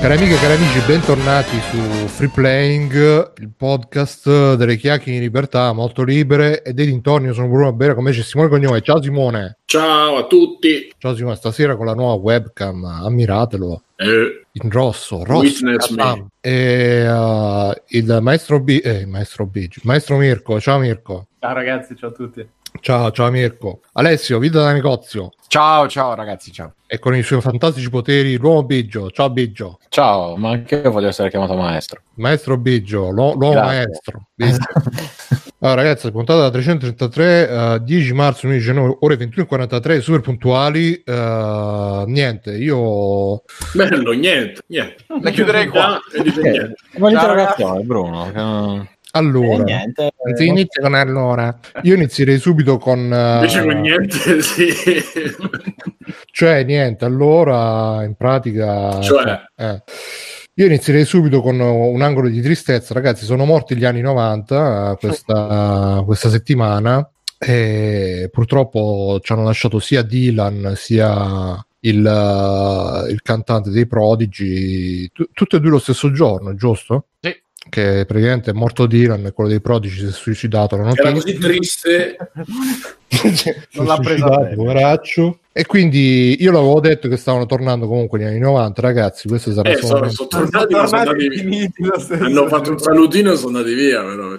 Cari amiche e cari amici, bentornati su Free Playing, il podcast delle chiacchiere in libertà, molto libere e dei dintorni. Io sono Bruno Bera, come c'è Simone Cognome. Ciao Simone. Ciao a tutti. Ciao Simone, stasera con la nuova webcam, ammiratelo. Eh, In rosso, rosso. Shazam. E uh, il maestro B, eh, il maestro B, maestro Mirko. Ciao Mirko. Ciao ragazzi, ciao a tutti. Ciao, ciao Mirko. Alessio, vita da negozio. Ciao, ciao ragazzi, ciao. E con i suoi fantastici poteri, l'uomo Biggio. Ciao Biggio. Ciao, ma anche io voglio essere chiamato maestro. Maestro Biggio, l'uo- l'uomo Grazie. maestro. Biggio. Allora, ragazzi, puntata 333, eh, 10 marzo 2019, ore 21.43, super puntuali. eh, niente, io bello, niente, niente. La chiuderei qua. E dice Eh, niente. L'interrogazione, Bruno. Allora, Eh, niente. si inizia con allora. Io inizierei subito con, eh, Invece con niente, sì. cioè niente. Allora, in pratica, Cioè? eh. Io inizierei subito con un angolo di tristezza, ragazzi. Sono morti gli anni 90 eh, questa, questa settimana e purtroppo ci hanno lasciato sia Dylan sia il, eh, il cantante dei Prodigy, tu- tutti e due lo stesso giorno, giusto? Sì. Che praticamente è morto Dylan e quello dei Prodigy si è suicidato. la Era così triste. Non l'ha presa bene. poveraccio. E quindi io l'avevo detto che stavano tornando comunque negli anni 90, ragazzi. Questo sarà Eh, sono, sono tornati, ma sono andati via. Hanno fatto un salutino e sono andati via. Però.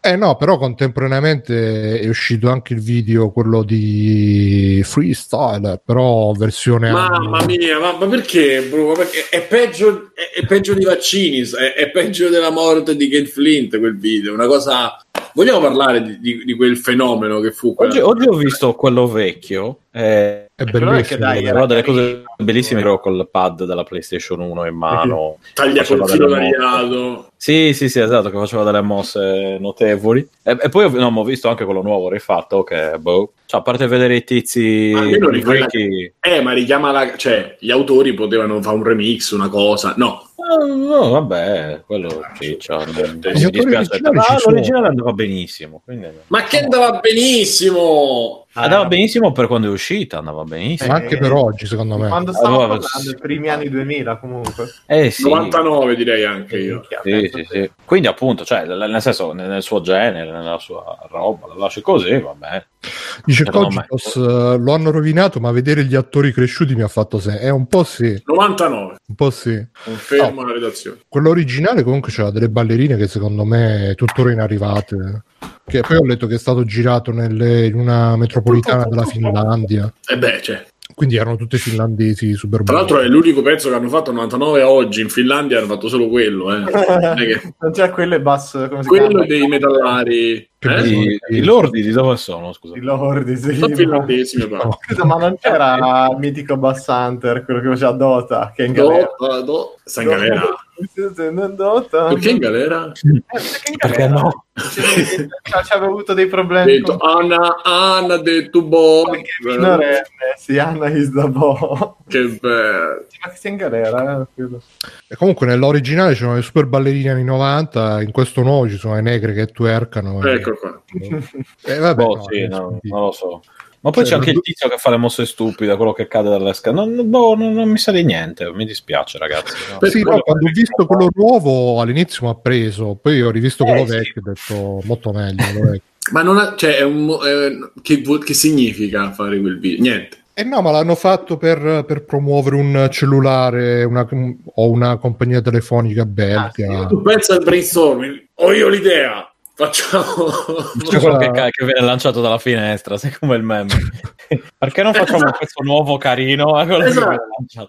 Eh no, però contemporaneamente è uscito anche il video, quello di Freestyle, però versione. Mamma mia, ma, ma perché, Bruno? Perché è, peggio, è, è peggio dei vaccini, è, è peggio della morte di Kate Flint quel video. Una cosa. Vogliamo parlare di, di- di quel fenomeno che fu? quella- Oggi, oggi ho visto quello vecchio. eh, È Però è che bellissimo. dai, però delle cose bellissime però col pad della PlayStation 1 in mano. Taglia col filo tagliato. Sì, sì, sì, esatto, che faceva delle mosse notevoli. E, e poi ho, no, ma ho visto anche quello nuovo rifatto che, boh, cioè, a parte vedere i tizi Almeno i riquella- vecchi... Eh, ma richiama la. cioè, gli autori potevano fare un remix, una cosa. No, Ah, No, vabbè, quello non autori mi dispiace. l'originale andava benissimo. Quindi... ma che andava benissimo. Andava benissimo per quando è uscita, andava benissimo. Ma anche per oggi, secondo me. Quando stavo Allora, parlando, i primi anni 2000 comunque. Eh sì. 99 direi anche io. Minchia, Sì, sì, sì. Quindi appunto, cioè, nel senso, nel suo genere, nella sua roba, la lasci così, vabbè. Dice Cogitos, eh, lo hanno rovinato, ma vedere gli attori cresciuti mi ha fatto se. È un po' sì, 99, un po' sì. confermo la redazione. Quello originale comunque c'era delle ballerine che secondo me tuttora inarrivate. Che poi ho letto che è stato girato nelle- in una metropolitana della Finlandia. E beh, cioè, Quindi erano tutte finlandesi super tra l'altro è l'unico pezzo che hanno fatto 99 a oggi in Finlandia hanno fatto solo quello, eh. Che- Non c'è quelle bass, come si quello dei metallari eh? I, i lordi di dove sono, scusa? I lordi, sì. sono ma- finlandesi pare. No. Scusa, ma non c'era il mitico Bass Hunter, quello che faceva Dota, che è in galera. Do- sta in galera Dota. Perché in galera? Eh, perché in Perché galera? no? C'è- C'aveva avuto dei problemi detto con Anna Anna ha detto boh perché minorenne, sì, Anna is the boh. che bello Ma che sia in galera, eh. E comunque nell'originale c'erano le super ballerine anni 90, in questo nuovo ci sono le negre che twerkano. e- ecco qua E vabbè, Boh, no, sì, eh, no, non lo so. Ma poi Cioè, c'è anche il tizio che fa le mosse stupide, quello che cade dalle scale. Non, boh, non, non mi sa di niente, mi dispiace, ragazzi. no. Sì, no, quando ho visto quello nuovo all'inizio mi ha preso, poi ho rivisto quello Eh, sì. vecchio e ho detto molto meglio. quello ma non ha, cioè è un eh, che, che significa fare quel video niente Eh no, ma l'hanno fatto per, per promuovere un cellulare una- o una compagnia telefonica belga. tu pensa al brainstorming ho io l'idea facciamo C'è quello che, che viene lanciato dalla finestra, sai come il meme. Perché non facciamo questo nuovo carino? Eh, Esatto.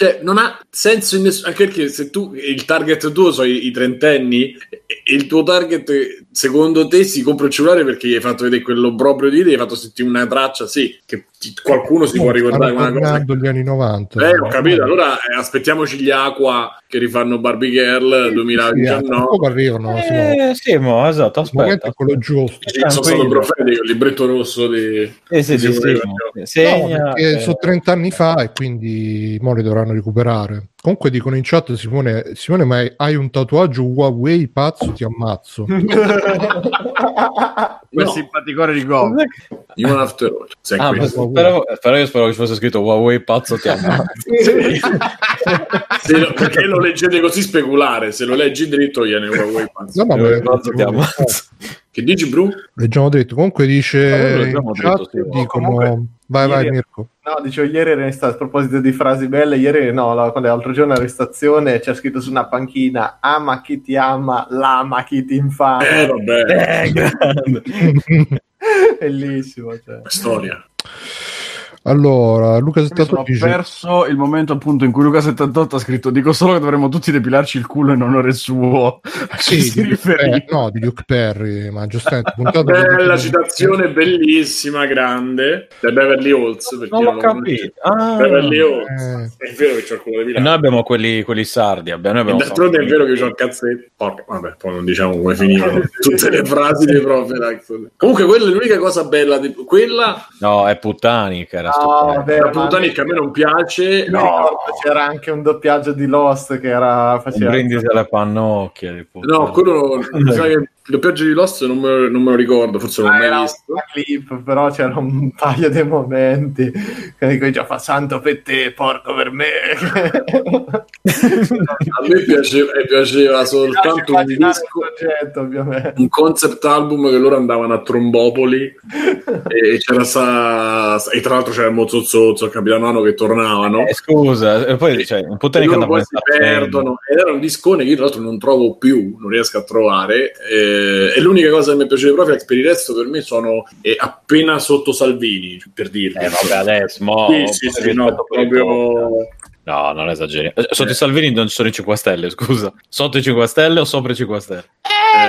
Cioè, non ha senso in nessuno. Anche perché se tu il target tuo sono i, i trentenni, e il tuo target, secondo te, si compra il cellulare perché gli hai fatto vedere quello proprio di lì, gli hai fatto sentire una traccia, sì, che ti- qualcuno si può ricordare una cosa. gli anni 90. Eh, ho capito. Allora eh, aspettiamoci gli Aqua che rifanno Barbie Girl Sì, tra 2019. poco arrivano. sì, no. Eh, sì, mo, esatto, aspetta. è quello giusto. Sì, sono stato profetico, il libretto rosso di... Eh, sì, sì, Sì, sì, sì. No, Segna, eh, sono 30 anni fa e quindi mo li dovranno recuperare. Comunque dicono in chat Simone, Simone ma hai un tatuaggio Huawei pazzo ti ammazzo. Quel No. simpaticone di Go. Human After All. Ah, ma spero, spero- io spero che ci fosse scritto Huawei pazzo ti ammazzo. Se lo- perché lo leggete così speculare, se lo leggi dritto gliene Huawei pazzo. No, no, Eh, ma- cosa abbiamo? Che dici, Bru? leggiamo dritto. Comunque Ah, dice in chat, detto, sì. dicono Comunque, vai vai ieri- Mirko. No, dicevo, ieri era in sta- a proposito di frasi belle, ieri no, l'altro giorno alla stazione c'è scritto su una panchina ama chi ti ama, lama chi ti infama. Eh, vabbè, Eh, grande. Bellissimo. Cioè. storia. Allora, Luca Mi sono 78 dice perso il momento appunto in cui Luca78 ha scritto dico solo che dovremmo tutti depilarci il culo in onore suo. Sì, si riferì? Perry- no, di Luke Perry, ma giustamente Bella citazione, bellissima, grande. Da Beverly Hills. per chi Non l'ho capito. Ah. Beverly Hills. Eh. È vero che c'ho il culo di E Milano. noi abbiamo quelli, quelli sardi. Abbiamo, noi abbiamo d'altronde è vero che c'ho il cazzetto. Porca, vabbè, poi non diciamo come finivano tutte le frasi dei Profelax. Comunque, quella è l'unica cosa bella. Di... Quella, No, è Puttanic. No, la che a me non piace. Mi ricordo c'era anche un doppiaggio di Lost che era Un faceva brindisi alle pannocchie. di puttana. No, quello mi sa che il doppiaggio di Lost non me, lo- non me lo ricordo, forse non l'ho Ah, mai visto. una clip, però c'era un paio di momenti che dico già fa santo per te, porco per me. A me piaceva, eh, piaceva soltanto un disco, progetto, ovviamente. un concept album che loro andavano a Trombopoli e c'era sta, e tra l'altro c'era il Mozzozozzo, il Capitano Nano che tornavano. Eh, scusa, e poi cioè, un E Puttanic loro andava poi si perdono ed era un discone che io tra l'altro non trovo più, non riesco a trovare. Eh, e l'unica cosa che mi piace di Profilax per il resto per me sono eh, appena sotto Salvini, per dirvi. Eh, vabbè, adesso, mo, Sì, sì, sì, no, proprio... No, non esageri. Eh, Sotto i Salvini non ci sono i 5 Stelle, scusa. Sotto i 5 Stelle o sopra i 5 Stelle?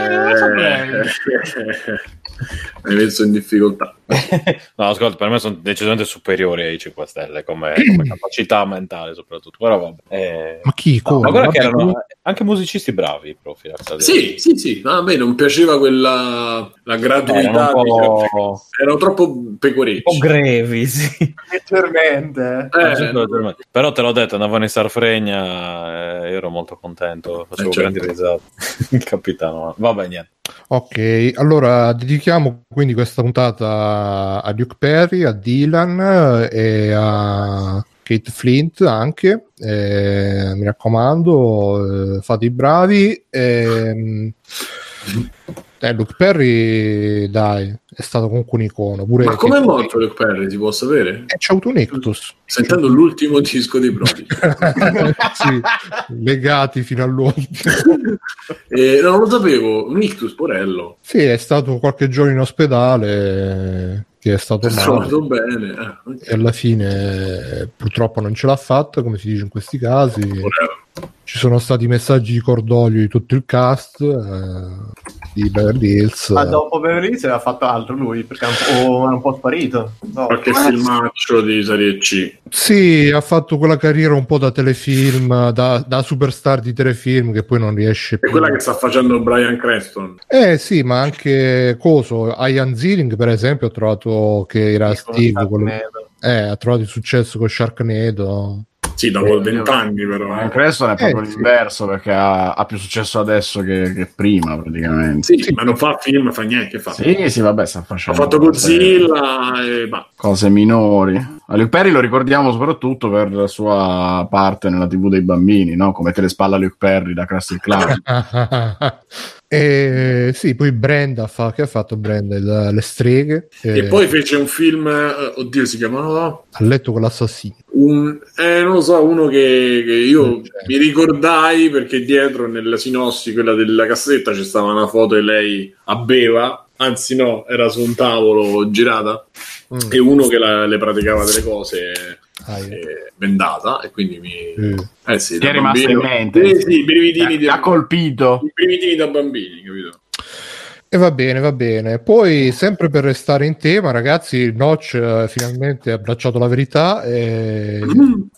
non lo saprei. mi hai messo in difficoltà. no, ascolta, per me sono decisamente superiori ai 5 Stelle come, come capacità mentale, soprattutto. Però vabbè. Eh, Ma chi? no, Come? ma guarda che Vabbè, erano comunque- anche musicisti bravi, Profilax. Sì, sì, sì, ma a me non piaceva quella la gratuità. erano un diciamo. Erano troppo un po' pecorecci. grevi, sì. Leggermente. Eh, Però te l'ho detto, andavano in Sarfregna, eh, io ero molto contento, facevo Eh, certo. grandi risate. Il capitano, vabbè, niente. Ok, allora dedichiamo quindi questa puntata a Luke Perry, a Dylan eh, e a Kate Flint anche. Eh, mi raccomando, eh, fate i bravi. Ehm, eh, Luke Perry, dai, è stato comunque un icono. Pure ma come è morto Luke Perry, si può sapere? Eh, c'è avuto un ictus. Sentendo l'ultimo disco dei Prodi. sì, legati fino all'ultimo. Eh, no, non lo sapevo, un ictus, porello. Sì, è stato qualche giorno in ospedale, che è stato male. bene. eh, ok. e alla fine eh, purtroppo non ce l'ha fatta, come si dice in questi casi. Porello. Ci sono stati messaggi di cordoglio di tutto il cast eh, di Beverly Hills. Ma dopo Beverly Hills aveva fatto altro lui, perché è un po', è un po' sparito. No. Qualche filmaccio di serie C. Sì, ha fatto quella carriera un po' da telefilm, da, da superstar di telefilm che poi non riesce È più. quella che sta facendo Brian Creston. Eh sì, ma anche Coso, Ian Ziering per esempio ho trovato che era Steve, quello- eh, ha trovato il successo con Sharknado. Sì, dopo vent'anni però. Eh. Creston è proprio Eh, sì. l'inverso perché ha, ha più successo adesso che, che prima praticamente. Sì, ma non fa film, fa niente. Fa. Sì, sì, vabbè, sta Ha facendo fatto cose- Godzilla e bah. cose minori. A Luke Perry lo ricordiamo soprattutto per la sua parte nella TV dei bambini, no? Come te le spalla Luke Perry da il Clown. e sì, poi Brenda fa, che ha fatto Brenda? Il- le streghe. E eh, poi fece un film, eh, oddio, si chiamava ha letto con l'assassino. un, eh, non lo so, uno che, che io mi ricordai perché dietro nella sinossi, quella della cassetta, c'è stava una foto e lei a beva, anzi no, era su un tavolo girata Mm. e uno che la- le praticava delle cose Ah, eh, bendata e quindi mi... eh. Eh sì, Ti è rimasto bambino- in mente? Sì, sì, i brividini, Ti ha colpito. i brividini da bambini, capito? E va bene, va bene. Poi, sempre per restare in tema, ragazzi, Notch eh, finalmente ha abbracciato la verità e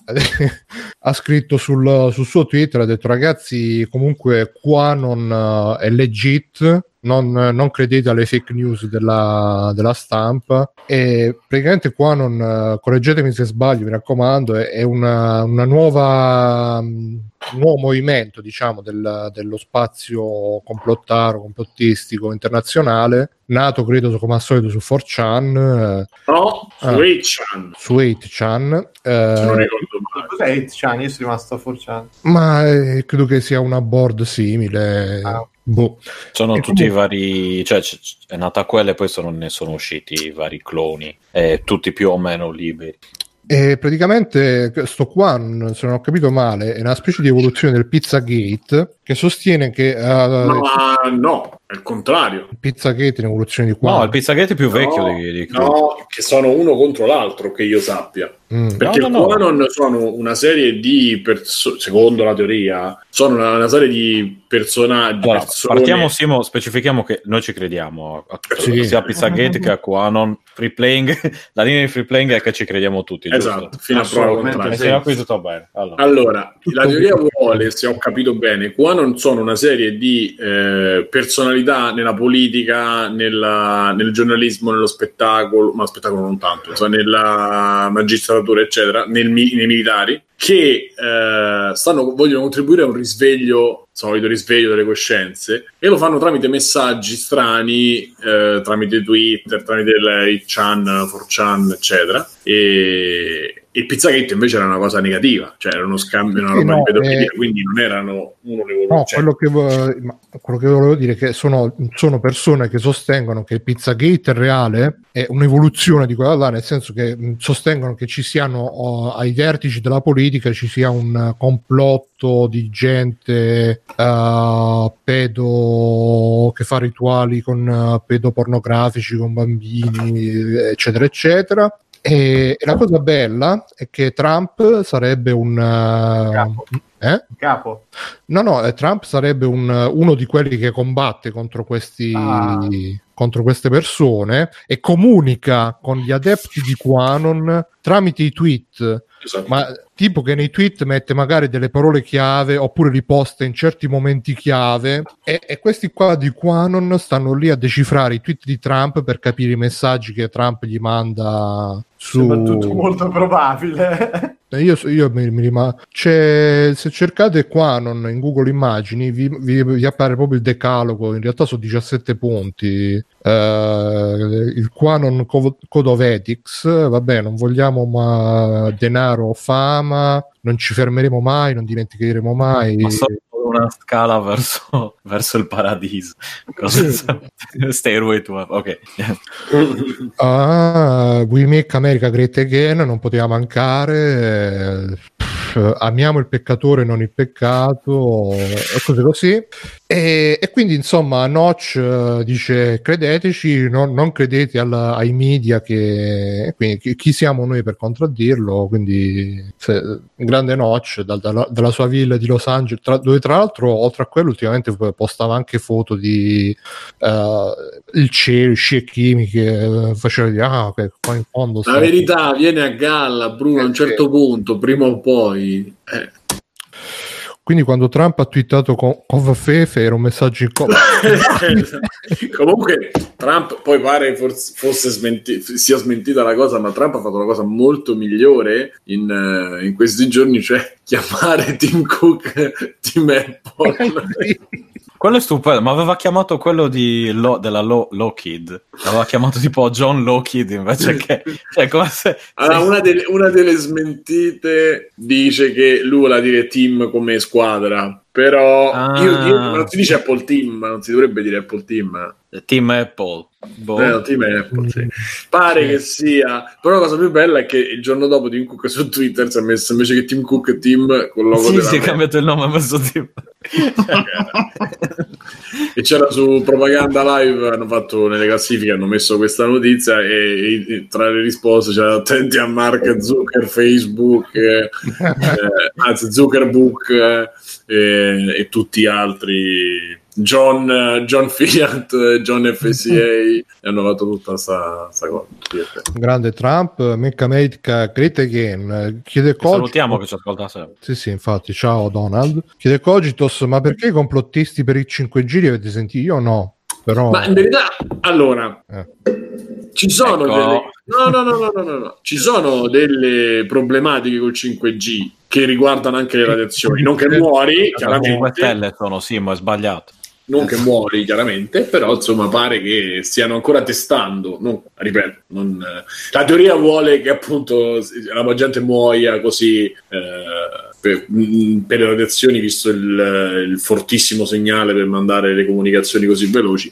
ha scritto sul, sul suo Twitter, ha detto ragazzi, comunque qua non eh, è legit, non, non credete alle fake news della, della stampa e praticamente qua non, correggetemi se sbaglio, mi raccomando, è, è una, una nuova... mh, un nuovo movimento, diciamo, del- dello spazio complottaro, complottistico internazionale, nato credo come al solito su 4chan, eh, No, su Ah. 8chan, su 8chan, se non eh, ricordo male. Cos'è 8chan? Io sono rimasto a 4chan. ma eh, credo che sia una board simile. Ah. Boh. Sono E tutti i comunque- vari, cioè è nata quella e poi sono, ne sono usciti i vari cloni, eh, tutti più o meno liberi. E praticamente sto qua, se non ho capito male, è una specie di evoluzione del Pizzagate che sostiene che eh, Ma no, è il contrario. il Pizzagate è un'evoluzione di qua. No, il Pizzagate è più vecchio No, di, di No, che sono uno contro l'altro, che io sappia. Mm. Perché No, no, i no. Quanon sono una serie di persone, secondo la teoria, sono una, una serie di personaggi. Allora, persone- partiamo Simo, specifichiamo che noi ci crediamo a, a- Sì. sia a Pizzagate che a Quanon. Free playing, la linea di free playing è che ci crediamo tutti, Esatto, giusto? fino a prova contraria. E qui tutto bene. Allora. Allora, la teoria vuole, se ho capito bene, qua non sono una serie di eh, personalità nella politica, nella- nel giornalismo, nello spettacolo, ma spettacolo non tanto, insomma, nella magistratura, eccetera, nel nei militari, che eh, stanno, vogliono contribuire a un risveglio, solito risveglio delle coscienze, e lo fanno tramite messaggi strani, eh, tramite Twitter, tramite il chan, 4chan, eccetera. E, e Pizzagate invece era una cosa negativa, cioè era uno scambio, una roba no, di pedofilia, eh, quindi non erano uno le No, cioè, quello che, quello che volevo dire è che sono, sono persone che sostengono che il Pizzagate reale, è un'evoluzione di quella là, nel senso che sostengono che ci siano oh, ai vertici della politica ci sia un complotto di gente eh, pedo che fa rituali con eh, pedopornografici con bambini, eccetera, eccetera. E, e la cosa bella è che Trump sarebbe un Capo. eh? Capo. No, no, eh, Trump sarebbe un- uno di quelli che combatte contro, questi, Ah. contro queste persone e comunica con gli adepti di Quanon tramite i tweet, esatto. ma tipo che nei tweet mette magari delle parole chiave oppure li posta in certi momenti chiave e, e questi qua di Quanon stanno lì a decifrare i tweet di Trump per capire i messaggi che Trump gli manda su... Sembra tutto molto probabile. Eh, Io, io mi, mi rima- c'è, se cercate Quanon in Google Immagini vi, vi- vi appare proprio il decalogo, in realtà sono 17 punti. Eh, il Quanon Co- Code of Ethics, vabbè, non vogliamo ma denaro o fama, non ci fermeremo mai, non dimenticheremo mai. Ma solo una scala verso, verso il paradiso. Stairway to Heaven. Ok. Ah, We Make America Great Again non poteva mancare. Eh, pff, amiamo il peccatore, non il peccato, e cose così. E, e quindi, insomma, Notch eh, dice: credeteci, non, non credete alla- ai media. Che, quindi, chi, chi siamo noi per contraddirlo? Quindi, se- grande Notch dal- dalla, dalla sua villa di Los Angeles, tra- dove tra l'altro, oltre a quello, ultimamente postava anche foto di eh, il cielo, scie chimiche, eh, faceva dire, ah, qua in fondo La verità viene a galla, Bruno, a un certo punto, prima o poi. Eh. Quindi quando Trump ha twittato con Fefe era un messaggio in co- Comunque, Trump poi pare forse fosse smenti- sia smentita la cosa, ma Trump ha fatto una cosa molto migliore in, eh, in questi giorni, cioè chiamare Tim Cook Tim Apple. Quello è stupendo, ma aveva chiamato quello di Lo- della Lo- Lockheed. L'aveva chiamato tipo John Lockheed invece che... Cioè, come se... Allora, se- una, delle, una delle smentite dice che lui vuole dire team come squadra, però Ah. io, io- non si dice Apple Team, non si dovrebbe dire Apple Team. Team Apple. Boh. È Apple, sì. Mm. Pare Sì. che sia, però la cosa più bella è che il giorno dopo Tim Cook su Twitter si è messo invece che Tim Cook Team con logo Sì, si è cambiato il nome, ha messo Team. e c'era su Propaganda Live hanno fatto nelle classifiche hanno messo questa notizia e, e tra le risposte c'era attenti a Mark Zucker Facebook eh, eh, anzi Zuckerbook eh, e, e tutti gli altri John, eh, John Fiat John FCA e hanno fatto tutta questa cosa grande Trump, Make America Great Again. Chiede Cogito- Salutiamo che ci ascolta sempre. Sì, sì, infatti, ciao Donald. Chiede Cogitos, ma perché i complottisti per i 5G li avete sentiti? Io no. Però... Ma in verità, allora, Eh. ci sono Ecco. delle... No, no, no, no, no, no, no. Ci sono delle problematiche col 5G che riguardano anche le radiazioni. Non che muori, 5 chiaramente. stelle sono, sì, ma è sbagliato. Non che muori, chiaramente, però insomma pare che stiano ancora testando. Non- ripeto, non, eh, la teoria vuole che appunto la gente muoia così eh, per, mm, per le radiazioni, visto il, il fortissimo segnale per mandare le comunicazioni così veloci.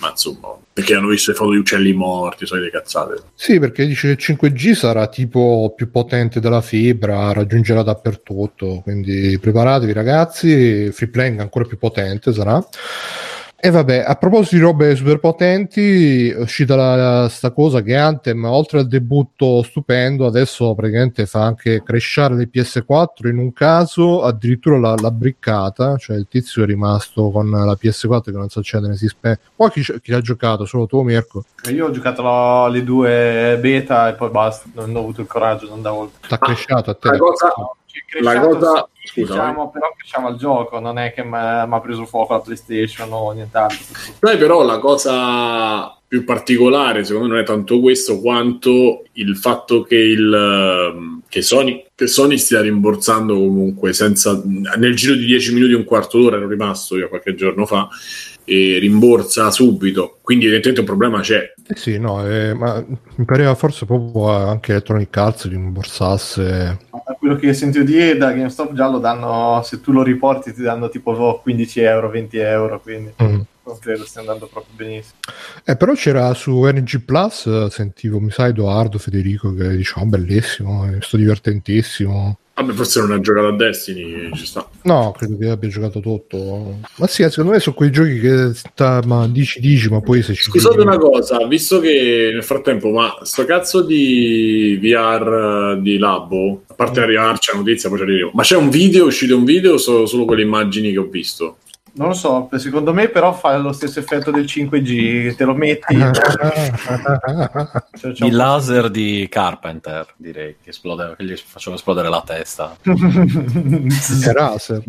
Ma insomma, perché hanno visto le foto di uccelli morti, solite cazzate. Sì, perché dice che il 5G sarà tipo più potente della fibra, raggiungerà dappertutto, quindi preparatevi ragazzi, free playing ancora più potente sarà. E vabbè, a proposito di robe super potenti, è uscita la, sta cosa che Anthem, oltre al debutto stupendo, adesso praticamente fa anche crescere le PS4, in un caso addirittura la, la briccata, cioè il tizio è rimasto con la PS4 che non sa accendere, si spe... Poi chi, chi l'ha giocato? Solo tu Mirko? Io ho giocato la- le due beta e poi basta, non ho avuto il coraggio di andare oltre. T'ha cresciato a te? La cosa, La cresciamo, cosa- scusa, diciamo, però cresciamo al gioco, non è che mi ha preso fuoco la PlayStation o nient'altro. Sai però la cosa più particolare, secondo me non è tanto questo quanto il fatto che, il, ehm, che, Sony, che Sony stia rimborsando comunque senza, nel giro di 10 minuti un quarto d'ora ero rimasto io qualche giorno fa e rimborsa subito quindi evidentemente un problema c'è Eh sì, no, eh, ma mi pareva forse proprio anche Electronic Arts di rimborsasse. Da quello che ho sentito di da GameStop già lo danno, se tu lo riporti ti danno tipo 15 euro, 20 euro, quindi Mm. non credo stia andando proprio benissimo. Eh, però c'era su NG Plus, eh, sentivo, mi sa, Edoardo Federico che diceva "Oh, bellissimo, eh, sto divertentissimo. Vabbè forse non ha giocato a Destiny ci sta. No, credo che abbia giocato tutto. Ma sì, secondo me sono quei giochi che sta, ma dici dici, ma poi se ci scusate giochi- una cosa visto che nel frattempo ma sto cazzo di VR di Labo a parte arrivarci la notizia poi ci arriviamo ma c'è un video, è uscito un video o so- solo quelle immagini che ho visto Non lo so, secondo me però fa lo stesso effetto del 5G, te lo metti... cioè, Il laser di Carpenter, direi, che, esplode, che gli faceva esplodere la testa. È Razer.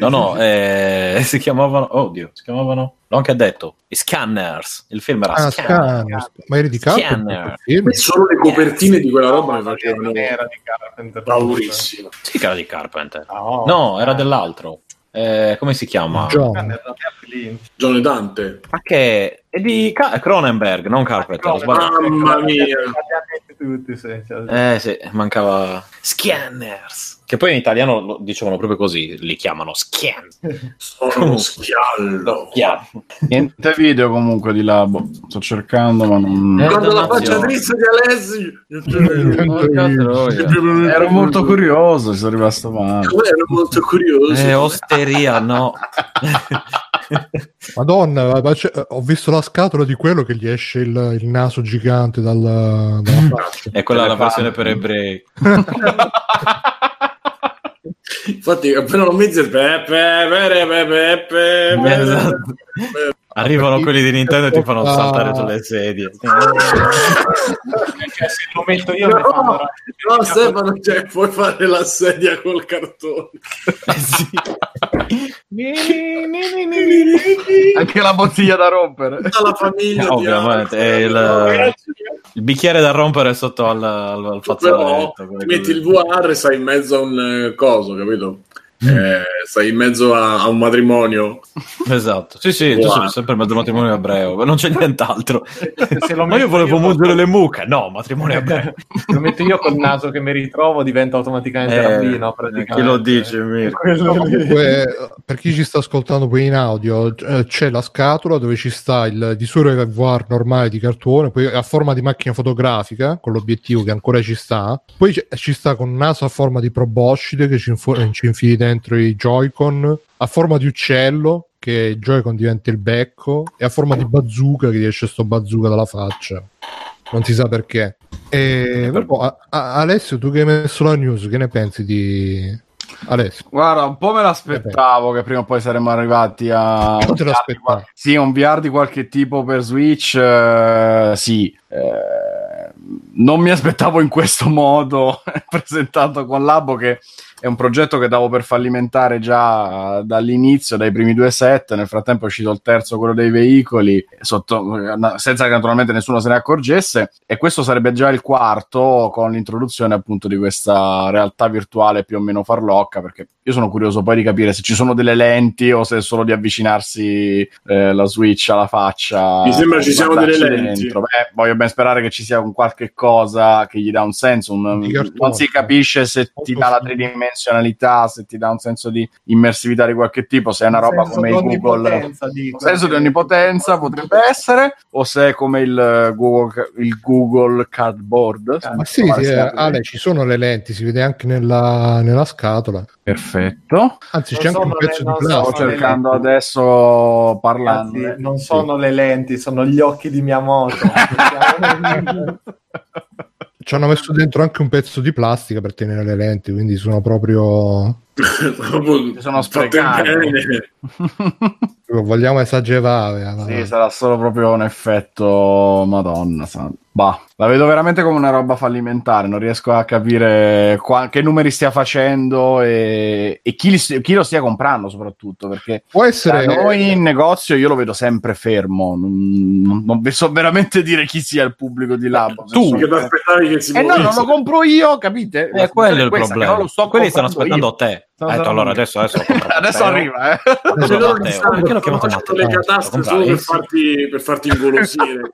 No, no, eh, si chiamavano... Oddio, si chiamavano... L'ho anche detto. I Scanners. Il film era Ah, Scanner. Scanners. Ma eri di. Film? solo le copertine di quella roba mi non facevano era di Carpenter. paurissimo Sì, che era di Carpenter. No, No, era eh, dell'altro. Eh, come si chiama? John. Carpenter, non è Lynch. John e Dante Ma che è di Cronenberg, non Carpenter. Mamma mia. Tutti, sì, cioè, Eh sì, mancava Scanners. Che poi in italiano lo dicevano proprio così, li chiamano scan. sono uno schiallo. Niente video comunque di Labo. Sto cercando, ma non. Eh, guarda la faccia triste di Alessi Porca troia. Ero molto curioso, ci sono rimasto male. ero molto curioso Eh, osteria, no. Madonna, ma ho visto la scatola di quello che gli esce il, il naso gigante dal, dalla faccia. È quella la versione per ebrei. infatti appena lo metti pe, pe, pe, pe, pe, pe, pe. Arrivano quelli di Nintendo e ti fanno Ah. saltare sulle sedie. cioè, se lo metto io mi fanno no Stefano cioè, puoi fare la sedia col cartone Eh, sì. Anche la bottiglia da rompere. tutta la famiglia di Ovviamente, è il- Il bicchiere da rompere sotto al, al, al fazzoletto. ti metti il VR e stai in mezzo a un eh, coso capito Eh, stai in mezzo a, a un matrimonio Esatto, sì, sì, tu Wow. sei sempre mezzo matrimonio ebreo, non c'è nient'altro. se lo Ma io volevo mungere le mucche, no, matrimonio ebreo. Se lo metto io col naso che mi ritrovo diventa automaticamente Eh, rabbino praticamente. chi lo dice, Mirko? Comunque, per chi ci sta ascoltando poi in audio, eh, c'è la scatola dove ci sta il VR normale di cartone, poi a forma di macchina fotografica con l'obiettivo che ancora ci sta, poi ci sta con un naso a forma di proboscide che ci, info- ci infili dentro i Joy-Con, a forma di uccello che il Joy-Con diventa il becco e a forma di bazooka che esce sto bazooka dalla faccia. Non si sa perché. E, per- vabbè, a- a- Alessio, tu che hai messo la news, che ne pensi di Alessio? Guarda, un po' me l'aspettavo che prima o poi saremmo arrivati a. Non te l'aspettavi? Sì, un VR di qualche tipo per Switch, eh, sì. Eh, non mi aspettavo in questo modo presentato con Labo che è un progetto che davo per fallimentare già dall'inizio, dai primi due set. Nel frattempo è uscito il terzo, quello dei veicoli, sotto, senza che naturalmente nessuno se ne accorgesse. E questo sarebbe già il quarto con l'introduzione appunto di questa realtà virtuale più o meno farlocca. Perché io sono curioso poi di capire se ci sono delle lenti o se è solo di avvicinarsi eh, la Switch alla faccia. Mi sembra ci siano delle lenti. Beh, voglio ben sperare che ci sia un qualche cosa che gli dà un senso. Un, non si capisce se ti dà la tridimensionalità, se ti dà un senso di immersività di qualche tipo, se è una roba come il Google. Un senso di onnipotenza potrebbe essere, o se è come il Google, il Google Cardboard. Ma sì, sì eh, Ale, ci sono le lenti, si vede anche nella, nella scatola. Perfetto. Anzi, c'è anche un pezzo le, di plastica. Sto cercando adesso parlando. Ragazzi, non sono sì. le lenti, sono gli occhi di Miyamoto. ci hanno messo dentro anche un pezzo di plastica per tenere le lenti, quindi sono proprio sono sprecati. Vogliamo esagerare. Sì, sarà solo proprio un effetto Madonna. Bah, la vedo veramente come una roba fallimentare. Non riesco a capire qua, che numeri stia facendo e, e chi, li, chi, lo stia comprando, soprattutto. Perché può essere. noi in negozio io lo vedo sempre fermo. Non, non, non vi so veramente dire chi sia il pubblico di Labo. Tu che ti aspettavi che si Eh no, non lo compro io, capite? Eh, quello è il problema. Non lo sto Quelli stanno aspettando io. te. Eh, allora adesso, adesso, adesso arriva, eh. Adesso perché l'ho chiamato Matteo? le catastro solo per farti, per farti ingolosire.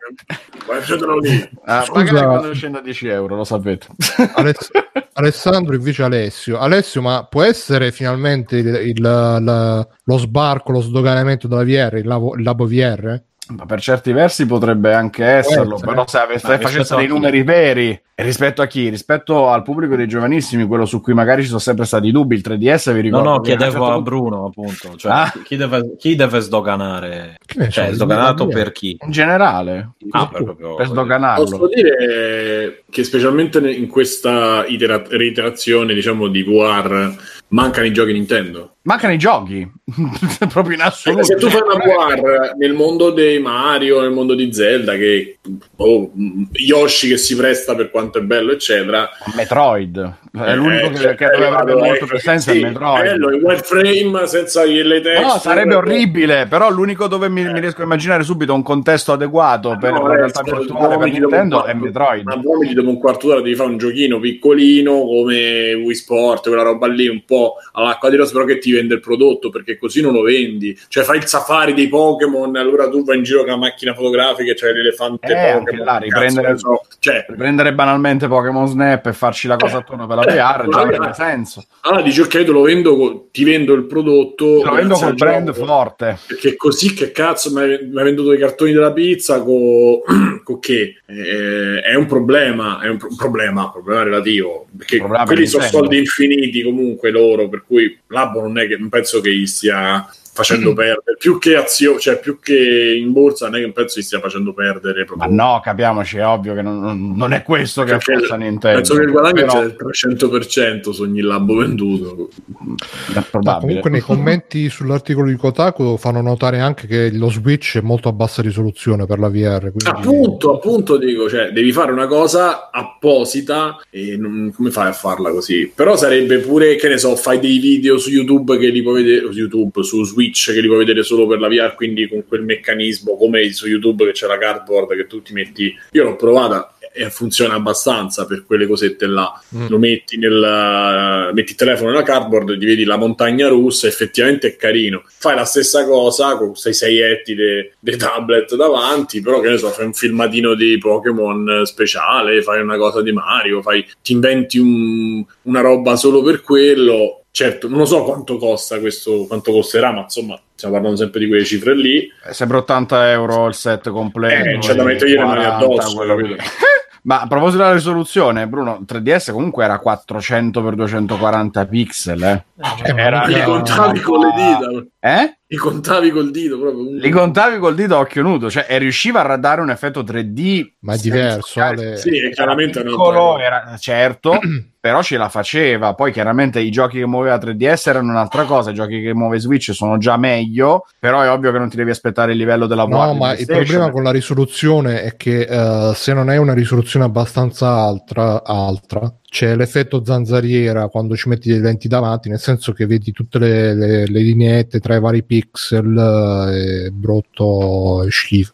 Lì. Ah, Scusa, magari quando scende a 10 euro, lo sapete. Aless- Alessandro invece Alessio. Alessio, ma può essere finalmente il, il, il, lo sbarco, lo sdoganamento della VR, il labo, il labo VR? Ma per certi versi potrebbe anche esserlo, però se facesse dei numeri veri e rispetto a chi? Rispetto al pubblico dei giovanissimi, quello su cui magari ci sono sempre stati dubbi, il 3DS vi ricordo. No, no, chiedevo a Bruno appunto, cioè, ah? chi, deve, chi, deve, sdoganare? Cioè, sdoganato per chi? In generale, ah, per, proprio, per sdoganarlo. Posso dire che specialmente in questa itera- reiterazione, diciamo, di VR mancano i giochi Nintendo. Mancano i giochi, proprio in assoluto. Se tu fai una VR nel mondo dei Mario, nel mondo di Zelda, che oh, Yoshi che si presta per quanto è bello, eccetera. Metroid è l'unico eh, che, che doveva avere molto più senso sì, è Metroid. Bello, il wireframe senza le texture. No, sarebbe orribile, però l'unico dove mi, mi, riesco a immaginare subito un contesto adeguato per no, la realtà virtuale per Nintendo è Metroid. Ma uomini dopo un quarto d'ora devi fare un giochino piccolino come Wii Sport, quella roba lì un po' all'acqua di rose, però che ti vende il prodotto perché così non lo vendi. Cioè fai il safari dei Pokémon, allora tu vai in giro con la macchina fotografica, c'è cioè l'elefante eh, Pokémon. Là, riprendere, so. cioè, riprendere banalmente Pokémon Snap e farci la cosa attorno per la VR già avrebbe senso. Allora dici ok, te lo vendo, ti vendo il prodotto. Te lo vendo col brand gioco, forte. Perché così che cazzo mi hai venduto i cartoni della pizza con co che? Eh, è un problema, è un, pro- problema, problema relativo. Perché quelli sono soldi infiniti comunque loro, per cui Labo non è che non penso che gli stia facendo mm-hmm. perdere più che azione, cioè più che in borsa, non è che penso si stia facendo perdere. Proprio. Ma no, capiamoci, è ovvio che non, non è questo che affossa Nintendo. Penso che il guadagno però... sia del 300% su ogni lambo venduto. Ma comunque nei commenti sull'articolo di Kotaku fanno notare anche che lo Switch è molto a bassa risoluzione per la VR. Quindi... Appunto, appunto dico, cioè devi fare una cosa apposita e non, come fai a farla così? Però sarebbe pure, che ne so, fai dei video su YouTube che li puoi vedere, su YouTube, su Switch Switch che li puoi vedere solo per la VR, quindi con quel meccanismo come su YouTube che c'è la cardboard che tu ti metti. Io l'ho provata e funziona abbastanza per quelle cosette là. Mm. Lo metti nel metti il telefono nella cardboard e ti vedi la montagna russa, effettivamente è carino. Fai la stessa cosa con quei seietti dei tablet davanti, però che ne so, fai un filmatino di Pokémon speciale, fai una cosa di Mario, fai, ti inventi un, una roba solo per quello Certo, non lo so quanto costa questo, quanto costerà, ma insomma, stiamo parlando sempre di quelle cifre lì. È sempre 80 euro il set completo. Eh, c'è da mettere le mani addosso. Ma a proposito della risoluzione, Bruno, 3DS comunque era 400x240 pixel, eh? Cioè, era, li contavi con le dita. Eh? Li contavi col dito proprio. Li contavi col dito a occhio nudo, cioè e riusciva a dare un effetto 3D. Ma è diverso. Ale... Sì, è chiaramente piccolo, era, certo, però ce la faceva. Poi chiaramente i giochi che muoveva 3DS erano un'altra cosa, i giochi che muove Switch sono già meglio, però è ovvio che non ti devi aspettare il livello della No, ma il problema con la risoluzione è che eh, se non hai una risoluzione abbastanza altra, altra c'è l'effetto zanzariera quando ci metti dei lenti davanti, nel senso che vedi tutte le, le, le lineette tra i vari pixel, eh, brutto e schifo.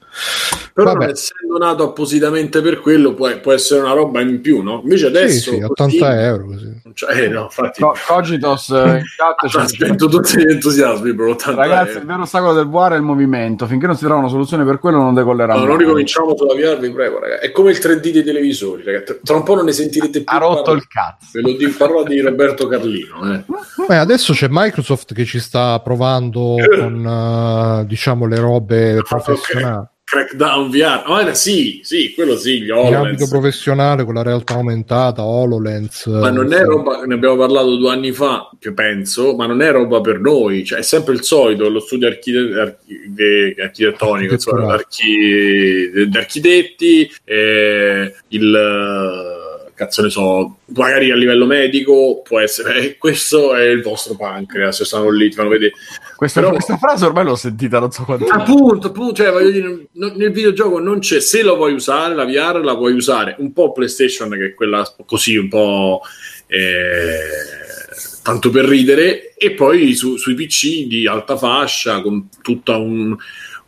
Però Vabbè. non essendo nato appositamente per quello può, può essere una roba in più, no? Invece Sì, adesso... sì, così- 80 euro. Così. Cioè, eh, no, infatti... Co- Cogitos eh, in chat spento tutti gli entusiasmi per 80 Ragazzi, il euro. vero ostacolo del VR è il movimento. Finché non si trova una soluzione per quello, non decollerà No, non ricominciamo sulla VR, vi prego, ragazzi. È come il 3D dei televisori, ragazzi. Tra un po' non ne sentirete più. Ha rotto parlare. il cazzo. Ve lo dico, parlo di Roberto Carlino. Eh. Beh, adesso c'è Microsoft che ci sta provando con eh, diciamo le robe professionali. Crackdown VR. Ah, eh, sì, sì, quello sì, gli In ambito HoloLens. professionale con la realtà aumentata, HoloLens. Ma non è eh, roba, ne abbiamo parlato due anni fa, che penso, ma non è roba per noi, cioè è sempre il solito, lo studio archite- archi- architettonico, insomma, archi- architetti, eh, il cazzo ne so, magari a livello medico può essere, eh, questo è il vostro pancreas, stanno lì, ti fanno vedere. Questa, Però- questa frase ormai l'ho sentita non so quanto. Appunto, appunto, cioè voglio dire, non- nel videogioco non c'è, se lo vuoi usare, la VR la puoi usare un po' PlayStation, che è quella così un po' eh, tanto per ridere, e poi su- sui PC di alta fascia con tutto un,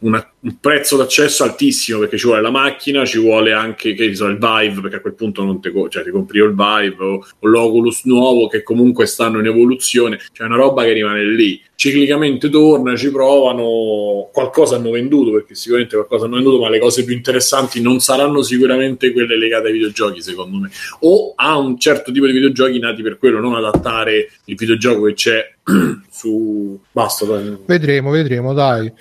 una- un prezzo d'accesso altissimo perché ci vuole la macchina, ci vuole anche che so, il Vive, perché a quel punto non te, cioè, ti compri il Vive o, o l'Oculus nuovo che comunque stanno in evoluzione, c'è una roba che rimane lì. Ciclicamente torna, ci provano, qualcosa hanno venduto perché sicuramente qualcosa hanno venduto, ma le cose più interessanti non saranno sicuramente quelle legate ai videogiochi, secondo me, o a un certo tipo di videogiochi nati per quello, non adattare il videogioco che c'è su basta dai. Vedremo, vedremo, dai.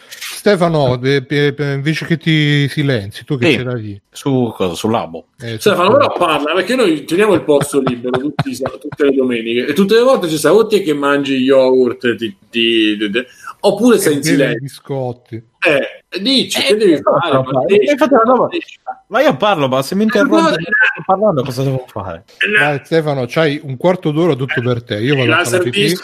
Stefano, eh, eh, eh, invece che ti silenzi, tu che Sì. ce l'hai lì? Su cosa? Sul labo. Eh, Stefano, però parla perché noi teniamo il posto libero tutti tutte le domeniche e tutte le volte ci sta o te che mangi yogurt ti- ti- ti- ti- oppure sei in silenzio. biscotti. Eh, dici Eh, che devi no, fare? no, la roba- partecipa. Ma io parlo, ma se mi interrompi no, mentre sto parlando, cosa devo fare? Dai, Stefano, c'hai un quarto d'ora tutto per te. Io vado a fare e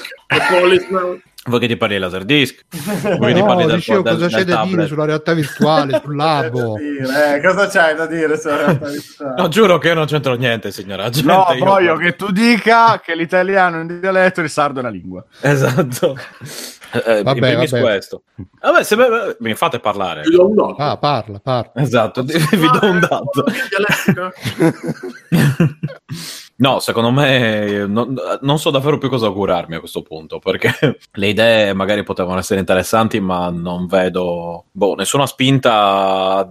Policeman. Vuoi che ti parli di Laserdisc? Vuoi che ti No, parli del, dicevo, del, cosa del c'è da tablet? dire sulla realtà virtuale, sul labo? Eh, cosa c'hai da dire sulla realtà virtuale? No, giuro che io non c'entro niente, signora. Gente, No, io- voglio che tu dica che l'italiano è un dialetto e il sardo è una lingua. Esatto. Eh, eh, Vabbè, in primis vabbè. questo. Vabbè, se me- mi fate parlare. Ti do un dato. Ah, parla, parla. Esatto, vi do un dato. No, secondo me non, non so davvero più cosa augurarmi a questo punto, perché le idee magari potevano essere interessanti, ma non vedo boh, nessuna spinta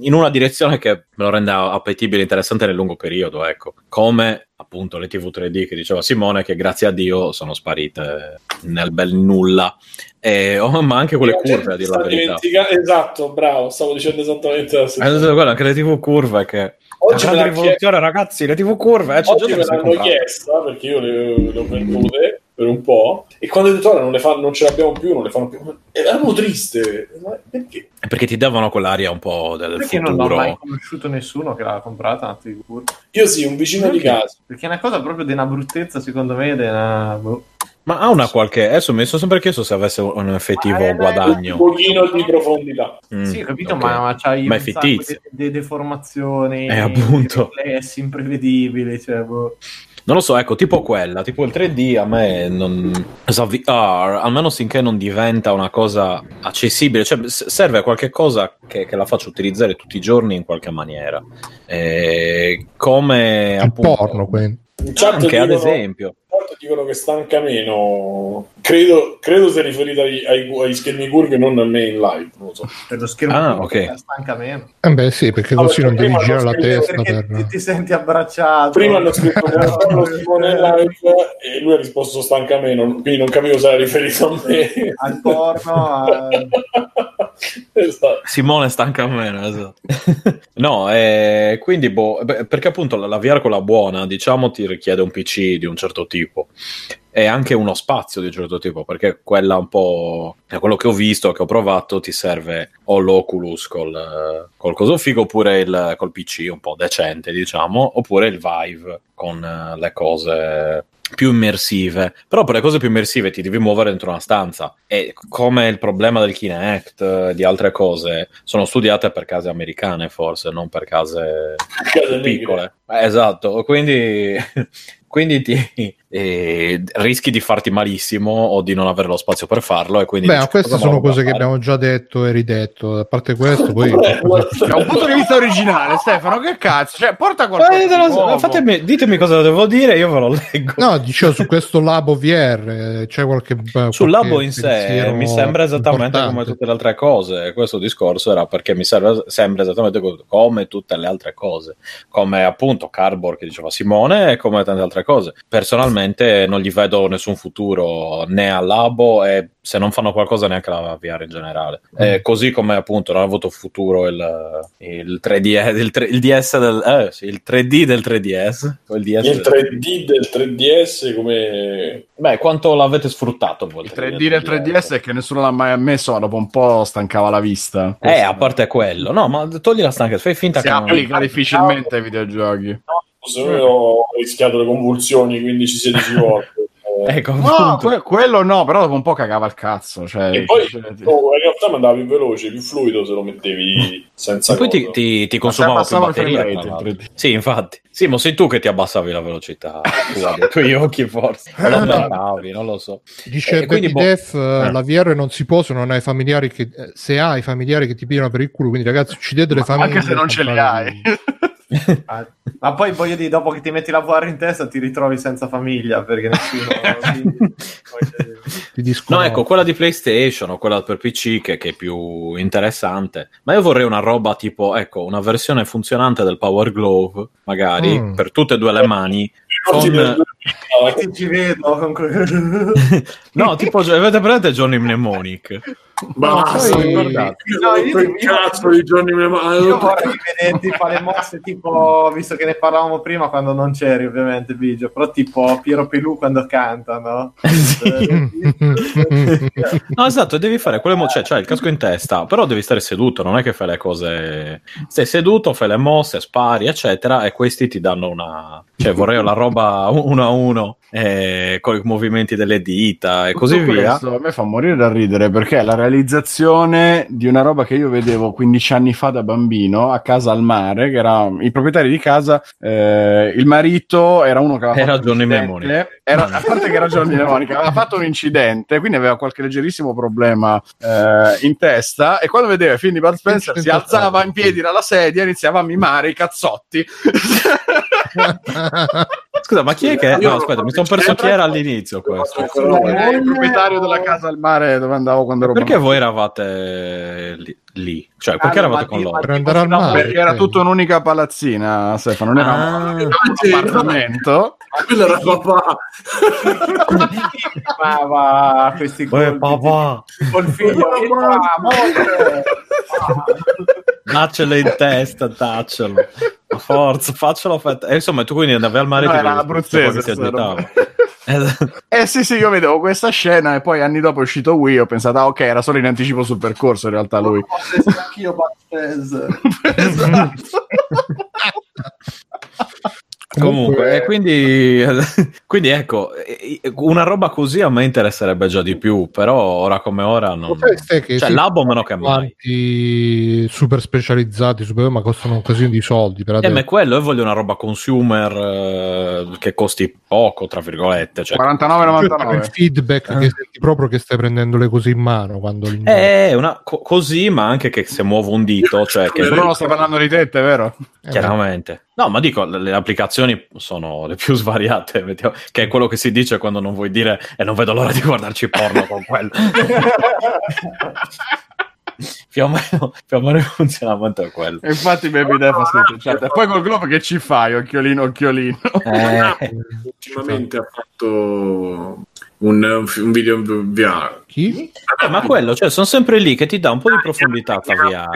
in una direzione che me lo renda appetibile e interessante nel lungo periodo, ecco. Come appunto le TV 3D che diceva Simone, che grazie a Dio sono sparite nel bel nulla. E, oh, ma anche quelle curve, a dire la verità. Esatto, bravo, stavo dicendo esattamente la stessa Eh, guarda, anche le TV curve che... Oggi la rivoluzione, ragazzi, le TV curve, eh, c'è Oggi me l'hanno comprata. chiesta perché io le, le ho vendute per un po' e quando ho detto ora non, le fanno, non ce l'abbiamo più, non le fanno più. Ero triste. Ma Perché? È perché ti davano quell'aria un po' del Perché non ho futuro. mai conosciuto nessuno che l'ha comprata una TV Curve? Io sì, un vicino di casa. Perché è una cosa proprio di una bruttezza, secondo me, di una... boh. Ma ha una qualche. Adesso mi sono sempre chiesto se avesse un effettivo Ma è- Un guadagno. pochino di profondità. Mm, sì, ho capito, ok. ma, ma c'hai Ma è un sacco fittizio. di, di deformazioni, Eh, appunto. riflessi imprevedibili, cioè, boh. Non lo so, ecco, tipo quella, tipo il 3D a me non. so, VR, almeno finché non diventa una cosa accessibile, cioè serve a qualche cosa che, che la faccio utilizzare tutti i giorni in qualche maniera. Eh, come Il appunto. porno, quindi. Anche ad esempio. Dicono che stanca meno. Credo, credo sia riferita ai, ai, ai schermi curvi, non a me in live. Non lo so. Per lo schermo Ah, curvo, ok. stanca meno. Eh beh, sì, perché così perché non devi girare la testa Perché per... ti, ti senti abbracciato. Prima hanno scritto "Buongiorno, Simone in live e lui ha risposto stanca meno, quindi non capivo se era riferito a me. al porno, a- esatto. Simone stanca meno, esatto. no, eh, quindi boh, perché appunto la, la VR quella buona, diciamo, ti richiede un PC di un certo tipo. e anche uno spazio di un certo tipo, perché quella un po', quello che ho visto, che ho provato, ti serve o l'Oculus col, col coso figo oppure il, col PC un po' decente, diciamo, oppure il Vive con le cose più immersive. Però per le cose più immersive ti devi muovere dentro una stanza e come il problema del Kinect e di altre cose sono studiate per case americane forse, non per case piccole. Eh, esatto, quindi quindi ti, eh, rischi di farti malissimo o di non avere lo spazio per farlo e quindi Beh, dici, queste sono cose che abbiamo già detto e ridetto. A parte questo, poi Da un punto di vista originale, Stefano, che cazzo? Cioè, porta qualcosa Eh, fatemi- ditemi cosa devo dire, io ve lo leggo. No, dicevo su questo labo VR eh, c'è qualche Sul qualche labo in sé mi sembra esattamente importante? come tutte le altre cose. Questo discorso era perché mi serve- sembra esattamente co- come tutte le altre cose, come appunto Cardboard che diceva Simone e come tante altre cose. Personalmente non gli vedo nessun futuro né al labo e se non fanno qualcosa neanche la VR in generale. Eh, così come appunto non ha avuto futuro il, il 3D, il, 3 il DS del, eh, sì, il 3D del 3DS. o Il, DS Il del- 3D del 3DS come... Beh, quanto l'avete sfruttato voi? Il 3D del 3DS è che nessuno l'ha mai ammesso, ma dopo un po' stancava la vista. Eh, a parte quello, no, ma togli la stanchezza, fai finta si che non- applica difficilmente ai videogiochi. Se no ho rischiato le convulsioni 15-16 volte. Eh, Ecco, No, appunto. que- quello no, però dopo un po' cagava il cazzo. Cioè, E poi cioè, oh, in realtà mi andava più veloce, più fluido se lo mettevi senza E poi ti, ti, ti Ma consumava più batteria. rate, l'altro. il 3D. Sì, infatti. Sì, ma sei tu che ti abbassavi la velocità tua dei tuoi occhi, forse. O lo aumentavi, non lo so. Dice E quindi, boh- Def, eh, la VR non si può se non hai familiari che eh, se hai familiari che ti pigliano per il culo, quindi ragazzi uccidete le famiglie. Anche se non ce li hai. Ah, Ma poi voglio dire, dopo che ti metti la VR in testa ti ritrovi senza famiglia perché nessuno... Ti. No, ecco, quella di PlayStation o quella per PC che, che è più interessante. Ma io vorrei una roba tipo, ecco, una versione funzionante del Power Glove, magari, Mm. per tutte e due le mani. Ricordi con- ci vedo con No, tipo, avete presente Johnny Mnemonic? Basta, guardate. No, io- cazzo di Johnny Mnemonic. Io vorrei vederti fare mosse tipo, visto che ne parlavamo prima quando non c'eri ovviamente Bigio, però tipo Piero Pelù quando canta, no? No, esatto, devi fare quelle mo- cioè, c'hai il casco in testa, però devi stare seduto, non è che fai le cose. Stai seduto, fai le mosse, spari, eccetera, e questi ti danno una. Cioè, vorrei la roba uno a uno, eh, con i movimenti delle dita e così Tutto via. questo a me fa morire da ridere perché è la realizzazione di una roba che io vedevo 15 anni fa da bambino a casa al mare, che era i proprietari di casa, eh, il marito era uno che aveva Era fatto Johnny Mnemonic. era, a parte che era Johnny Mnemonic, aveva fatto un incidente, quindi aveva qualche leggerissimo problema eh, in testa e quando vedeva i film di Bud Spencer si alzava in piedi dalla sedia e iniziava a mimare i cazzotti. Scusa, ma chi è che. No, aspetta, mi sono perso chi era all'inizio questo. Il proprietario della casa al mare dove andavo quando ero Perché voi eravate lì? Lì? Cioè, perché Ah, eravate con loro? per andare al mare. Perché era tutto un'unica palazzina, Stefano, non era Ah. un appartamento. Quello era papà. Chiamava questi colpi, papà, col figlio daccelo in testa, daccelo. Forza, faccelo. Fat- e insomma, tu quindi andavi al mare No, ti era abruzzese, Eh, sì, sì, io vedevo questa scena e poi anni dopo è uscito Wii, ho pensato, ah ok, era solo in anticipo sul percorso in realtà lui. Anch'io Bud Spencer. esatto. Comunque, e quindi, quindi ecco, eh, una roba così a me interesserebbe già di più, però ora come ora non... Che Cioè, sì, labo meno che mai. super specializzati, super, ma costano un casino di soldi per Eh, ma è quello, io voglio una roba consumer eh, che costi poco, tra virgolette. Cioè, Cioè, il 49,99. feedback Eh. che senti proprio che stai prendendo le cose in mano quando li è una, co- così, ma anche che se muovo un dito, cioè che Bruno sta parlando di tette, vero? Eh, chiaramente. No, ma dico, le, le applicazioni sono le più svariate, mettiamo- che è quello che si dice quando non vuoi dire e non vedo l'ora di guardarci porno con quello. più, o meno, più o meno il funzionamento è quello. E infatti Baby Def ha scritto chat. E poi col globo che ci fai, occhiolino, occhiolino. Eh, Ultimamente ha fatto un, un video VR. Chi? eh, ma quello, cioè, sono sempre lì che ti dà un po' di profondità VR.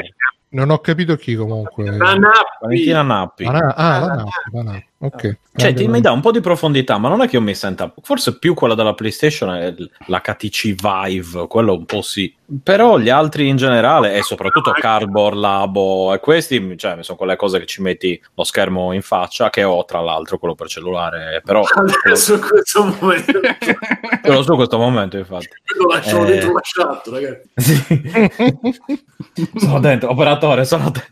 Non ho capito chi comunque. La Nappi. Valentina Nappi. Ah, na- ah, la Nappi, la Nappi. Ok. Cioè, ti, mi dà un po' di profondità, ma non è che io mi senta. Forse più quella della PlayStation è l'HTC Vive, quello un po' sì. Però gli altri in generale, e soprattutto Cardboard, Labo e questi, cioè, sono quelle cose che ci metti lo schermo in faccia, che ho tra l'altro quello per cellulare. Però Adesso in questo momento io lo so in questo momento, infatti. lo lasciamo Eh. dentro la chat, ragazzi. sono dentro, operatore, sono dentro.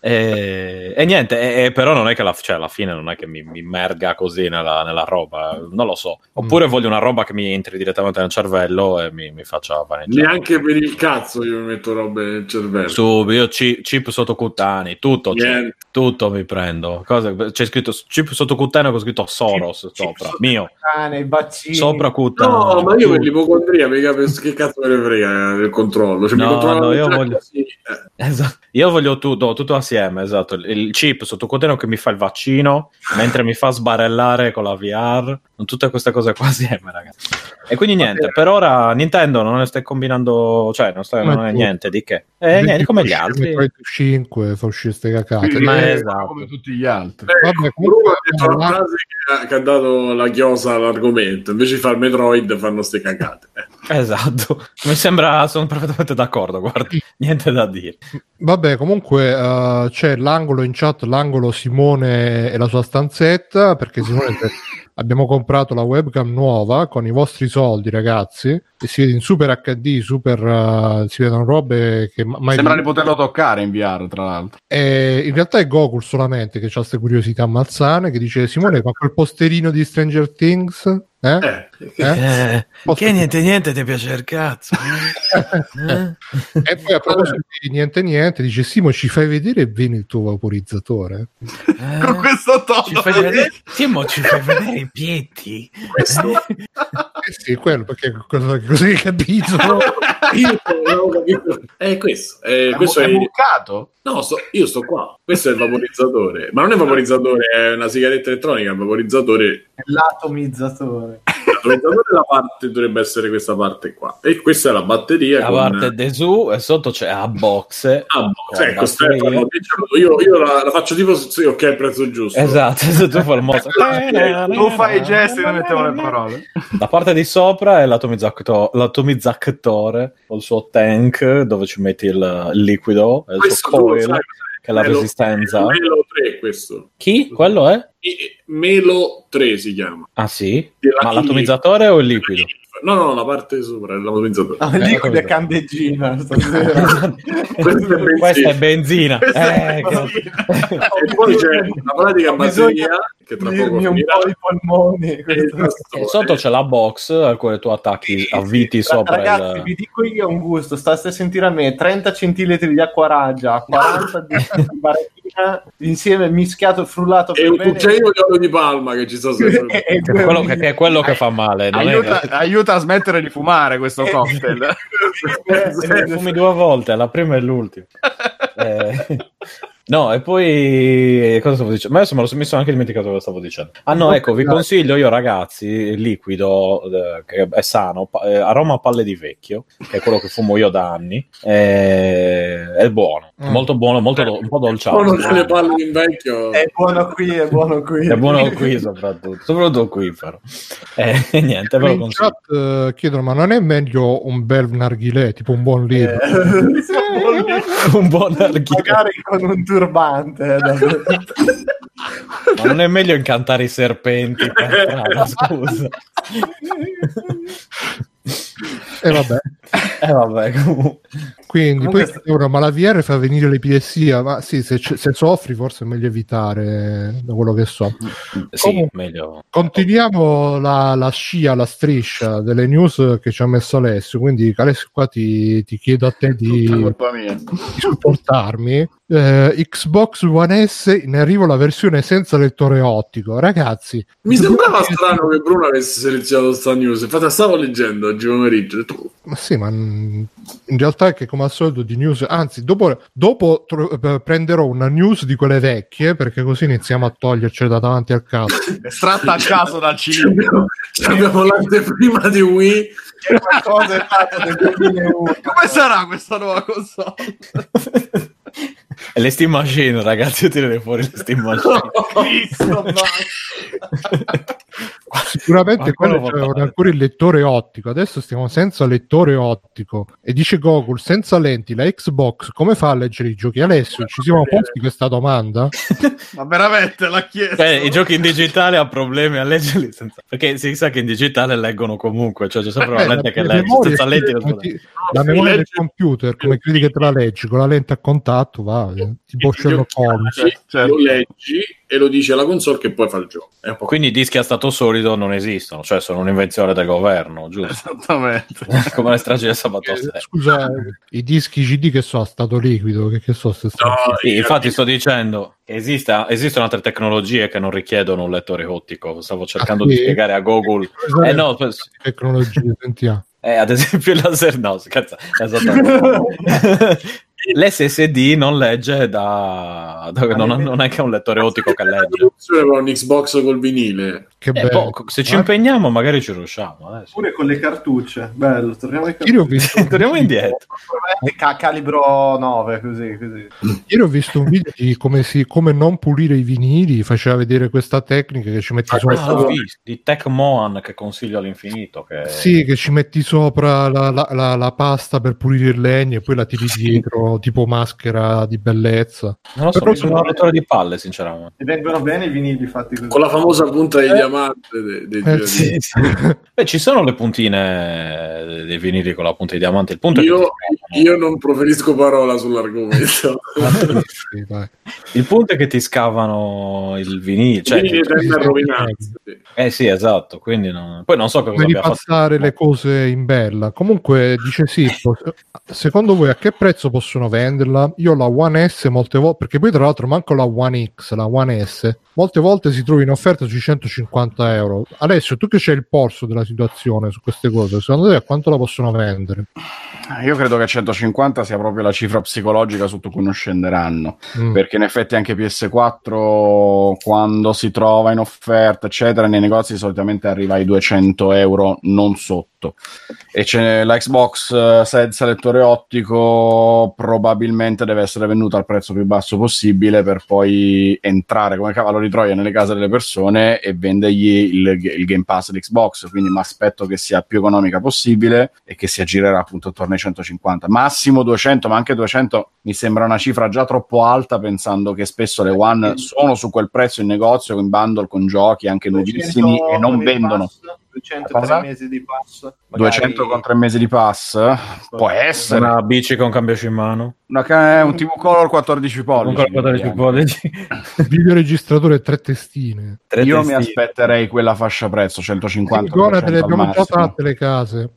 E, e niente, e- e però non è che la, cioè, alla fine non è che mi, mi immerga così nella, nella roba, non lo so. Oppure voglio una roba che mi entri direttamente nel cervello e mi, mi faccia vaneggiare. Neanche per il cazzo io mi metto robe nel cervello. Su, io ci- chip sottocutanei, tutto, Niente. tutto mi prendo. Cosa- c'è scritto chip sottocutaneo con scritto Soros sopra, mio, Cane, i vaccini. sopra cutaneo. No, ma io per l'ipocondria, mica per che cazzo me ne frega eh, del controllo. Cioè, mi No, controllano no, io voglio- così. Esatto. Io voglio tutto, tutto assieme, esatto. Il il chip sottocutaneo che mi fa il vaccino, mentre mi fa sbarellare con la VR, tutte queste cose qua assieme, ragazzi. E quindi niente, per ora Nintendo non ne stai combinando, cioè non, sta, Ma non è niente di che. Eh, niente, come gli altri. Metroid 5 fa uscire ste cacate. Ma è esatto. come tutti gli altri. Eh, Vabbè, Bruno comunque, ha detto la frase che ha, che ha dato la chiosa all'argomento. Invece di fare Metroid fanno ste cagate. Esatto, mi sembra, sono perfettamente d'accordo, guarda, niente da dire. Vabbè, comunque eh, c'è l'angolo in chat, l'angolo Simone e la sua stanzetta, perché Simone te- abbiamo comprato la webcam nuova con i vostri soldi, ragazzi, e si vede in super HD, super, eh, si vedono robe che ma- mai Sembra di poterlo toccare in VR, tra l'altro. Eh, in realtà è Goku solamente che ha queste curiosità malsane, che dice Simone, ma quel posterino di Stranger Things? Eh? Eh. Eh? Posso- niente, niente, ti piace il cazzo. Eh? E poi a proposito di niente niente, dice Simo, ci fai vedere bene il tuo vaporizzatore? Con questo tono. Ci fai vedere, Timo, ci fai vedere i piedi. Eh sì, quello, perché cosa, cosa hai capito? Io non capito. È questo. eh, È, questo è è, bucato? no, sto- io sto qua. Questo è il vaporizzatore. Ma non è un vaporizzatore, è una sigaretta elettronica. Il vaporizzatore, L'atomizzatore. Il vaporizzatore la parte dovrebbe essere questa parte qua. E questa è la batteria. La con- parte de su e sotto c'è a box. Ah, boh, con ecco, Stefano, batteria. diciamo, io, io la, la faccio tipo se ok, il prezzo giusto. Esatto, se tu fai il mosso. Tu fai i gesti e non mettiamo le parole. La parte di sopra è l'atomizzatore, l'atomizzatore col suo tank dove ci metti il, il liquido, e il Questo suo coil, sai, che è la Melo- resistenza. Melo 3 questo. Chi? Quello è? E- Melo 3 si chiama. Ah sì? Ma l'atomizzatore o il liquido? No, no, la parte sopra, è l'atomizzatore. No, Eh, il liquido è capito. candeggina stasera. Questo è benzina. Questa è benzina. Questa è Eh, che- E poi c'è la pratica batteria che tra poco Dirmi un finirà. po' i polmoni. E questo- il tastone. E sotto c'è la box al quale tu attacchi, avviti sopra Ragazzi, il... vi dico io un gusto, state a sentire a me 30 centilitri di acqua raggia, 40 di baratina, insieme mischiato e frullato E un bene. cucchiaino di olio di palma che ci sta sempre. È quello che, è quello che fa male. Non Aiuta, è aiuta a smettere di fumare questo cocktail. che fumi due volte, la prima e l'ultima. Eh, No, e poi cosa stavo dicendo? Ma adesso me lo, mi sono anche dimenticato cosa stavo dicendo. Ah no, ecco, vi consiglio io ragazzi, il liquido eh, che è sano, pa- eh, aroma a palle di vecchio, che è quello che fumo io da anni, eh, è buono, Mm. molto buono, molto do- un po' dolciato. Uno delle palle di vecchio. È buono qui, è buono qui. È buono qui soprattutto, soprattutto qui però. Eh, niente, ve lo In consiglio. chat eh, chiedono, ma non è meglio un bel narghilè, tipo un buon libro? Eh, Un buon archivio. Magari con un turbante. eh, davvero. Ma non è meglio incantare i serpenti per strada, scusa. E vabbè. Eh vabbè, comunque. Quindi Comunque poi chiedono, ma la VR fa venire l'epilessia? Ma sì, se, se soffri forse è meglio evitare, da quello che so. Sì, Comunque- meglio. Continuiamo la, la scia, la striscia delle news che ci ha messo Alessio. Quindi, Alessio, qua ti, ti chiedo a te di, di supportarmi. Eh, Xbox One S in arrivo la versione senza lettore ottico. Ragazzi, Mi sembrava strano che Bruno avesse selezionato sta news. Infatti, la stavo leggendo oggi pomeriggio. Ho detto, ma sì, ma in realtà è che come al solito di news, anzi, dopo, dopo tro- eh, prenderò una news di quelle vecchie perché così iniziamo a togliercele da davanti al caso. Estratta a caso dal cilindro. Abbiamo, l'anteprima di Wii. Che cosa è stato del 2001? Come sarà questa nuova console? E le Steam Machine, ragazzi, io tirerei fuori le Steam Machine. Cristo, ma- Sicuramente quello c'avevano bene. ancora il lettore ottico. Adesso stiamo senza lettore ottico. E dice Google, senza lenti, la Xbox come fa a leggere i giochi? Alessio, ci siamo posti questa domanda? ma veramente l'ha chiesto. Cioè, i giochi in digitale ha problemi a leggerli senza... Perché si sa che in digitale leggono comunque, cioè c'è sempre una Eh, lente la- che le legge, senza lenti come si ti- la memoria del computer, come credi che te la leggi? Con la lente a contatto, va, eh, tipo Sherlock Holmes. Certo. lo leggi e lo dice alla console che poi fa il gioco. È un po' Quindi i dischi a stato solido non esistono, cioè sono un'invenzione del governo, giusto? Esattamente. Come le stragi del sabato Eh, sera. Scusa, i dischi CD che so a stato liquido, che, che so se No, Sì, infatti sto dicendo che esista- esistono altre tecnologie che non richiedono un lettore ottico. Stavo cercando Ah, di sì? spiegare a Google. Eh no, pues- tecnologie, sentiamo. eh, ad esempio il laser no, scherza, esattamente. L'SSD non legge da, da- non, non è che è un lettore ottico che legge. un Xbox col vinile. Che Eh, bello. boh, se ci impegniamo magari ci riusciamo. adesso. Pure con le cartucce. Bello, torniamo ai cartucce. Torniamo indietro. Ca- calibro 9, così, così. ieri ho visto un video di come, si, come non pulire i vinili, faceva vedere questa tecnica che ci metti Ah, sopra. Ah, di Tech Moan che consiglio all'infinito. Che... Sì, che ci metti sopra la, la- la- la pasta per pulire il legno e poi la tiri dietro, tipo maschera di bellezza. Non lo so, Però mi sembra un lettore di palle, sinceramente. E vengono bene i vinili fatti così. Con la famosa punta di diamante de- dei Eh, giri. sì. Beh, ci sono le puntine dei vinili con la punta di diamante. Il punto è che Io, ti scavano. io non proferisco parola sull'argomento. Sì, sì, dai. Il punto è che ti scavano il vinile. Cioè, Quindi sì, tende a sì, rovinarsi. Sì. eh sì, esatto. Quindi non- Poi non so cosa Come abbia fatto. ripassare le cose in bella. Comunque dice sì, po- secondo voi a che prezzo possono venderla? Io la One S molte volte, perché poi tra l'altro manco la One X, la One S, molte volte si trova in offerta sui 150 euro. Alessio, tu che c'è il polso della situazione su queste cose, secondo te a quanto la possono vendere? Io credo che 150 sia proprio la cifra psicologica sotto cui non scenderanno. Mm. Perché in effetti anche PS4 quando si trova in offerta eccetera nei negozi solitamente arriva ai 200 euro non sotto e c'è la Xbox eh, senza lettore ottico probabilmente deve essere venduta al prezzo più basso possibile per poi entrare come cavallo di Troia nelle case delle persone e vendergli il, il Game Pass di Xbox. Quindi mi aspetto che sia più economica possibile e che si aggirerà appunto attorno ai 150 massimo 200 ma anche 200 mi sembra una cifra già troppo alta pensando che spesso le One sono su quel prezzo in negozio in bundle con giochi anche nuovissimi 200 e non vendono. pass, 200 Cosa? tre mesi di pass. magari- 200 con 3 mesi di pass può essere Una bici con cambio in mano. Una ca- un TV Color 14 pollici Con 14 pollici. Videoregistratore tre testine. Tre io mi testine. aspetterei quella fascia prezzo 150 Guarda, te le 200 al abbiamo già fatte le case.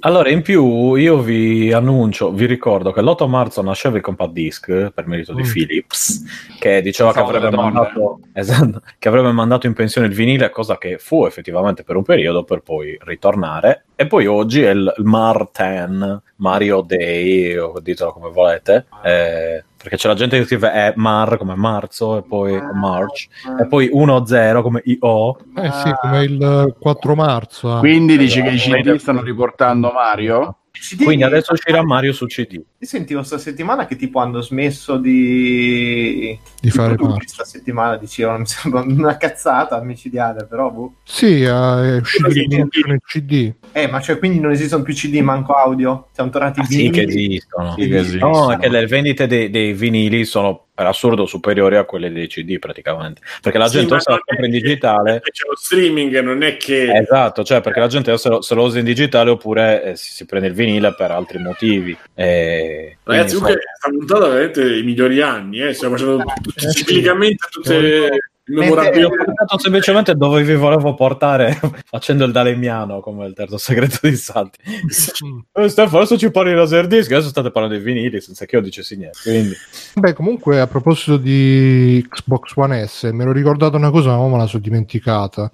Allora, in più io vi annuncio, vi ricordo che l'8 marzo nasceva il compact disc per merito di Mm. Philips, che diceva che avrebbe, mandato, esatto, che avrebbe mandato in pensione il vinile, cosa che fu effettivamente per un periodo, per poi ritornare. E poi oggi è il il Mar 10, Mario Day, o ditelo come volete, eh, perché c'è la gente che scrive è Mar come marzo, e poi March, e poi 1-0 come IO. Eh sì, come il 4 marzo. ah. quindi dici che i Esatto. CD stanno riportando Mario CD Quindi adesso uscirà Mario su CD. Io sentivo sta settimana che tipo hanno smesso di, Di fare produrre Mario. sta settimana dicevano mi sembra una cazzata micidiale però boh. Sì, eh, è uscito Sì, produzione CD. eh ma cioè quindi non esistono più CD manco audio siamo tornati Ah, sì, vinili. che esistono. Sì, che esistono. No, è che le vendite dei, dei vinili sono per assurdo superiori a quelle dei CD praticamente. Perché la Sì, gente se è compra in digitale. C'è lo streaming, non è che... Esatto, cioè perché la gente se lo, se lo usa in digitale oppure eh, si, si prende il vinile per altri motivi. E, Ragazzi, comunque sta puntata veramente i migliori anni, eh? stiamo facendo ciclicamente tutte memorabili. io ho pensato semplicemente dove vi volevo portare facendo il Dalemiano come il terzo segreto di Santi. Eh, Stefano, adesso ci parli di Laserdisc, adesso state parlando dei vinili senza che io dicessi niente. Quindi... Beh, comunque, a proposito di Xbox One S, mi ero ricordato una cosa, ma me la sono dimenticata.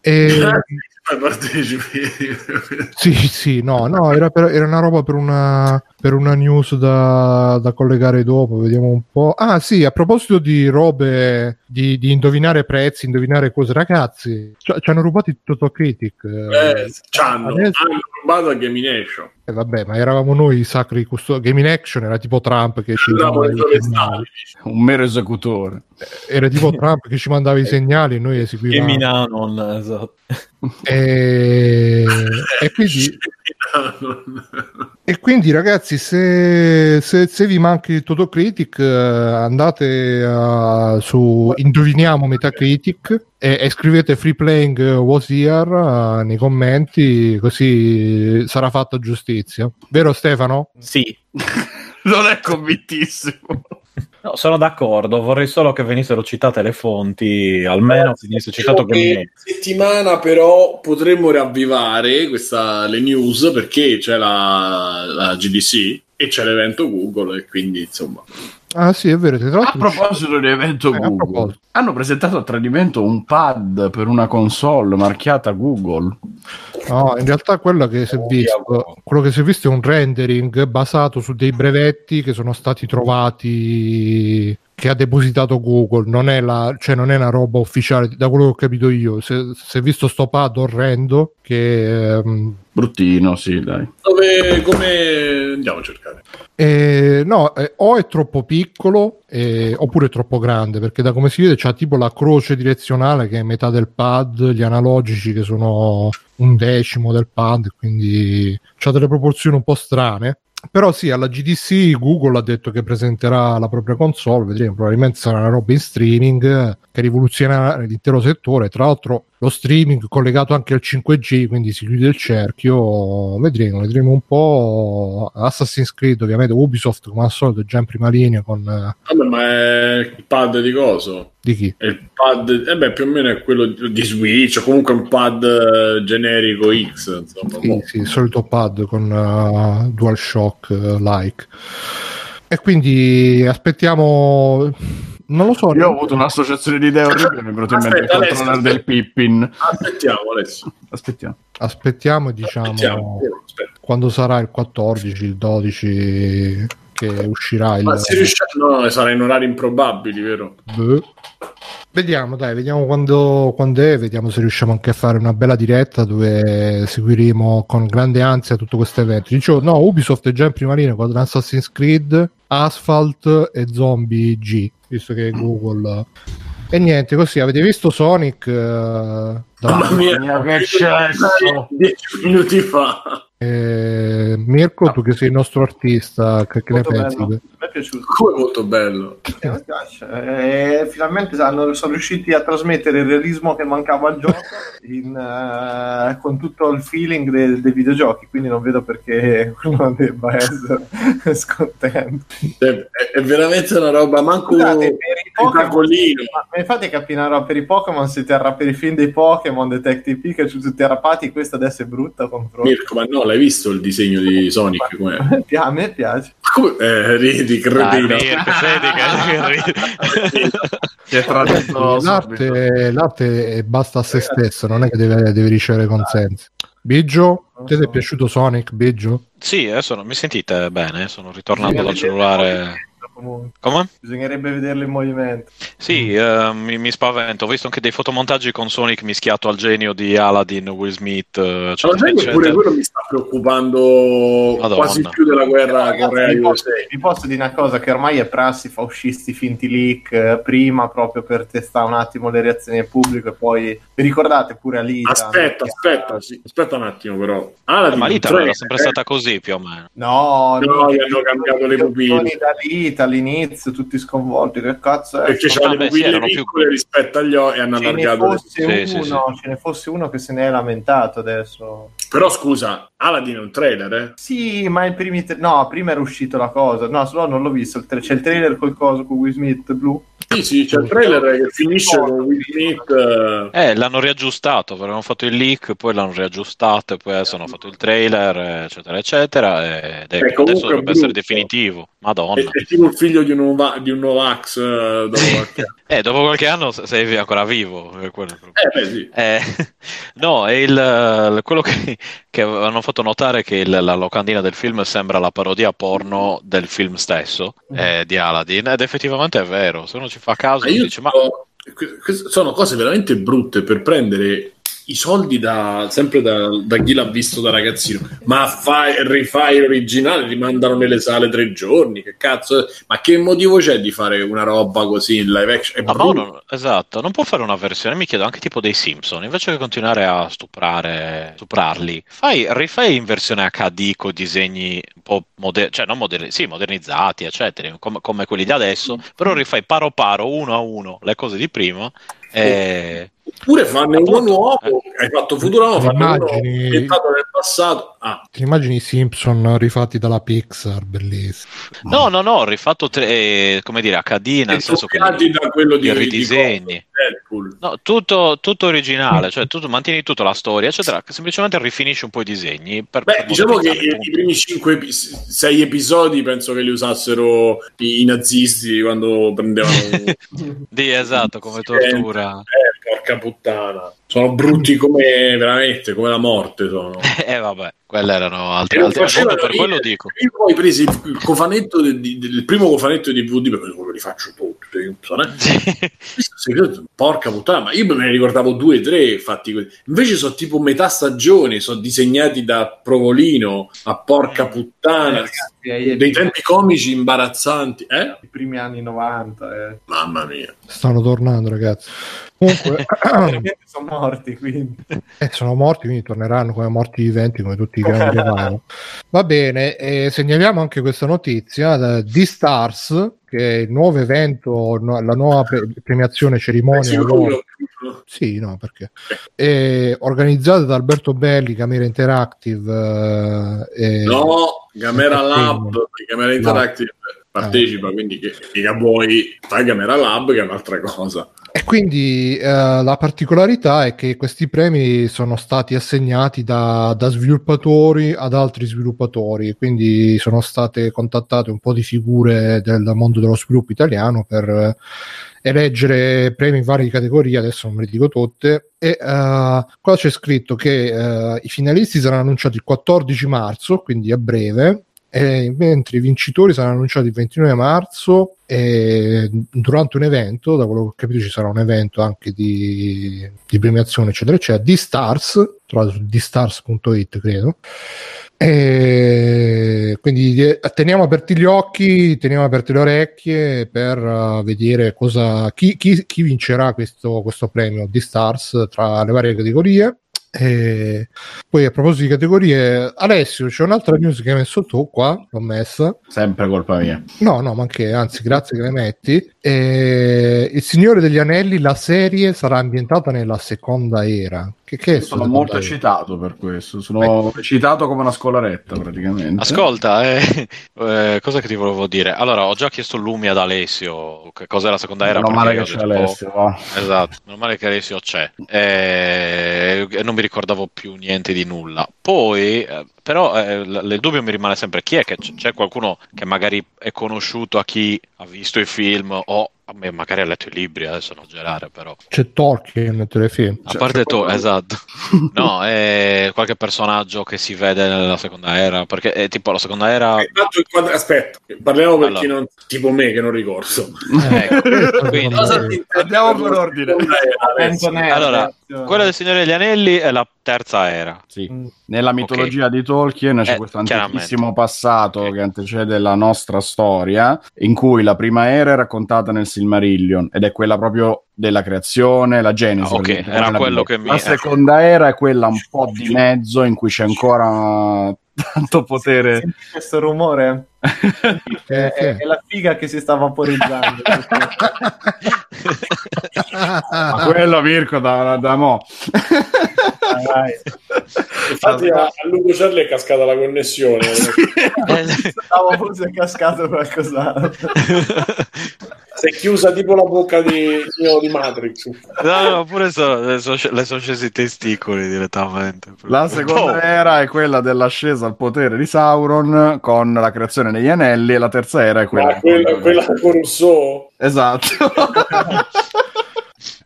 E... Poi partecipi. Sì, sì, no, no, era, per- era una roba per una, per una news da, da collegare dopo, vediamo un po'. Ah, sì, a proposito di robe di, di indovinare prezzi, indovinare cose. Ragazzi, ci ci hanno rubato il Totocritic. Eh, c'hanno, adesso- hanno rubato a Gamination. Eh, vabbè, ma eravamo noi i sacri custodi. Game in Action era tipo Trump che ci mandava i segnali. Un mero esecutore. Era tipo Trump che ci mandava i segnali e noi eseguivamo. Minanon, esatto. E, e quindi E quindi ragazzi, se, se- se vi manca il Totocritic, eh, andate eh, su Indoviniamo Metacritic e, e scrivete Free Playing Was Here eh, nei commenti, così sarà fatta giustizia. Vero Stefano? Sì. Non è convintissimo. No, sono d'accordo, vorrei solo che venissero citate le fonti, almeno venisse citato Diciamo che settimana però potremmo riavvivare questa, le news perché c'è la, la GDC e c'è l'evento Google e quindi insomma Ah sì, è vero. A proposito di evento Eh, Google, hanno presentato a tradimento un pad per una console marchiata Google. No, in realtà quello che si è visto, quello che si è visto è un rendering basato su dei brevetti che sono stati trovati che ha depositato Google, non è, la, cioè non è una roba ufficiale, da quello che ho capito io. Se- Si è visto sto pad orrendo che ehm, Bruttino, sì, dai. dove come andiamo a cercare eh, no, eh, o è troppo piccolo eh, oppure è troppo grande, perché da come si vede c'ha tipo la croce direzionale che è metà del pad, gli analogici che sono un decimo del pad, quindi c'ha delle proporzioni un po' strane. Però sì, alla GDC Google ha detto che presenterà la propria console, vedremo, probabilmente sarà una roba in streaming eh, che rivoluzionerà l'intero settore. Tra l'altro lo streaming collegato anche al 5G, quindi si chiude il cerchio, vedremo, vedremo un po'. Assassin's Creed, ovviamente Ubisoft come al solito è già in prima linea con... vabbè ma è il pad di coso di chi? è il pad eh beh più o meno è quello di Switch o comunque un pad eh, generico X insomma Sì, sì, il solito pad con uh, DualShock uh, like. E quindi aspettiamo... Non lo so. Io ho avuto un'associazione di idee orribile, mi è venuto in mente il controller del. Pippin. aspettiamo adesso Aspettiamo. Aspettiamo e diciamo aspettiamo quando sarà il 14, il 12 che uscirà il... ma si riuscirà no sarà in orari improbabili vero Boh. Vediamo, dai, vediamo quando, quando è, vediamo se riusciamo anche a fare una bella diretta dove seguiremo con grande ansia tutto questo evento. Dicevo, no, Ubisoft è già in prima linea con Assassin's Creed, Asphalt e Zombie G, visto che Google... E niente, così, avete visto Sonic? eh, da- Mamma mia, che cesso! Dieci minuti fa. Eh, Mirko, tu che sei il nostro artista, che, che ne pensi? bello. Mi è piaciuto. Come molto bello. Eh, mi piace. Eh, finalmente hanno- sono riusciti a trasmettere il realismo che mancava al gioco in, eh, con tutto il feeling de- dei videogiochi, quindi non vedo perché uno debba essere scontento. È, è veramente una roba, manco Scusate, per i un Pokémon, tavolino. ma mi fate capire una roba, per i Pokémon siete arra- per i film dei Pokémon, Detective Pikachu, tutti arrapati, questa adesso è brutta confronto. Mirko, ma no, l'hai visto il disegno di Sonic? Com'è? A me piace. Come? Eh, ridi, cretino. L'arte, l'arte è basta a se stesso, non è che deve, deve ricevere consensi. Biggio, ti è piaciuto Sonic, Biggio? Sì, adesso non mi sentite bene? Sono ritornato dal cellulare. Comunque. Come? Bisognerebbe vederlo in movimento. Sì, eh, mi, mi spavento. Ho visto anche dei fotomontaggi con Sonic mischiato al genio di Aladdin, Will Smith, eh, Allora, eccetera, pure quello mi sta preoccupando Madonna. quasi più della guerra Corea vi, posso, vi posso dire una cosa che ormai è prassi fa uscire sti finti leak eh, prima proprio per testare un attimo le reazioni del pubblico e poi vi ricordate pure Alita Aspetta, no? aspetta, sì, aspetta un attimo però. Aladdin Ma l'Italia trailer, era sempre eh? stata così più o meno. no, No, mica, gli hanno cambiato le pupille. Alita all'inizio tutti sconvolti che cazzo è? Perché c'erano le pupille erano più- piccole rispetto agli occhi e hanno ce ne, allargato le fosse Sì, sì, uno, ce ne fosse uno che se ne è lamentato adesso Però scusa, Aladdin è un trailer, eh? sì ma i primi tre- no prima era uscito la cosa no solo non l'ho visto il tra- c'è il trailer col coso con Will Smith blu Sì, sì, c'è il trailer che finisce con Will Smith. eh, Eh, l'hanno riaggiustato, avevano fatto il leak, poi l'hanno riaggiustato, e poi adesso hanno fatto il trailer, eccetera, eccetera. Ed è- Eh, comunque adesso dovrebbe è essere definitivo. È, Madonna. è tipo il figlio di un, Nova- di un Novax eh. Eh, dopo qualche anno sei ancora vivo. è. Eh, beh, sì. Eh, no, è il, quello che, che hanno fatto notare che il- la locandina del film sembra la parodia porno del film stesso, eh, di Aladdin, ed effettivamente è vero. Se uno ci fa caso, Ma dice, ma que- queste sono cose veramente brutte per prendere i soldi da, sempre da, da chi l'ha visto da ragazzino. Ma fai, rifai l'originale, rimandano nelle sale tre giorni. Che cazzo? Ma che motivo c'è di fare una roba così in live action? Non- esatto, non può fare una versione, mi chiedo anche tipo dei Simpson, invece che continuare a stuprare, stuprarli, fai, rifai in versione HD con disegni un po' moderni, cioè non moderni, sì, modernizzati, eccetera, come, come quelli di adesso, però rifai paro paro, uno a uno, le cose di prima. E... Oppure fanne uno Appunto, nuovo. Hai fatto Futurama, fanne uno ambientato nel passato. Ah, Ti immagini i Simpson rifatti dalla Pixar, bellissimo. No, no, no, ho rifatto tre- eh, come dire HD, nel e senso che da quello di i di ridisegni. No, tutto, tutto originale, cioè tutto, mantieni tutta la storia, eccetera, che semplicemente rifinisci un po' i disegni. Per, Beh, per diciamo che i, i primi 5 6 episodi penso che li usassero i, i nazisti quando prendevano Di, esatto, come Eh, tortura. eh, porca puttana. Sono brutti come veramente come la morte sono. E vabbè, quelle erano altre, altre appunto per quello dico. Io poi presi il, il cofanetto del, del primo cofanetto di DVD perché quello li faccio tutti. Simpson, eh. Segreto, porca puttana, ma io me ne ricordavo due, tre fatti. Invece sono tipo metà stagione, sono disegnati da Provolino a porca puttana. Ragazzi, ai- Dei tempi comici imbarazzanti, eh? I primi anni 90. Eh. Mamma mia. Stanno tornando, ragazzi. Comunque, sono morti, quindi. eh, sono morti, quindi torneranno come morti viventi, come tutti Revival. Va bene, e segnaliamo anche questa notizia di Stars, che è il nuovo evento, no- la nuova pre- premiazione cerimonia. Award. Sì, no, perché è organizzata da Alberto Belli, Camera Interactive. eh, e- No, Camera. Lab, Camera Interactive partecipa, quindi che mica vuoi fai Camera Lab che è un'altra cosa. E quindi eh, la particolarità è che questi premi sono stati assegnati da, da sviluppatori ad altri sviluppatori, quindi sono state contattate un po' di figure del mondo dello sviluppo italiano per eh, eleggere premi in varie categorie, adesso non ve le dico tutte. E eh, qua c'è scritto che eh, i finalisti saranno annunciati il 14 marzo, quindi a breve, e mentre i vincitori saranno annunciati il 29 marzo e durante un evento, da quello che ho capito ci sarà un evento anche di, di premiazione eccetera eccetera, di Stars, trovato su dstars.it credo. E quindi eh, teniamo aperti gli occhi, teniamo aperte le orecchie per uh, vedere cosa, chi, chi- chi vincerà questo, questo premio di Stars tra le varie categorie. E poi a proposito di categorie, Alessio, c'è un'altra news che hai messo tu qua, l'ho messa. Sempre colpa mia. No, no, ma anche, anzi, grazie che le metti. E il Signore degli Anelli, la serie sarà ambientata nella seconda era. Che, che è Sono molto era? eccitato per questo. Sono eccitato come una scolaretta praticamente. Ascolta, eh, eh, cosa che ti volevo dire? Allora, ho già chiesto Lumi ad Alessio, che cos'è la seconda era? Meno perché male che c'è detto, Alessio. oh, esatto, meno male che Alessio c'è. Eh, E non mi ricordavo più niente di nulla. Poi, eh, però, eh, il dubbio mi rimane sempre chi è che c- c'è qualcuno che magari è conosciuto a chi ha visto i film o magari ha letto i libri, adesso non gerare però. C'è Tolkien nel telefilm. A parte tu, esatto. No, è qualche personaggio che si vede nella seconda era, perché è tipo la seconda era... Eh, quadro- Aspetta, parliamo per Allora. chi non tipo me che non ricordo. Ecco, quindi- Andiamo per ordine. era, Allora, quella del Signore degli Anelli è la terza era. Sì. Mm. Nella mitologia di Tolkien c'è Eh, questo antichissimo passato Ok. che antecede la nostra storia, in cui la prima era è raccontata nel Silmarillion ed è quella proprio della creazione, la genesi. Ah, ok, praticamente, era nella quello che mi- La seconda era è quella un po' di mezzo in cui c'è ancora tanto potere. Senti questo rumore? È, è- è la figa che si sta vaporizzando. Ma quello Mirko da, da mo. Dai. Infatti a, a Lugo Cerli è cascata la connessione. Stavo forse cascato qualcos'altro. si è chiusa tipo la bocca di, di Matrix. no, no, pure so- le sono sc- le sono scesi i testicoli direttamente. La seconda Oh, era è quella dell'ascesa al potere di Sauron con la creazione degli anelli e la terza era è quella, Ma quella, quella con Rousseau? Esatto.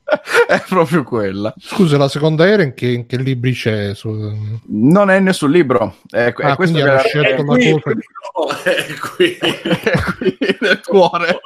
è proprio quella. Scusa, la seconda era in che, in che libri c'è? Su... Non è nessun libro. È, è Ah, questo quindi che scelto È la qui, è qui. è qui nel cuore.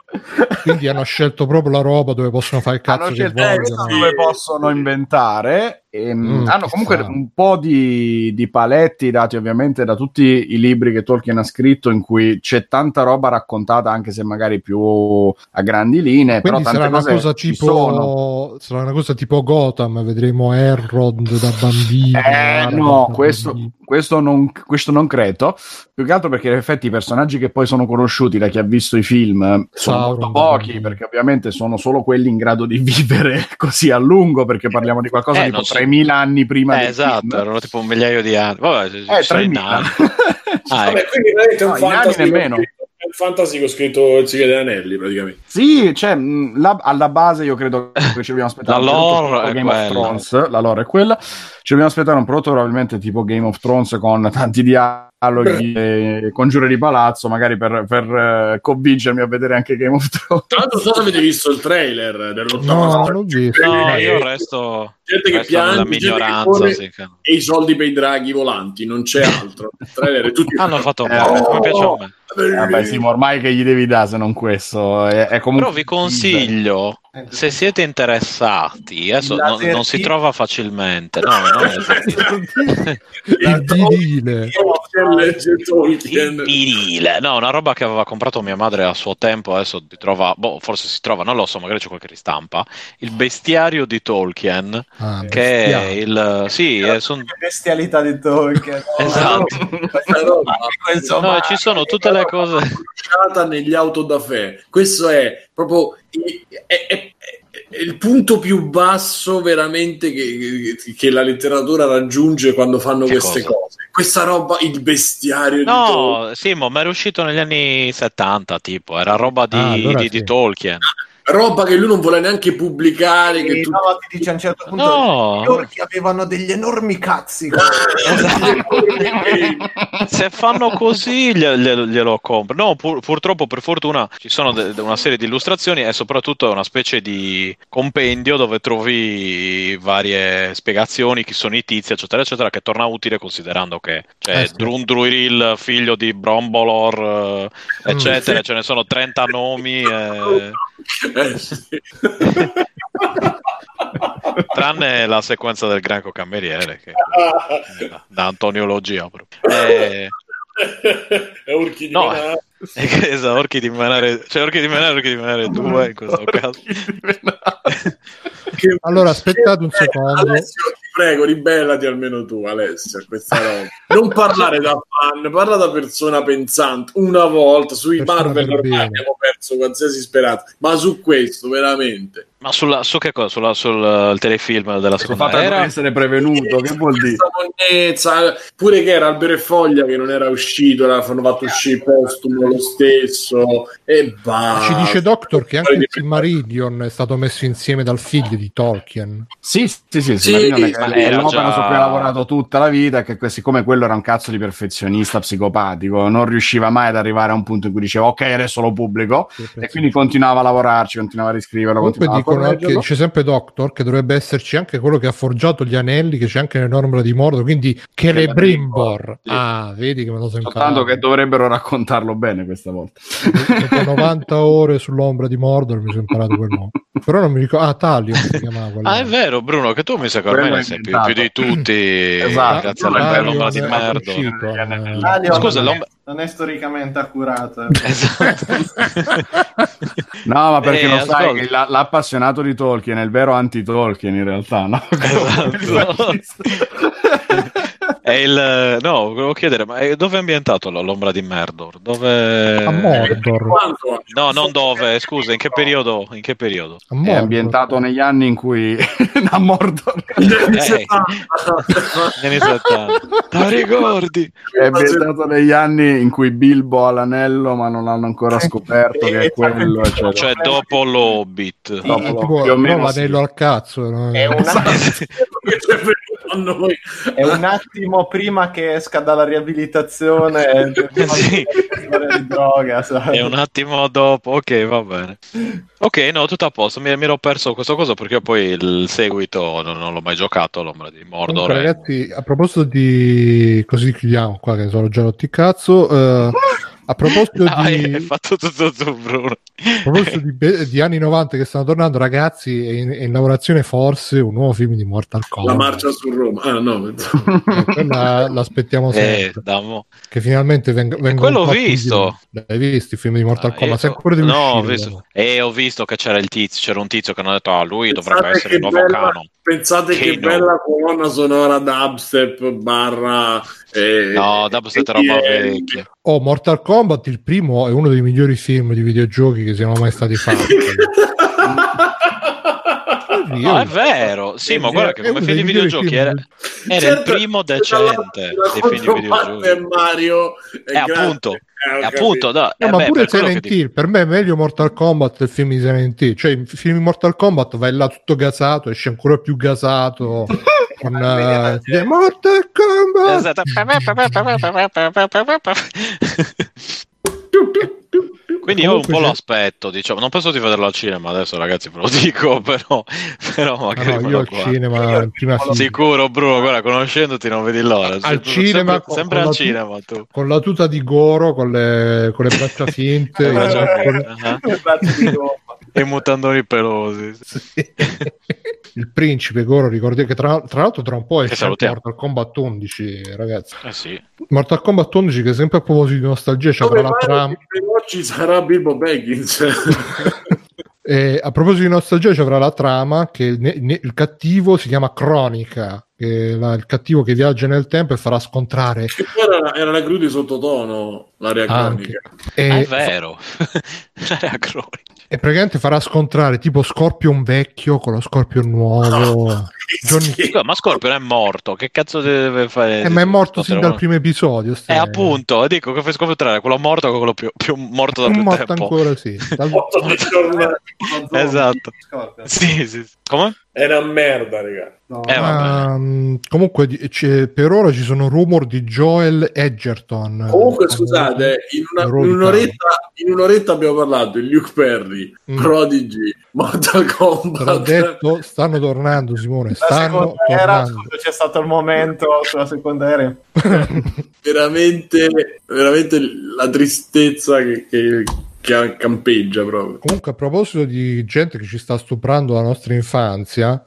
Quindi hanno scelto proprio la roba dove possono fare il cazzo hanno che vogliono. questo dove possono inventare e, Mm, hanno comunque sta. un po' di, di paletti dati ovviamente da tutti i libri che Tolkien ha scritto in cui c'è tanta roba raccontata anche se magari più a grandi linee Quindi però sarà una cosa tipo sarà una cosa tipo Gotham, vedremo Elrond da bambino. Eh, no, questo, bambino. Questo, non, questo non credo. Più che altro perché in effetti i personaggi che poi sono conosciuti da chi ha visto i film eh, sono Sauron, molto pochi, perché ovviamente sono solo quelli in grado di vivere così a lungo, perché parliamo di qualcosa Eh, tipo non so. 3.000 anni prima Eh, esatto, film. erano tipo un migliaio di anni. Vabbè, Eh, sono i 3.000. nani. Ah, Vabbè, ecco. quindi veramente è un No, anni nemmeno. un fantasy con scritto il Signore degli Anelli, praticamente. Sì, cioè, mh, la- alla base io credo che ci dobbiamo aspettare La lore è Game of quella. Thrones, la lore è quella. Ci dobbiamo aspettare un prodotto probabilmente tipo Game of Thrones con tanti dialoghi e congiure di palazzo, magari per, per, eh, convincermi a vedere anche Game of Thrones. Tra l'altro, non so se avete visto il trailer dell'ottava No, non l'ho visto. No, io resto, gente che resto nella piange, gente che corre sì, che- e i soldi per i draghi volanti, non c'è altro. Il trailer è tutti Hanno fatto Eh, bene, come piace a me. Vabbè, sì, ma ormai che gli devi dare se non questo? È, è comunque Però vi consiglio, se siete interessati, adesso La non, non si trova facilmente, no, non è Il vinile, no, una roba che aveva comprato mia madre a suo tempo, adesso si trova, boh, forse si trova, non lo so, magari c'è qualche ristampa, il bestiario di Tolkien, Ah, che è bestiale. il, sì, è, son- bestialità di Tolkien. Esatto. Roba Questo no, ci sono tutte le cose, negli auto da fè. Questo è proprio è- è- è il punto più basso veramente che, che la letteratura raggiunge quando fanno Che queste cosa? cose. Questa roba, il bestiario di Tolkien. no, sì, ma è uscito negli anni 70, tipo, era roba di, Ah, allora di- sì. di Tolkien. Roba che lui non vuole neanche pubblicare. Che E tu... no, ti dice a un certo punto No. gli orchi avevano degli enormi cazzi. Se fanno così glielo, glielo- compro. No, pur- purtroppo per fortuna ci sono de- de- una serie di illustrazioni e soprattutto è una specie di compendio dove trovi varie spiegazioni, chi sono i tizi, eccetera, eccetera, che torna utile considerando che c'è Eh sì. Drundruiril, figlio di Brombolor, eh, eccetera, ce ne sono 30 nomi. eh, Eh, sì. Tranne la sequenza del granco cameriere che eh, da- Antonio Logia proprio. Eh, È orchi di No. Menare. e che- esatto, orchi di menare, cioè orchi di menare, orchi di menare 2 in questo caso. Allora, aspettate un Eh, secondo. Alessio, prego, ribellati almeno tu, Alessio, a questa roba. Non parlare da fan, parla da persona pensante. Una volta sui Persona Marvel ormai abbiamo perso qualsiasi speranza, ma su questo veramente. Ma sulla, su che cosa? Sulla- sul eh, telefilm della Sono seconda per era? essere prevenuto, che vuol dire? Monnezza, pure che era Albero e Foglia che non era uscito, l'hanno fatto uscire postumo lo stesso e basta. Ci dice Doctor che anche il Silmarillion è stato messo insieme dal figlio di Tolkien. Sì, sì, sì, sì, Sì, ma è era l'opera già- su cui ha lavorato tutta la vita che siccome quello era un cazzo di perfezionista psicopatico, non riusciva mai ad arrivare a un punto in cui diceva ok, adesso lo pubblico e quindi continuava a lavorarci, continuava a riscriverlo, continuava a dicono anche, correggerlo. dice sempre Doctor che dovrebbe esserci anche quello che ha forgiato gli anelli, che c'è anche nell'ombra di Mordor, quindi Celebrimbor. Sì. Ah, vedi che me lo so Soltanto che dovrebbero raccontarlo bene questa volta. Dopo 90 ore sull'ombra di Mordor mi sono imparato quel nome. Però non mi ricordo. Ah, Talion si chiamava quello. Ah, è vero, Bruno, che tu mi sa che ormai ne sai più, più di tutti. Esatto, grazie all'ombra di eh, Talion Scusa, l'ombra- è, non è storicamente accurato. Esatto. No, ma perché Eh, lo sai ascolta. che la- l'appassionato di Tolkien è il vero anti-Tolkien in realtà, no? Esatto. È il no, volevo chiedere, ma è- dove è ambientato l'ombra di Merdor? Dove A Mordor. No, non dove, scusa, in che periodo? In che periodo? È ambientato negli anni in cui a Mordor Eh, negli anni 70. La ricordi? è ambientato negli anni in cui Bilbo ha l'anello ma non l'hanno ancora scoperto che è quello eccetera. Cioè dopo l'Hobbit. Dopo, Eh, tipo, più o meno no, sì. l'anello al cazzo. no? È un attimo attimo prima che esca dalla riabilitazione Sì. di droga, sai. E un attimo dopo, ok, va bene. Ok, no, tutto a posto. Mi, mi ero perso questa cosa perché poi il seguito non, non l'ho mai giocato. L'ombra di Mordor. Comunque, ragazzi, a proposito di. Così chiudiamo qua, che sono già rotti cazzo. eh, a proposito Ah, hai di. hai fatto tutto tu, Bruno. A proposito di, be- di anni 90 che stanno tornando, ragazzi, è in, è in lavorazione forse un nuovo film di Mortal La Kombat. marcia su Roma. Ah, no. Eh, quella l'aspettiamo Eh, sempre. dammo. Che finalmente venga, venga quello ho visto. di- L'hai visto il film di Mortal Ah, Kombat? io- Sei no, ho visto, e ho visto che c'era il tizio, c'era un tizio che hanno detto ah, lui dovrebbe Pensate essere il che nuovo bella- canon. Pensate che Kano. bella colonna sonora dubstep barra... eh, No, dubstep è eh, roba eh, vecchia. Oh, Mortal Kombat, il primo, è uno dei migliori film di videogiochi che siano mai stati fatti. No, è vero. Sì, ma guarda che È come uno film di videogiochi film. era, era il Certo, primo dalla- decente dei film di videogiochi. Mario E appunto, Eh, ho e capito. appunto, no, No, eh ma beh, pure Silent dico- Hill, per me è meglio Mortal Kombat del film di Silent Hill. Cioè, il film di Mortal Kombat vai là tutto gasato, esce ancora più gasato. con eh, The Mortal Kombat. Esatto. Quindi io un po' lo aspetto, diciamo, non penso di vederlo al cinema adesso, ragazzi, ve lo dico, però, però Ah, magari no, io al guardo. cinema in prima. Sicuro, Bruno, guarda, conoscendoti non vedi l'ora. Al Tu- cinema, sempre, con- sempre con al la- cinema tu. con la tuta di Goro, con le, con le braccia finte, Eh, con- ah, Braccio di. E i mutandoni pelosi. il principe Goro, ricordi che tra, tra l'altro tra un po' è. Mortal Kombat 11, ragazzi. Eh sì. Mortal Kombat 11 che sempre a proposito di nostalgia c'è la trama. ci sarà Bilbo Baggins? E a proposito di nostalgia, ci avrà la trama che il, ne- il cattivo si chiama Cronica, la- il cattivo che viaggia nel tempo e farà scontrare Che era, era la cru di sottotono, anche. cronica. E, Ah, è vero. L'area cronica. E praticamente farà scontrare tipo Scorpion vecchio con lo Scorpion nuovo. Johnny- Sì. Ma Scorpion è morto, che cazzo deve fare? Eh, ma è morto sin dal primo episodio. Eh, ste- appunto, dico che fai scontrare quello morto con quello più, più morto da più morto tempo. ancora, sì. Dal-. Esatto. Sì. sì. Come? È una merda, raga. No. Eh, vabbè. Um, comunque per ora ci sono rumor di Joel Edgerton. Comunque, scusate, in, una- in un'oretta, in un'oretta abbiamo parlato di Luke Perry, Mm. Prodigy, Mortal Te l'ho Kombat. detto, stanno tornando, Simone. La Stanno seconda era, tornando. quando c'è stato il momento sulla seconda era. veramente, veramente la tristezza che, che campeggia proprio. Comunque, a proposito di gente che ci sta stuprando la nostra infanzia,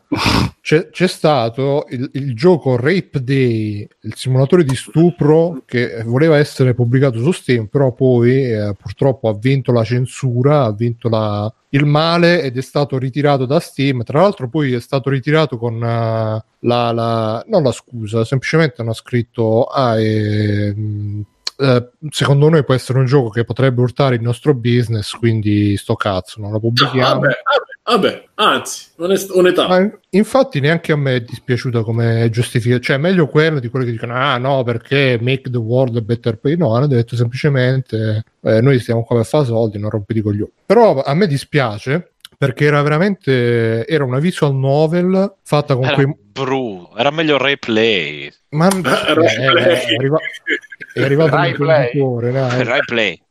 c'è, c'è stato il, il gioco Rape Day, il simulatore di stupro che voleva essere pubblicato su Steam, però poi eh, purtroppo ha vinto la censura, ha vinto la- il male ed è stato ritirato da Steam. Tra l'altro, poi è stato ritirato con eh, la, la- non la scusa, semplicemente hanno scritto: Ah, ehm, eh, secondo noi può essere un gioco che potrebbe urtare il nostro business, quindi sto cazzo, non lo pubblichiamo. Vabbè, vabbè, vabbè, anzi, onest- onestà. Ma infatti neanche a me è dispiaciuta come giustificazione, cioè meglio quello di quelli che dicono ah no perché make the world a better place, no hanno detto semplicemente eh, noi stiamo qua per fare soldi, non rompiti coglioni. Però a me dispiace perché era veramente era una visual novel fatta con Era quei brutto, era meglio replay. ma Eh, Rai eh, è, arriva- è arrivato Rai il Play. venditore, dai. Rai play.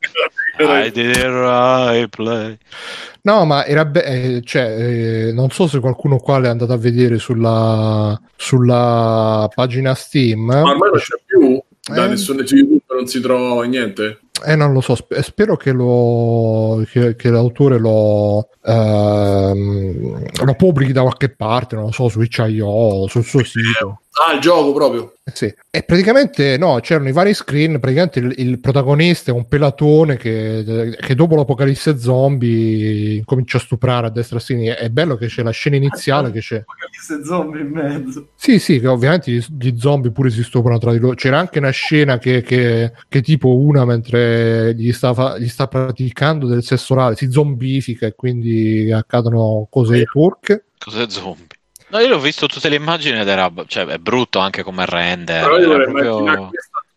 I did it Rai play. No, ma era be- eh, cioè, eh, non so se qualcuno qua l'è andato a vedere sulla, sulla pagina Steam. Ma ormai non c'è più da Eh. nessun su YouTube, non si trova niente. Eh, non lo so, sp- spero che, lo, che, che l'autore lo, ehm, lo pubblichi da qualche parte, non lo so, su itch.io, sul suo sito. Ah, il gioco proprio. Eh, Sì. E praticamente no, c'erano i vari screen. Praticamente il, il protagonista è un pelatone che, che dopo l'apocalisse zombie comincia a stuprare a destra e a sinistra. È bello che c'è la scena iniziale che c'è. Apocalisse zombie in mezzo. Sì, sì, che ovviamente gli, gli zombie pure si stuprano tra di loro. C'era anche una scena che, che, che tipo una mentre gli sta, fa- gli sta praticando del sesso orale si zombifica e quindi accadono cose turche. Cos'è zombie? No, io ho visto tutte le immagini ed era, cioè, è brutto anche come render. Però io vorrei proprio- immaginare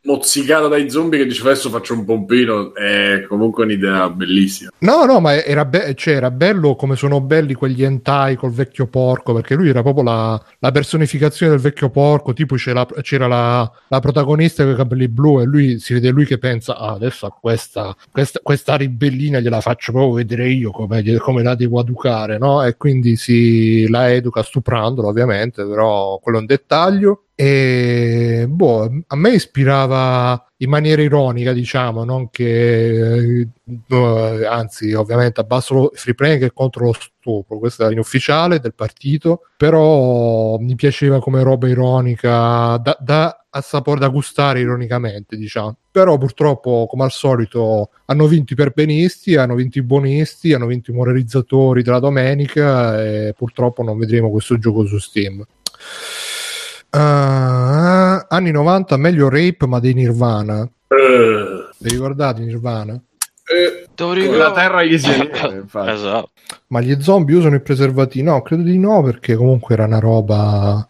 mozzicata dai zombie che dice adesso faccio un pompino è comunque un'idea bellissima. No, no, ma era, be- cioè, era bello come sono belli quegli hentai col vecchio porco, perché lui era proprio la, la personificazione del vecchio porco, tipo c'era, c'era la, la protagonista con i capelli blu e lui si vede lui che pensa, ah, adesso a questa, questa, questa ribellina gliela faccio proprio vedere io come, come la devo educare, no? E quindi si la educa stuprandola ovviamente, però quello è un dettaglio. E boh, a me ispirava in maniera ironica, diciamo, non che eh, anzi, ovviamente abbasso free play che è contro lo stupro, questo è inufficiale del partito, però mi piaceva come roba ironica da, da a sapore da gustare ironicamente, diciamo. Però purtroppo, come al solito, hanno vinto i perbenisti, hanno vinto i buonisti, hanno vinto i moralizzatori della domenica e purtroppo non vedremo questo gioco su Steam. Uh, anni 90 meglio rape ma dei Nirvana Eh, vi ricordate Nirvana? eh, La terra gli si infatti. esatto. ma gli zombie usano i preservativi no credo di no perché comunque era una roba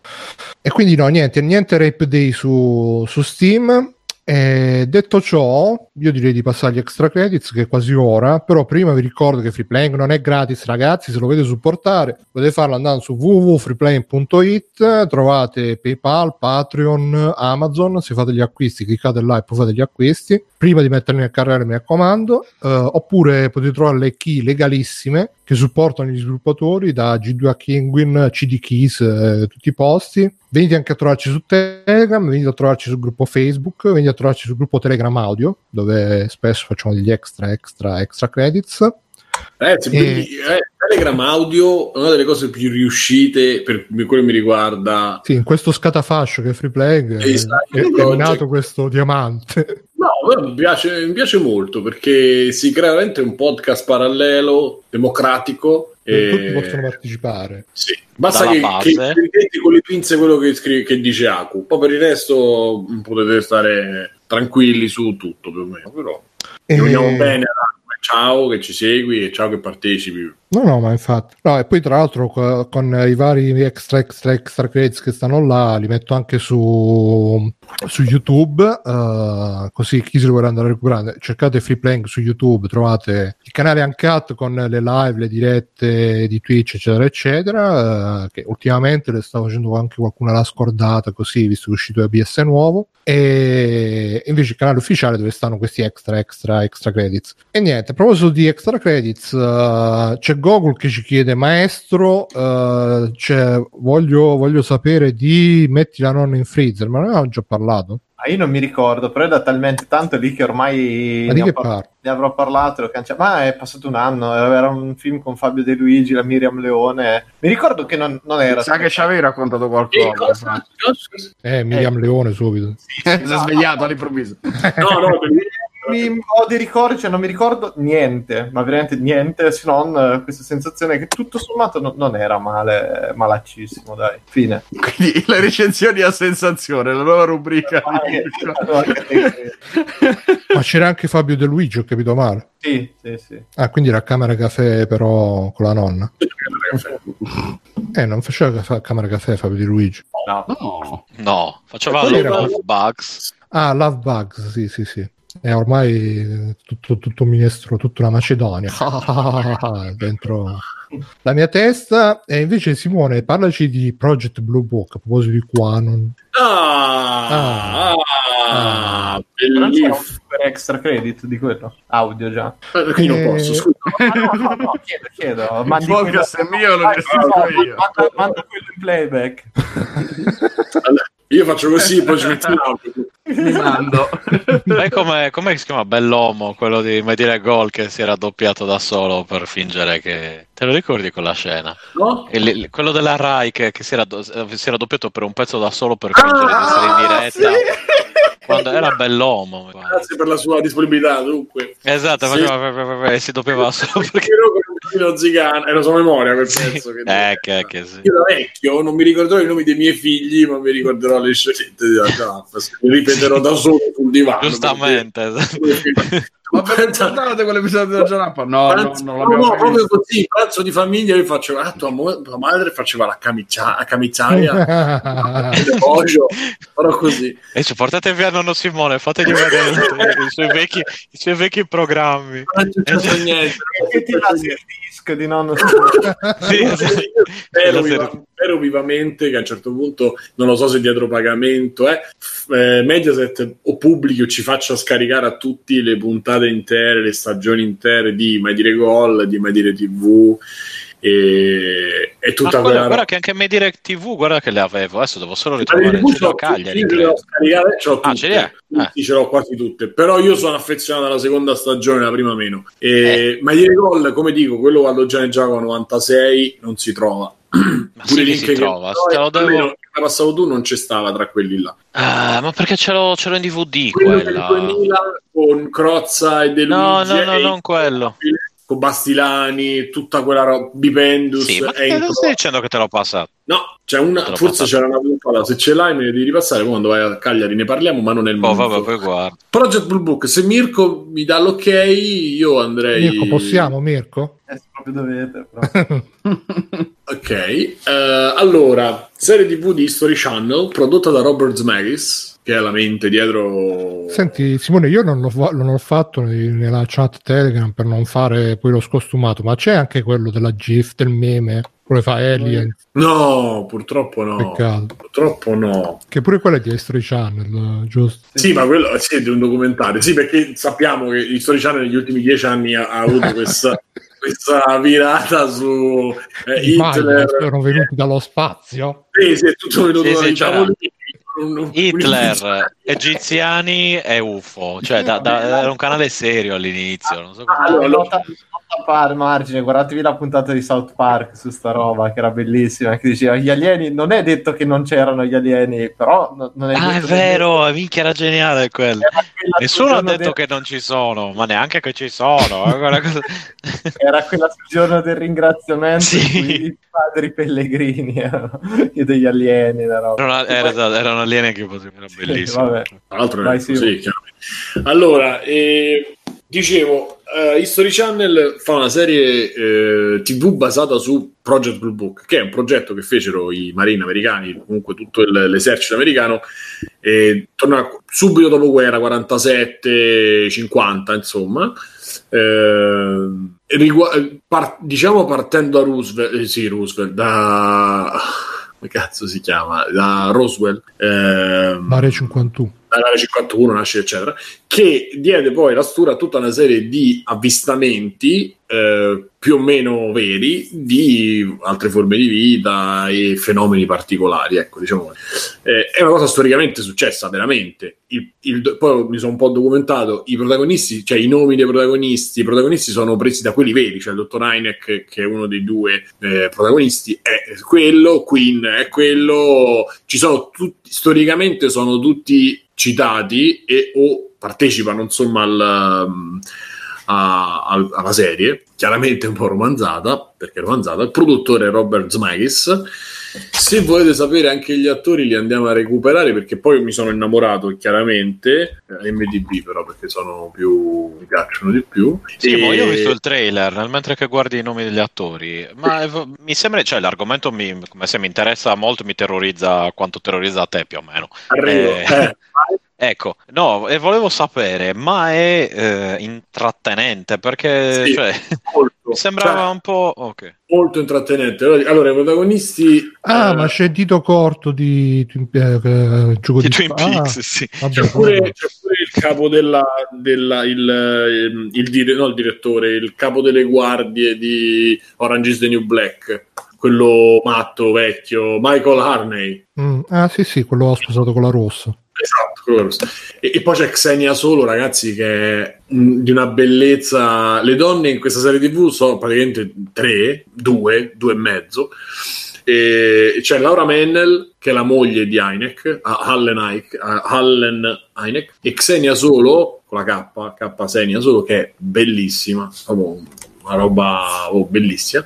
e quindi no niente niente rape day su, su Steam e detto ciò, io direi di passare agli extra credits che è quasi ora, però prima vi ricordo che Freeplaying non è gratis ragazzi, se lo volete supportare potete farlo andando su www.freeplaying.it, trovate PayPal, Patreon, Amazon, se fate gli acquisti cliccate là e poi fate gli acquisti, prima di metterli nel carrello mi raccomando, eh, oppure potete trovare le key legalissime che supportano gli sviluppatori da G2 a Kinguin, CD Keys, eh, tutti i posti. Venite anche a trovarci su Telegram, venite a trovarci sul gruppo Facebook, venite a trovarci sul gruppo Telegram Audio, dove spesso facciamo degli extra, extra, extra credits. Ragazzi, Eh. quindi, eh, Telegram Audio è una delle cose più riuscite per quello che mi riguarda. Sì, in questo scatafascio che è Free Play Esatto, è, è nato questo diamante. No, mi piace, mi piace molto perché si crea veramente un podcast parallelo, democratico. E... Tutti possono partecipare. Sì. Basta che, base. che prendete con le pinze quello che, scri- che dice Aku. Poi per il resto mm, potete stare tranquilli su tutto più o meno. Però E- ci vogliamo bene. Aku. Ciao che ci segui e ciao che partecipi. No, no, ma infatti. No, e poi tra l'altro co- con i vari extra, extra, extra credits che stanno là, li metto anche su, su YouTube, eh, così chi se li vuole andare a recuperare, cercate Free Playing su YouTube, trovate il canale Uncut con le live, le dirette di Twitch, eccetera, eccetera, eh, che ultimamente le sta facendo anche qualcuno l'ha scordata, così, visto che è uscito ABS nuovo, e invece il canale ufficiale dove stanno questi extra, extra, extra credits. E niente, a proposito di extra credits, eh, c'è Google che ci chiede, maestro, eh, c'è- voglio, voglio sapere di metti la nonna in freezer, ma noi abbiamo già parlato. Ah, io non mi ricordo, però è da talmente tanto lì che ormai Ma di ne, che par- ne avrò parlato. e l'ho cancellato. Ma è passato un anno, era un film con Fabio De Luigi, la Miriam Leone. Mi ricordo che non, non era. Sa che ci avevi raccontato qualcosa. cosa- cosa- Eh, Miriam Leone subito. si è svegliato all'improvviso. No, no, Mi- ho dei ricordi, cioè non mi ricordo niente, ma veramente niente, se non eh, questa sensazione che tutto sommato no- non era male, malaccissimo, dai. Fine. Quindi le recensioni a sensazione, la nuova rubrica. Ma c'era anche Fabio De Luigi, ho capito male. sì, sì, sì. Ah, quindi era Camera Caffè però con la nonna. Eh, non faceva ca- Camera Caffè Fabio De Luigi. No. No. No, faceva Quello era- Love Bugs. Ah, Love Bugs, sì, sì, sì. È ormai tutto, tutto un minestrone, tutta una Macedonia dentro la mia testa. E invece, Simone, parlaci di Project Blue Book a proposito di Quanon. Ah, Ah. ah, un bellissimo. super extra credit di quello. Audio già. Perché io non Eh, posso, scusa. Ma no, no, no, chiedo, chiedo. Il podcast è mio, lo gestisco no, io. Manda, manda quello in playback. Io faccio così, poi ci metto l'audio. Mi mando. Sai com'è, com'è si chiama Bellomo, quello di Medire Gol che si era doppiato da solo per fingere che... Te lo ricordi quella scena? No? Il- il- quello della Rai che, che si, era, do- eh, si era doppiato per un pezzo da solo per fingere di essere in diretta. Quando era Bellomo. Grazie per la sua disponibilità, dunque. Esatto, Sì. faceva e si doppiava solo perché... Perché pochino zigana, era sua memoria quel pezzo. Che Eh, che, che sì. Io da vecchio non mi ricorderò i nomi dei miei figli, ma mi ricorderò le scenette di Alcatraz. Mi ripeterò da solo sul divano. Giustamente, esatto. Ma per pensa- ricordate quell'episodio della Gianappa? No, no, Pranzo- non no, l'abbiamo no, mai proprio così, pranzo di famiglia io faccio, ah, tua, mo- tua madre faceva la, camicia- pollo, però così. E ci portate via nonno Simone, fategli vedere i suoi vecchi, i suoi vecchi programmi. Non è successo niente. Che ti lasci il disc di nonno Sì, Io esatto. spero, viva- spero vivamente che a un certo punto, non lo so se dietro pagamento, eh, eh, Mediaset o pubblichi o ci faccia scaricare a tutti le puntate intere, le stagioni intere di Mai Dire Gol, di Mai Dire TV e, e tutta guarda, quella guarda che anche Mediadirect TV, guarda che le avevo, adesso devo solo ritrovare TV il ce l'ho Cagliari. tutte, ce le credo. ho scaricate, ce l'ho Ah, tutte. ce l'ho quasi tutte. Però io sono affezionato alla seconda stagione, la prima meno. E, Eh. Ma ieri gol, come dico, quello quando già ne gioca 96 non si trova. Ma sì che si trova, te lo devo- passato tu non c'è stava tra quelli là. Ah, ma perché ce l'ho, ce l'ho in DVD Quello del quella? 2000 con Crozza e De No, Luigi no, no, e- non quello. con Bastilani, tutta quella roba, Bipendus Sì, ma e Entro. stai dicendo che te l'ho passato? No, c'è una, forse c'era una puntata, se ce l'hai me ne devi ripassare, poi quando vai a Cagliari ne parliamo, ma non è il Oh, momento. vabbè, poi guarda. Project Blue Book, se Mirko mi dà l'ok, io andrei... Mirko, possiamo, Mirko? Eh, proprio dovete. però. Ok, eh, allora, serie TV di History Channel, prodotta da Robert Zemeckis, che è la mente dietro... Senti, Simone, io non l'ho, non l'ho fatto nella chat Telegram per non fare poi lo scostumato, ma c'è anche quello della GIF, del meme, che fa Alien, No, purtroppo no. peccato. Purtroppo no. Che pure quello è di History Channel, giusto? Sì, ma quello sì, è di un documentario. Sì, perché sappiamo che History Channel negli ultimi dieci anni ha, ha avuto questa, questa virata su eh, Hitler. sono venuti dallo spazio. Sì, sì, è tutto venuto Sì, sì, dai c'era. tavolini. Hitler, egiziani e UFO, cioè da- da- era un canale serio all'inizio. Non so come... Ah, Allora, par margine, guardatevi la puntata di South Park su sta roba che era bellissima, che diceva gli alieni, non è detto che non c'erano gli alieni, però no- non è Ah, è vero, minchia era geniale quello. Nessuno ha detto che non ci sono, ma neanche che ci sono. eh, cosa- del- Era quella sul giorno del ringraziamento Sì. i padri pellegrini erano e degli alieni, la roba. Era, una- era, esatto, era un alieno che poteva- era bellissimo. vabbè. Tra l'altro Vai, sì. chiaramente. Allora, eh, dicevo, eh, History Channel fa una serie eh, TV basata su Project Blue Book, che è un progetto che fecero i marini americani, comunque tutto il- l'esercito americano, e torna subito dopo guerra, 47-50, insomma. Eh, rigua- par- diciamo partendo da Roosevelt, eh, sì, Roosevelt, da come cazzo si chiama? Da Roswell. ehm, Mare 51. Dall'area 51 nasce eccetera che diede poi la stura a tutta una serie di avvistamenti eh, più o meno veri di altre forme di vita e fenomeni particolari ecco diciamo. Eh, è una cosa storicamente successa veramente. Il- il- poi mi sono un po' documentato i protagonisti cioè i nomi dei protagonisti i protagonisti sono presi da quelli veri cioè il dottor Heineck che è uno dei due eh, protagonisti è quello Queen è quello ci sono tutti storicamente sono tutti citati e o partecipano insomma al, um, a- al- alla serie chiaramente un po' romanzata perché è romanzata il produttore Robert Zemeckis. Se volete sapere anche gli attori li andiamo a recuperare perché poi mi sono innamorato chiaramente eh, MDB però perché sono più mi piacciono di più. Sì, ma io ho E- visto il trailer mentre che guardi i nomi degli attori, ma eh, mi sembra, cioè l'argomento mi, come se mi interessa molto, mi terrorizza quanto terrorizza a te più o meno. arrivo. Eh, eh, Ecco, no, e volevo sapere, ma è eh, intrattenente perché Sì, cioè, molto, mi sembrava cioè, un po'... Ok. molto intrattenente allora i protagonisti Ah, eh, ma c'è Dito Corto di Twin eh, gioco Di di Twin ah, Peaks, sì. vabbè, c'è pure, c'è pure il capo della, della il, ehm, il, dire- no, il direttore, il capo delle guardie di Orange is the New Black, quello matto vecchio, Michael Harney. Mm, ah, sì, sì, quello ho sposato con la rossa. Esatto, e, e poi c'è Xenia Solo, ragazzi, che è mm, di una bellezza. Le donne in questa serie TV sono praticamente tre, due, due e mezzo. E c'è Laura Mennel, che è la moglie di Heineck, Hallen, Heineck, e Xenia Solo, con la K, K Xenia Solo, che è bellissima, una roba oh, bellissima.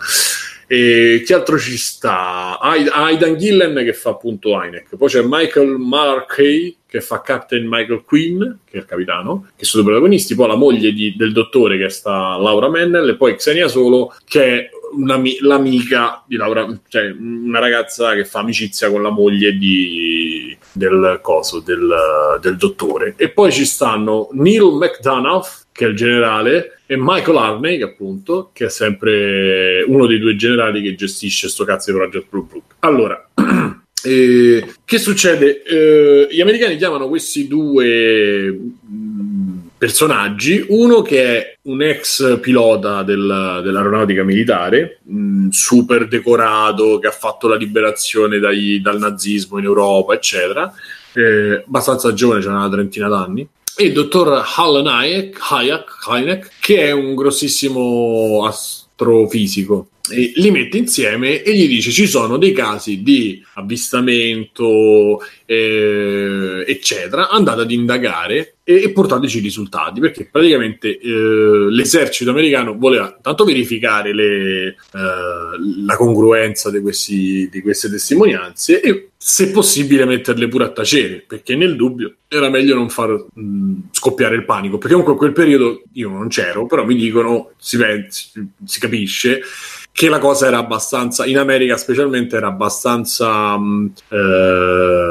E chi altro ci sta? Aid- Aidan Gillen che fa appunto Heineck. Poi c'è Michael Markey che fa Captain Michael Quinn, che è il capitano, che sono i protagonisti, poi la moglie di- del dottore che sta Laura Mennel e poi Xenia Solo che è un'ami- l'amica di Laura, cioè una ragazza che fa amicizia con la moglie di, del coso, del, del dottore. E poi ci stanno Neil McDonough, che è il generale, e Michael Arney, che appunto, che è sempre uno dei due generali che gestisce sto cazzo di Project Blue Book. Allora, eh, che succede? Eh, gli americani chiamano questi due mh, personaggi, uno che è un ex pilota del- dell'aeronautica militare, mh, super decorato, che ha fatto la liberazione dai- dal nazismo in Europa, eccetera, eh, abbastanza giovane, c'era una trentina d'anni, e il dottor Alan Hayek, Hayek, Hynek, che è un grossissimo astrofisico. E li mette insieme e gli dice ci sono dei casi di avvistamento eh, eccetera andate ad indagare e, e portateci i risultati perché praticamente eh, l'esercito americano voleva tanto verificare le, eh, la congruenza di, questi, di queste testimonianze e se possibile metterle pure a tacere perché nel dubbio era meglio non far mh, scoppiare il panico perché comunque in quel periodo io non c'ero però mi dicono si, si- si capisce che la cosa era abbastanza in America specialmente era abbastanza mh, eh,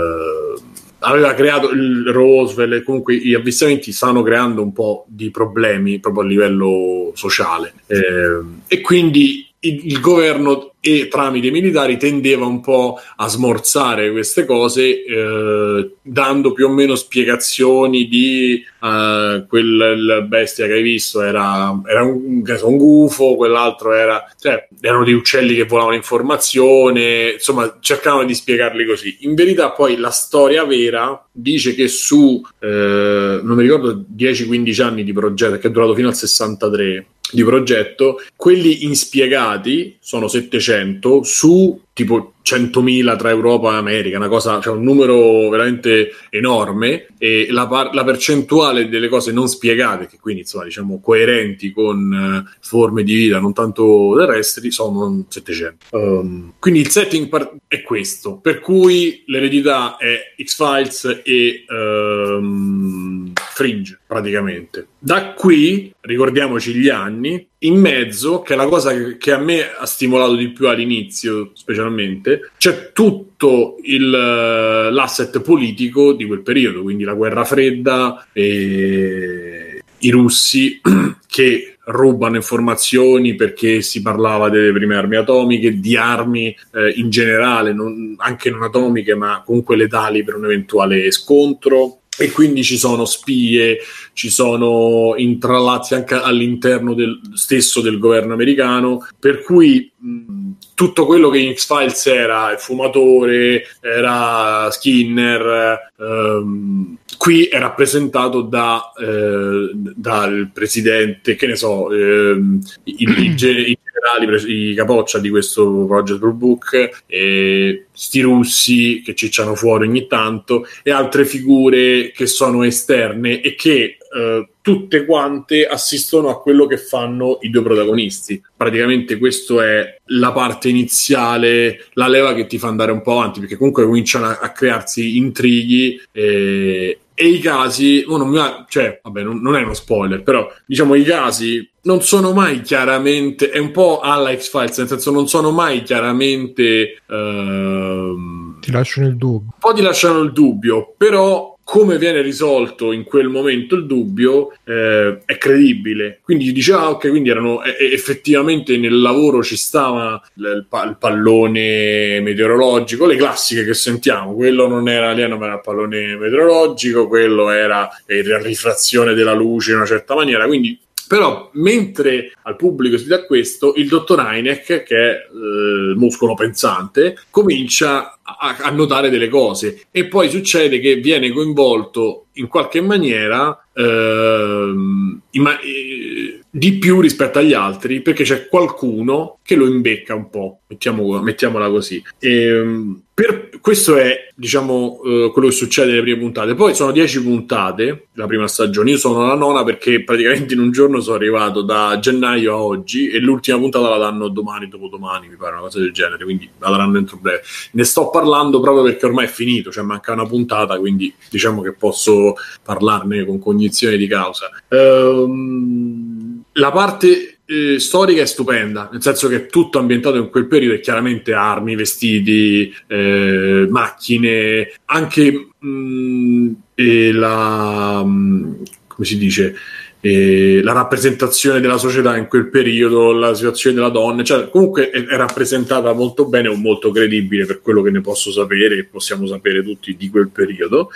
aveva creato il Roosevelt e comunque gli avvistamenti stanno creando un po' di problemi proprio a livello sociale. Eh, e quindi il, il governo e tramite i militari tendeva un po' a smorzare queste cose eh, dando più o meno spiegazioni di eh, quel bestia che hai visto era, era un, un gufo quell'altro era cioè, erano dei uccelli che volavano informazione insomma cercavano di spiegarli così. In verità poi la storia vera dice che su eh, non mi ricordo 10-15 anni di progetto che è durato fino al 63 di progetto, quelli inspiegati sono 700 su tipo 100.000 tra Europa e America, una cosa, cioè un numero veramente enorme e la, par- la percentuale delle cose non spiegate, che quindi insomma diciamo coerenti con eh, forme di vita non tanto terrestri, sono 700. Um, quindi il setting par- è questo, per cui l'eredità è X-Files e ehm, Fringe praticamente. Da qui, ricordiamoci gli anni, in mezzo, che è la cosa che, a me ha stimolato di più all'inizio, specialmente, c'è tutto il, eh, l'asset politico di quel periodo, quindi la guerra fredda e i russi che rubano informazioni perché si parlava delle prime armi atomiche, di armi eh, in generale, non- anche non atomiche, ma comunque letali per un eventuale scontro. E quindi ci sono spie, ci sono intrallazzi anche all'interno del, stesso del governo americano, per cui mh, tutto quello che in X-Files era il fumatore, era Skinner, ehm, qui è rappresentato da, eh, dal presidente, che ne so, ehm, i, i ge- i generali, i capoccia di questo Project Blue Book, e sti russi che cicciano fuori ogni tanto, e altre figure che sono esterne e che eh, tutte quante assistono a quello che fanno i due protagonisti. Praticamente questa è la parte iniziale, la leva che ti fa andare un po' avanti, perché comunque cominciano a, a crearsi intrighi e, e i casi, oh, non va- cioè, vabbè, non, non è uno spoiler, però diciamo i casi non sono mai chiaramente, è un po' alla X-Files, nel senso non sono mai chiaramente... ehm, Ti lascio nel dubbio. un po' ti lasciano il dubbio, però come viene risolto in quel momento il dubbio eh, è credibile. Quindi dice, ah ok, quindi erano e- e- effettivamente nel lavoro ci stava il, pa- il pallone meteorologico, le classiche che sentiamo, quello non era alieno ma era il pallone meteorologico, quello era eh, la rifrazione della luce in una certa maniera, quindi però mentre al pubblico si dà questo, il dottor Heineck, che è eh, muscolo pensante, comincia a, a notare delle cose e poi succede che viene coinvolto in qualche maniera ehm, imma- eh, di più rispetto agli altri perché c'è qualcuno che lo imbecca un po', mettiamo- mettiamola così. Ehm, per- questo è diciamo eh, quello che succede nelle prime puntate. Poi sono dieci puntate la prima stagione. Io sono la nona perché praticamente in un giorno sono arrivato da gennaio a oggi e l'ultima puntata la danno domani, dopodomani, mi pare una cosa del genere. Quindi la daranno entro breve. Ne sto parlando parlando proprio perché ormai è finito, cioè manca una puntata, quindi diciamo che posso parlarne con cognizione di causa. Ehm, la parte eh, storica è stupenda, nel senso che è tutto ambientato in quel periodo e chiaramente armi, vestiti, eh, macchine, anche mh, e la mh, come si dice e la rappresentazione della società in quel periodo, la situazione della donna, cioè comunque è, è rappresentata molto bene o molto credibile per quello che ne posso sapere e possiamo sapere tutti di quel periodo.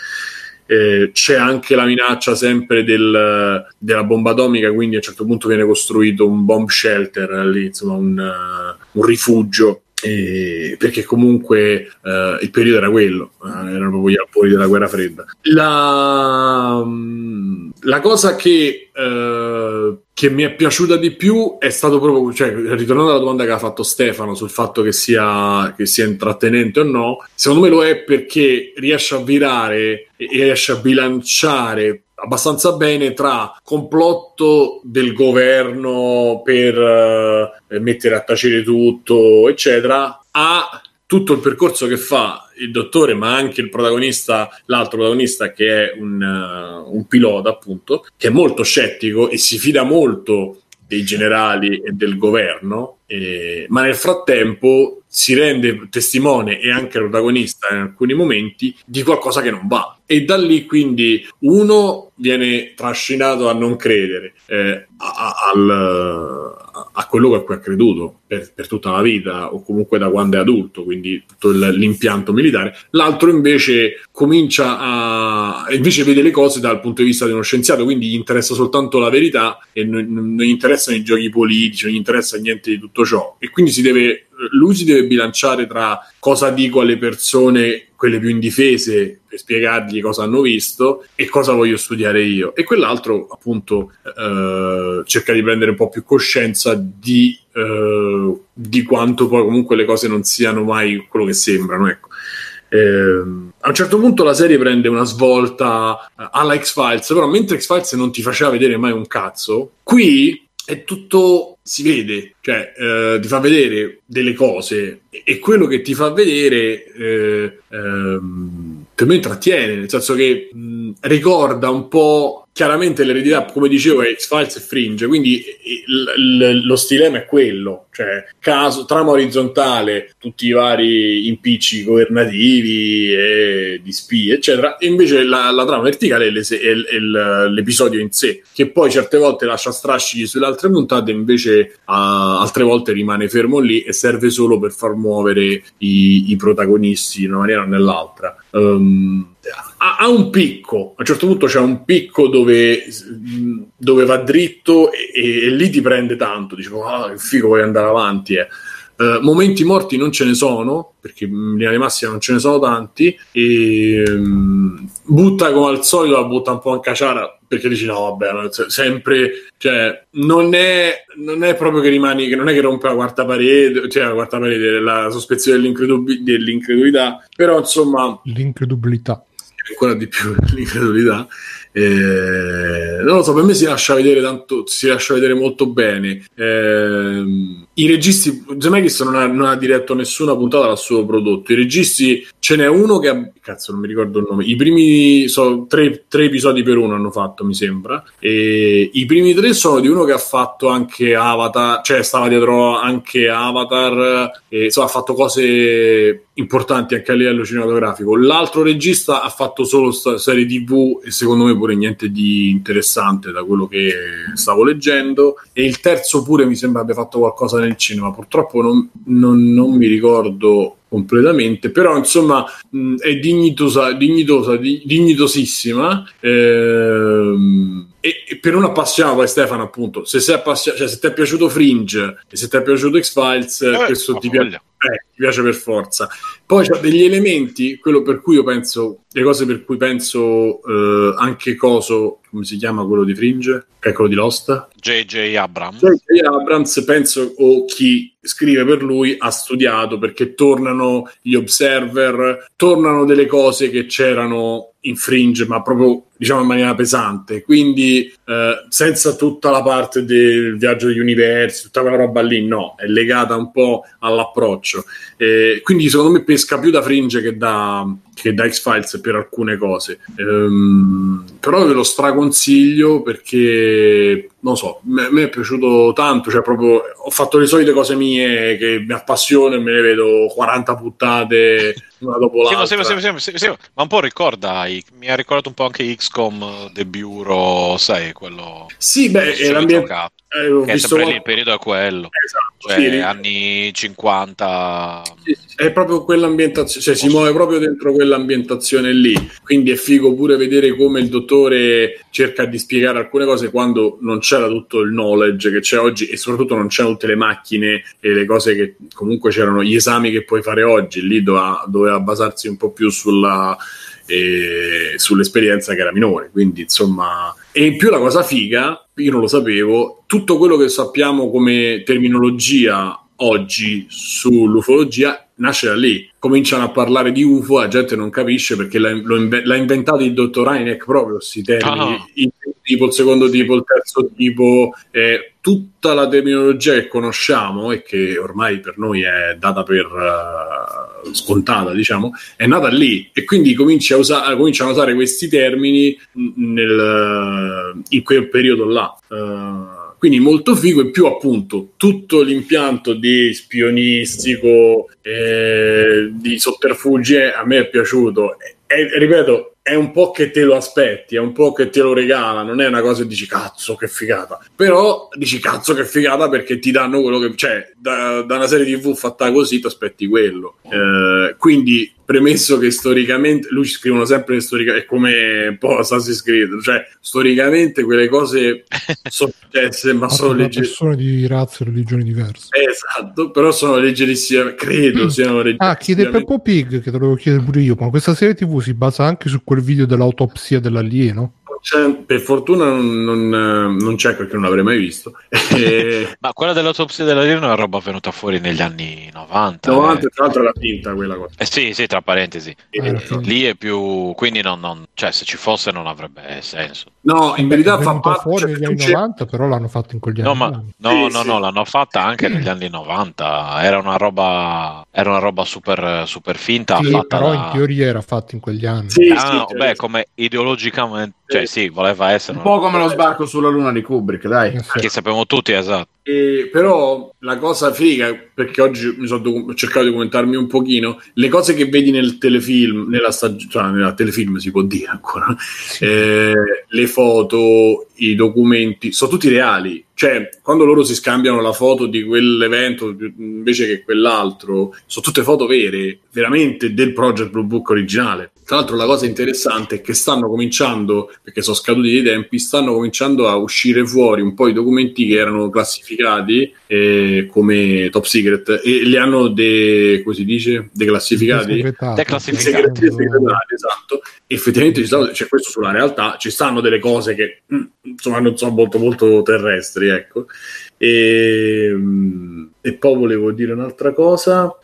Eh, c'è anche la minaccia sempre del, della bomba atomica, quindi a un certo punto viene costruito un bomb shelter lì, insomma un, uh, un rifugio eh, perché comunque eh, il periodo era quello, eh, erano proprio gli albori della guerra fredda. La, mm, la cosa che, eh, che, mi è piaciuta di più è stato proprio, cioè, ritornando alla domanda che ha fatto Stefano sul fatto che sia, che sia intrattenente o no, secondo me lo è perché riesce a virare e riesce a bilanciare abbastanza bene tra complotto del governo per uh, mettere a tacere tutto, eccetera, a tutto il percorso che fa il dottore, ma anche il protagonista, l'altro protagonista che è un, uh, un pilota, appunto, che è molto scettico e si fida molto dei generali e del governo, eh, ma nel frattempo si rende testimone e anche protagonista in alcuni momenti di qualcosa che non va. E da lì quindi uno viene trascinato a non credere eh, a, al, a, quello a cui ha creduto per, per, tutta la vita o comunque da quando è adulto, quindi tutto il, l'impianto militare. L'altro invece comincia a invece vede le cose dal punto di vista di uno scienziato, quindi gli interessa soltanto la verità e non, non gli interessano i giochi politici, non gli interessa niente di tutto ciò. E quindi si deve lui si deve bilanciare tra cosa dico alle persone, quelle più indifese, per spiegargli cosa hanno visto e cosa voglio studiare io. E quell'altro, appunto, eh, cerca di prendere un po' più coscienza di, eh, di quanto poi comunque le cose non siano mai quello che sembrano. Ecco. Eh, a un certo punto la serie prende una svolta eh, alla X-Files, però mentre X-Files non ti faceva vedere mai un cazzo, qui è tutto si vede, cioè eh, ti fa vedere delle cose e quello che ti fa vedere eh, ehm, per me intrattiene, nel senso che mh, ricorda un po' chiaramente l'eredità, come dicevo, è X-Files e Fringe, quindi l- l- lo stilema è quello, cioè caso, trama orizzontale, tutti i vari impicci governativi e di spie, eccetera, e invece la, la trama verticale è, le- è, è l'episodio in sé, che poi certe volte lascia strascichi sulle altre puntate, invece a- altre volte rimane fermo lì e serve solo per far muovere i, i protagonisti in una maniera o nell'altra. Um, ha, un picco, a un certo punto c'è un picco dove, dove va dritto e, e, e, lì ti prende tanto, dicevo, ah, che figo, vuoi andare avanti. Eh. Uh, momenti morti non ce ne sono, perché in linea di massima non ce ne sono tanti, e um, butta come al solito, la butta un po' in caciara, perché dici no, vabbè, sempre, cioè, non è, non è proprio che rimani, che non è che rompe la quarta parete, cioè la quarta parete, la sospezione dell'incredulità, però insomma... L'incredulità ancora di più l'incredulità. Eh, non lo so, per me si lascia vedere tanto, si lascia vedere molto bene. Eh, I registi, Zemeckis non ha, non ha diretto nessuna puntata al suo prodotto. I registi, ce n'è uno che ha, cazzo, non mi ricordo il nome. I primi so, tre, tre, episodi per uno hanno fatto, mi sembra. E I primi tre sono di uno che ha fatto anche Avatar, cioè stava dietro anche Avatar, e, insomma, ha fatto cose importanti anche a livello cinematografico. L'altro regista ha fatto solo serie TV e secondo me pure niente di interessante da quello che stavo leggendo. E il terzo pure mi sembra abbia fatto qualcosa nel cinema. Purtroppo non, non, non mi ricordo completamente, però insomma mh, è dignitosa, dignitosa, di, dignitosissima. Ehm, e, e, per un appassionato poi Stefano appunto se sei appassionato cioè se ti è piaciuto Fringe e se ti è piaciuto X-Files eh, questo ti piace, eh, ti piace per forza poi c'è degli elementi quello per cui io penso le cose per cui penso eh, anche Coso come si chiama quello di Fringe? Che è quello di Lost? JJ Abrams. J.J. Abrams penso o chi scrive per lui ha studiato perché tornano gli observer, tornano delle cose che c'erano in fringe, ma proprio diciamo in maniera pesante. Quindi eh, senza tutta la parte del viaggio degli universi, tutta quella roba lì, no, è legata un po' all'approccio. Eh, quindi secondo me pesca più da fringe che da, che da X-Files per alcune cose. Ehm, però ve lo straconsiglio perché non so, a me è piaciuto tanto, cioè proprio ho fatto le solite cose mie che mi appassionano e me ne vedo 40 puttate una dopo l'altra. sì, ma sì, sì, ma un po' ricorda, mi ha ricordato un po' anche XCOM The Bureau, sai, quello... Sì, beh, è l'ambiente giocato, eh, ho visto sempre lì, il periodo è quello, Esatto, cioè anni 50... Sì, sì, È proprio quell'ambientazione, cioè si muove proprio dentro quell'ambientazione lì. Quindi è figo pure vedere come il dottore cerca di spiegare alcune cose quando non c'era tutto il knowledge che c'è oggi e soprattutto non c'erano tutte le macchine e le cose che comunque c'erano, gli esami che puoi fare oggi. Lì doveva, doveva basarsi un po' più sulla. eh, sull'esperienza che era minore quindi insomma e in più la cosa figa io non lo sapevo tutto quello che sappiamo come terminologia oggi sull'ufologia nasce da lì. Cominciano a parlare di UFO, la gente non capisce perché l'ha, inve- l'ha inventato il dottor Heineck proprio questi termini, Ah. il primo tipo, il secondo tipo, il terzo tipo, eh, tutta la terminologia che conosciamo e che ormai per noi è data per eh, scontata, diciamo, è nata lì e quindi a usa- cominciano a usare questi termini mh, nel, in quel periodo là. Eh, quindi molto figo e più appunto tutto l'impianto di spionistico eh, di sotterfugi eh, a me è piaciuto. E, ripeto è un po' che te lo aspetti, è un po' che te lo regala, non è una cosa che dici cazzo che figata, però dici cazzo che figata perché ti danno quello che cioè da, da una serie tv fatta così ti aspetti quello. Eh, quindi premesso che storicamente lui ci scrivono sempre storica è come un po' Assassin's Creed, cioè storicamente quelle cose sono successe ma sono Sono leggere persone di razze e religioni diverse. Esatto, però sono leggerissime, credo siano leggerissime. Ah, chiede Peppo Pig, che te lo devo chiedere pure io, ma questa serie TV si basa anche su quel video dell'autopsia dell'alieno? C'è- per fortuna non, non, eh, non c'è perché non l'avrei mai visto. Eh, Ma quella dell'autopsia dell'alieno è una roba venuta fuori negli anni 90. 90, eh. tra l'altro, era finta quella cosa. Eh sì, sì, tra parentesi. Eh, finta. Lì è più... Quindi non, non- Cioè, se ci fosse non avrebbe senso. no, in verità fa parte. fuori cioè, negli anni c'è- 90, però l'hanno fatto in quegli No, anni. ma, no, Sì, no, sì. no, l'hanno fatta anche negli anni 90. Era una roba, era una roba super, super finta. Sì, fatta però da- in teoria era fatto in quegli anni. Sì, Ah, sì, no, cioè, beh, come ideologicamente, cioè sì, voleva essere Un po' come lo sbarco sulla luna di Kubrick, dai. Che sappiamo tutti, esatto. E però la cosa figa, perché oggi mi sono docu- ho cercato di documentarmi un pochino, le cose che vedi nel telefilm, nella stagione, cioè nella telefilm si può dire ancora, eh, le foto, i documenti, sono tutti reali. Cioè, quando loro si scambiano la foto di quell'evento invece che quell'altro, sono tutte foto vere, veramente del Project Blue Book originale. Tra l'altro la cosa interessante è che stanno cominciando, perché sono scaduti i tempi, stanno cominciando a uscire fuori un po' i documenti che erano classificati eh, come top secret e li hanno de, come si dice, declassificati. Declassificati. Segreti segretati, esatto. Effettivamente ci stanno, cioè, questo sulla realtà ci stanno delle cose che mm, insomma non sono molto molto terrestri, ecco. E, mm, e poi volevo dire un'altra cosa.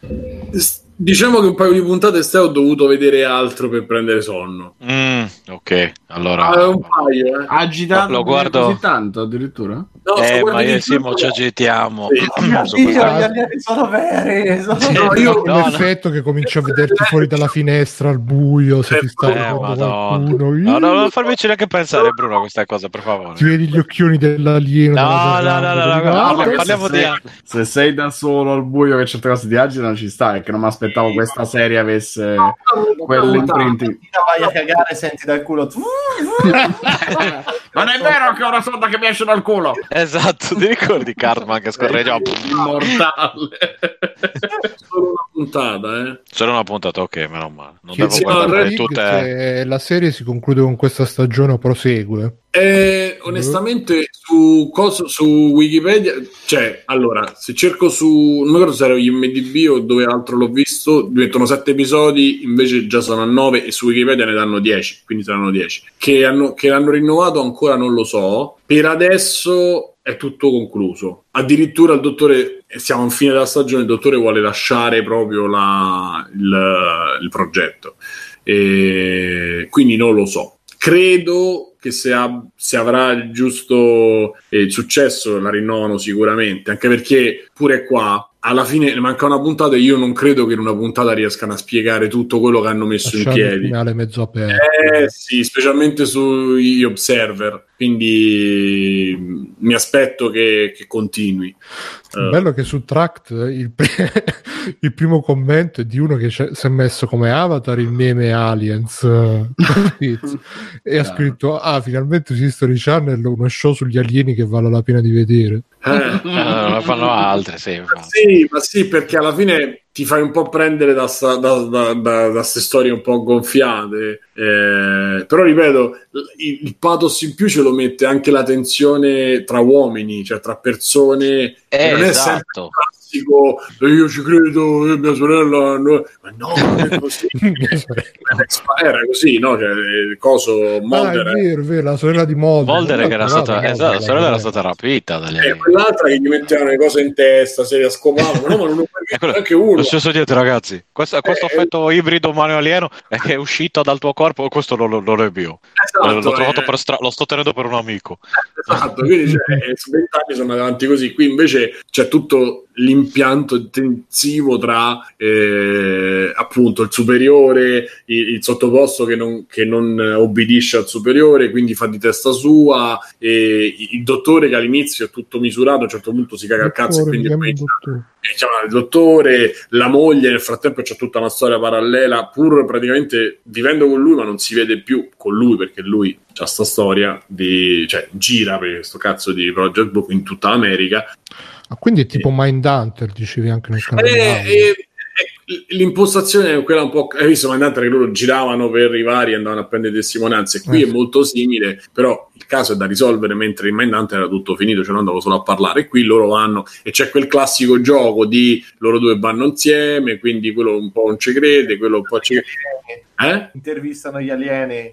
Diciamo che un paio di puntate ste ho dovuto vedere altro per prendere sonno. Mm, ok, allora... Ah, un paio, eh. Agitato Lo per guardo. così tanto addirittura? No, eh, ma io Simo ci agitiamo. Sì. alieni sono veri. Sono Sì, No, io- no, no. L'effetto che cominci a vederti fuori dalla finestra al buio, se ti sta Eh, qualcuno. No, no, non farmici neanche pensare, Bruno, a questa cosa, per favore. Ti vedi gli occhioni dell'alieno. No, no, no, no, no, no, "Ah, no, parliamo se, di sei, se sei da solo al buio che certe cose ti agitano ci sta, è che non mi aspettavo questa serie avesse quell'imprinting. Vai a cagare, senti dal culo. non è vero che ho una sonda che mi esce dal culo! Esatto, ti ricordi Cartman che scorreggiava? Immortale! Solo una puntata, eh. Solo una puntata, ok, meno male. Non Che devo sì, guardare tutte. se la serie si conclude con questa stagione o prosegue. Eh, onestamente su, coso- su Wikipedia, cioè, allora, se cerco su, non ricordo se era IMDb o dove altro l'ho visto, diventano sette episodi, invece già sono a nove e su Wikipedia ne danno 10, quindi saranno 10. Che, hanno, che l'hanno rinnovato ancora non lo so, per adesso è tutto concluso. Addirittura il dottore, siamo in fine della stagione, il dottore vuole lasciare proprio la- il, il progetto. E quindi non lo so. Credo che se, ha- se avrà il giusto eh, successo la rinnovano sicuramente, anche perché pure qua alla fine ne manca una puntata e io non credo che in una puntata riescano a spiegare tutto quello che hanno messo in Lasciando il piedi. finale mezzo aperto. Eh sì, specialmente sugli observer, quindi mm, mi aspetto che, che continui. Eh, Bello che su Tract il, pri- il primo commento è di uno che si è messo come avatar il meme Aliens eh, e ha scritto ah finalmente su History Channel uno show sugli alieni che vale la pena di vedere eh. Eh, ne fanno altre, sì. infatti. Sì, ma sì, perché alla fine ti fai un po' prendere da sta- da, da, da- da ste storie un po' gonfiate. Eh, però ripeto, il, il pathos in più ce lo mette anche la tensione tra uomini, cioè tra persone. Eh, non è sempre esatto. Classico "Eh, io ci credo, eh, mia sorella. no". Ma no, non è così. Era così, no? Cioè, il coso ah Mulder è è- vero, vero la sorella di Mulder Volder che era stata, esatto, la sorella era stata rapita dagli eh, alieni. quell'altra che gli mettevano le cose in testa, se le scopavano, no, ma non È quello- anche uno. Lo stesso dietro, ragazzi. Questo, questo Eh, effetto ibrido umano-alieno è che è uscito dal tuo corpo. Questo non lo, non è mio. Esatto, L'ho trovato eh. per stra- lo sto tenendo per un amico. Esatto, quindi cioè, eh, su vent'anni sono andati avanti così. Qui invece c'è tutto l'impianto intensivo tra eh, appunto il superiore, il, il sottoposto che non, che non obbedisce al superiore, quindi fa di testa sua, e il dottore che all'inizio è tutto misurato, a un certo punto si caga il cazzo e quindi poi il dottore. e chiama il dottore, la moglie nel frattempo c'è tutta una storia parallela, pur praticamente vivendo con lui, ma non si vede più con lui perché lui ha sta storia di cioè gira per questo cazzo di Project Book in tutta l'America. Ah, quindi è tipo Mindhunter dicevi anche nel canale E, audio. e- e l'impostazione è quella un po'. Hai visto Mindhunter che loro giravano per i vari e andavano a prendere testimonianze. Qui Eh, è molto simile, però il caso è da risolvere, mentre in Mindhunter era tutto finito, cioè non andavo solo a parlare. Qui loro vanno e c'è quel classico gioco di loro due vanno insieme, quindi quello un po' non ci crede, quello un po' ci crede. Eh? intervistano gli alieni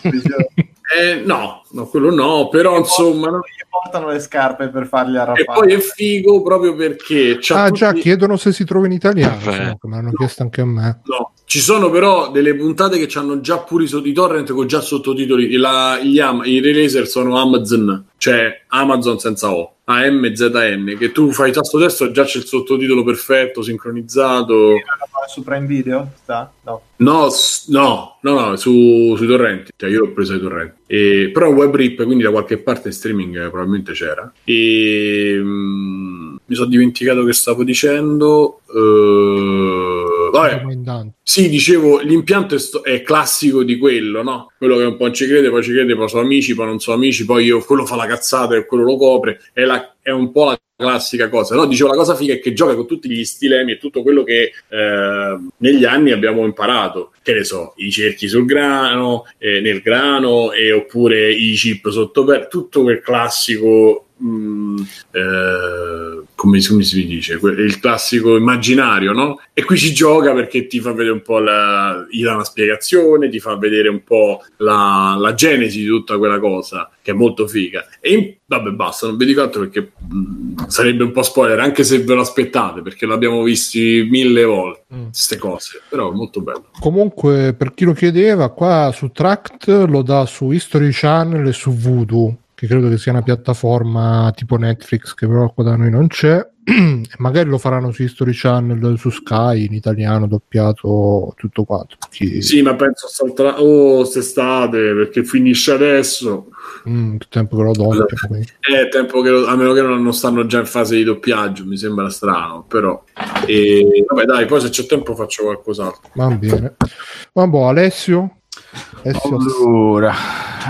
televisione. Eh, no, no, quello no, però insomma. no. gli portano le scarpe per fargli E arrappare poi è figo proprio perché c'ha ah già tutti- chiedono se si trova in italiano insomma, che me l'hanno chiesto anche a me No, ci sono però delle puntate che hanno già pure i, i torrent con già sottotitoli. La- gli am- I relaser sono Amazon, cioè Amazon senza O. AMZN, che tu fai tasto destro e già c'è il sottotitolo perfetto, sincronizzato. su Prime Video sta? no No, no, no, no, su, sui torrenti. Cioè, io l'ho preso ai torrenti. E, però web rip, quindi da qualche parte in streaming probabilmente c'era. E mm, mi sono dimenticato che stavo dicendo. Eh, vabbè, sì, dicevo, l'impianto è, sto- è classico di quello, no? Quello che un po' ci crede, poi ci crede, poi sono amici, poi non sono amici, poi io, quello fa la cazzata e quello lo copre. È, la- è un po' la classica cosa, no? Dicevo, la cosa figa è che gioca con tutti gli stilemi e tutto quello che eh, negli anni abbiamo imparato. Che ne so, i cerchi sul grano, eh, nel grano, e oppure i chip sotto per tutto quel classico mh, eh, come, come si dice il classico immaginario no? e qui ci gioca perché ti fa vedere un po' la, gli dà una spiegazione ti fa vedere un po' la, la genesi di tutta quella cosa che è molto figa e in- vabbè basta non vi dico altro perché mh, sarebbe un po' spoiler anche se ve lo aspettate perché l'abbiamo visti mille volte Mm. queste cose però è molto bello Comunque, per chi lo chiedeva, qua su Tract lo dà su History Channel e su Voodoo, che credo che sia una piattaforma tipo Netflix, che però qua da noi non c'è. Magari lo faranno su History Channel, su Sky, in italiano, doppiato, tutto quanto. Chi... sì ma penso salterà oh quest'estate perché finisce adesso Mm, che tempo che lo doppia. È tempo che, lo- a meno che non non stanno già in fase di doppiaggio, mi sembra strano, però. E, vabbè, dai, poi se c'è tempo faccio qualcos'altro. Va bene. Vabbè, Alessio? Alessio Allora,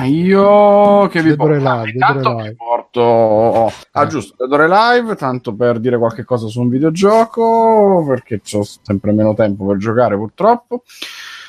Io che vi porto? Alive, Intanto vi porto ah Eh. giusto Dead or Alive tanto per dire qualche cosa su un videogioco perché ho sempre meno tempo per giocare purtroppo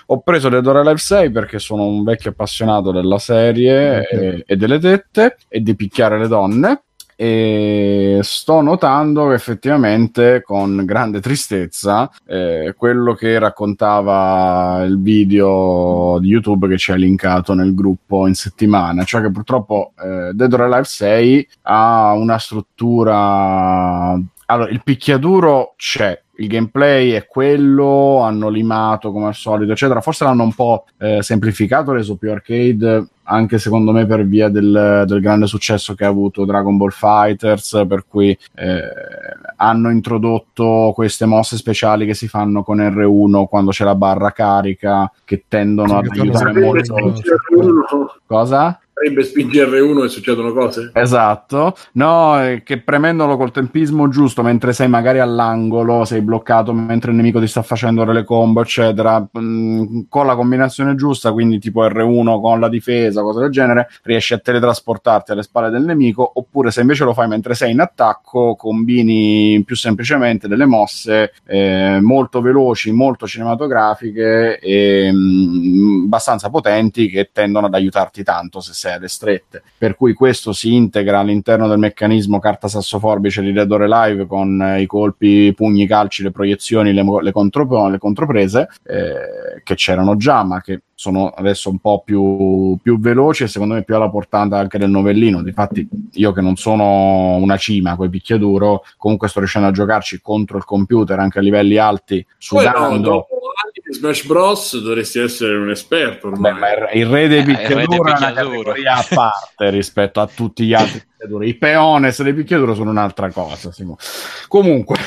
ho preso Dead or Alive 6 perché sono un vecchio appassionato della serie Ok. e, e delle tette e di picchiare le donne e sto notando effettivamente con grande tristezza eh, quello che raccontava il video di YouTube che ci ha linkato nel gruppo in settimana, cioè che purtroppo eh, Dead or Alive 6 ha una struttura allora, il picchiaduro c'è, il gameplay è quello, hanno limato come al solito, eccetera. Forse l'hanno un po' eh, semplificato, reso più arcade, anche secondo me per via del, del grande successo che ha avuto Dragon Ball Fighters, per cui eh, hanno introdotto queste mosse speciali che si fanno con R1 quando c'è la barra carica, che tendono ad Sì, che aiutare molto. spingere R1, Cosa? Sarebbe spingere R1 e succedono cose. Esatto, no, che premendolo col tempismo giusto, mentre sei magari all'angolo, sei bloccato mentre il nemico ti sta facendo le combo, eccetera, mh, con la combinazione giusta, quindi tipo R1 con la difesa, cose del genere, riesci a teletrasportarti alle spalle del nemico, oppure se invece lo fai mentre sei in attacco, combini più semplicemente delle mosse eh, molto veloci, molto cinematografiche e mh, abbastanza potenti che tendono ad aiutarti tanto se sei alle strette. Per cui questo si integra all'interno del meccanismo carta sasso forbice di Dead or Alive con eh, i colpi, pugni, calci, le proiezioni, le, le, contro- le controprese eh, che c'erano già, ma che sono adesso un po' più, più veloci e secondo me più alla portata anche del novellino. Difatti, io che non sono una cima coi picchiaduro, comunque sto riuscendo a giocarci contro il computer anche a livelli alti, sudando. di Smash Bros. dovresti essere un esperto ormai. Beh, ma il- re dei Eh, picchiaduro è una picchiaduro. categoria a parte rispetto a tutti gli altri picchiaduri. I peones dei picchiaduro sono un'altra cosa. Simo. Comunque,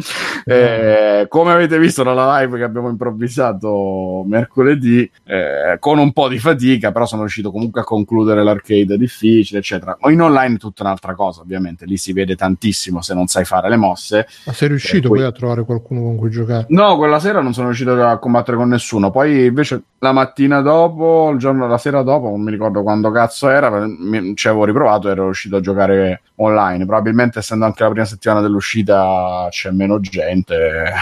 eh, come avete visto dalla live che abbiamo improvvisato mercoledì, eh, con un po' di fatica, però sono riuscito comunque a concludere l'arcade difficile, eccetera. Ma in online è tutta un'altra cosa, ovviamente. Lì si vede tantissimo se non sai fare le mosse. Ma sei riuscito poi- poi a trovare qualcuno con cui giocare? No, quella sera non sono riuscito a combattere con nessuno. Poi invece la mattina dopo, il giorno, la sera dopo, non mi ricordo quando cazzo era, mi- ci avevo riprovato e ero riuscito a giocare online. Probabilmente essendo anche la prima settimana dell'uscita c'è meno gente.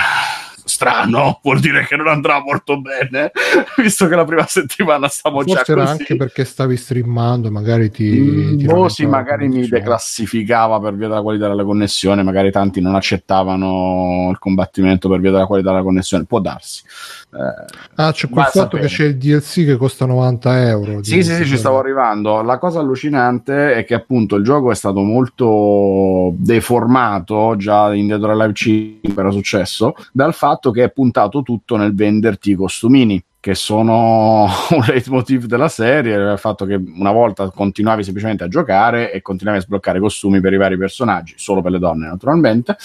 Strano, vuol dire che non andrà molto bene, visto che la prima settimana stavo già Forse era così. anche perché stavi streamando, magari ti... Mm, ti boh, sì, magari mi declassificava per via della qualità della connessione, magari tanti non accettavano il combattimento per via della qualità della connessione, può darsi. Eh, Ah, c'è quel fatto sapere. che c'è il DLC che costa 90 euro. Sì, sì, sì, ci stavo arrivando. La cosa allucinante è che appunto il gioco è stato molto deformato già in Dead or Alive 5 era successo dal fatto che è puntato tutto nel venderti i costumini che sono un leitmotiv della serie, il fatto che una volta continuavi semplicemente a giocare e continuavi a sbloccare costumi per i vari personaggi, solo per le donne naturalmente.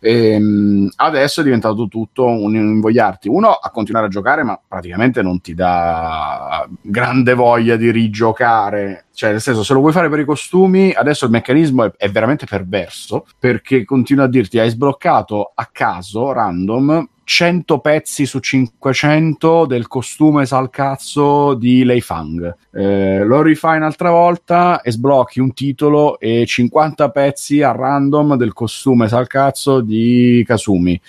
Ehm, adesso è diventato tutto un invogliarti uno a continuare a giocare, ma praticamente non ti dà grande voglia di rigiocare. Cioè, nel senso, se lo vuoi fare per i costumi, adesso il meccanismo è, è veramente perverso perché continua a dirti hai sbloccato a caso, random, 100 pezzi su 500 del costume salcazzo di Lei Fang. Eh, lo rifai un'altra volta e sblocchi un titolo e 50 pezzi a random del costume salcazzo di Kasumi.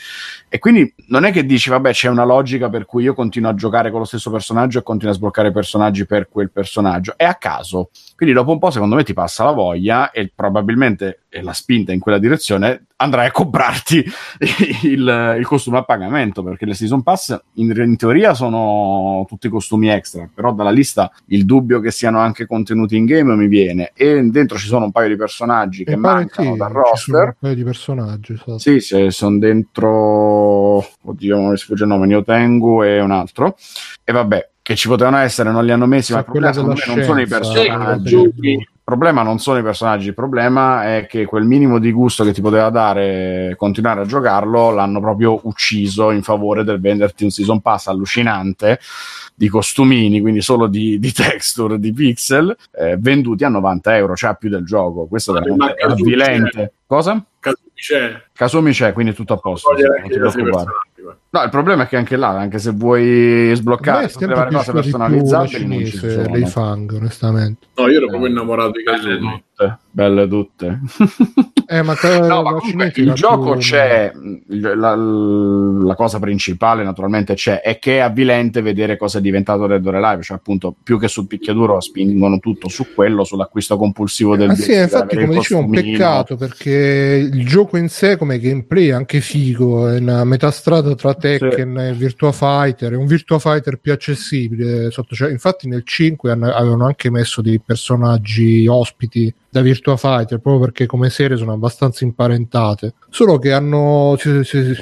E quindi non è che dici, vabbè, c'è una logica per cui io continuo a giocare con lo stesso personaggio e continuo a sbloccare personaggi per quel personaggio. È a caso. Quindi dopo un po', secondo me, ti passa la voglia e probabilmente e la spinta in quella direzione andrai a comprarti il, il costume a pagamento perché le season pass in, in teoria sono tutti costumi extra però dalla lista il dubbio che siano anche contenuti in game mi viene e dentro ci sono un paio di personaggi che Mi pare mancano sì, dal roster un paio di personaggi. esatto. sì, sì, sono dentro. Oddio, non mi sfugge il nome. Niotengu e un altro. E vabbè, che ci potevano essere, non li hanno messi. Sì, ma il problema secondo me non sono i personaggi. scienza, Il problema non sono i personaggi, il problema è che quel minimo di gusto che ti poteva dare continuare a giocarlo l'hanno proprio ucciso in favore del venderti un season pass allucinante di costumini, quindi solo di, di texture, di pixel, eh, venduti a 90 euro, cioè più del gioco. Questo è Ma veramente Kasumi avvilente. Cosa? Kasumi c'è. Kasumi c'è, quindi tutto a posto. Non ti preoccupare. personaggi. No, il problema è che anche là, anche se vuoi sbloccare tutte le varie cose personalizzabili, non ci sono. Fang, onestamente. No, io ero proprio innamorato di Belle Kazumi. Tutte, belle tutte. Eh, ma, No, ma comunque il gioco c'è, il- la, la cosa principale naturalmente c'è, è che è avvilente vedere cosa è diventato Dead or Alive, cioè appunto più che sul picchiaduro spingono tutto su quello, sull'acquisto compulsivo del Ah, sì, infatti, come dicevo, un costumino. peccato perché il gioco in sé, come gameplay, è anche figo. È una metà strada tra Tekken e Virtua Fighter. È un Virtua Fighter più accessibile. sotto- cioè, infatti, nel 5 hanno- avevano anche messo dei personaggi ospiti da Virtua Fighter proprio perché come serie sono abbastanza imparentate. Solo che hanno cioè, si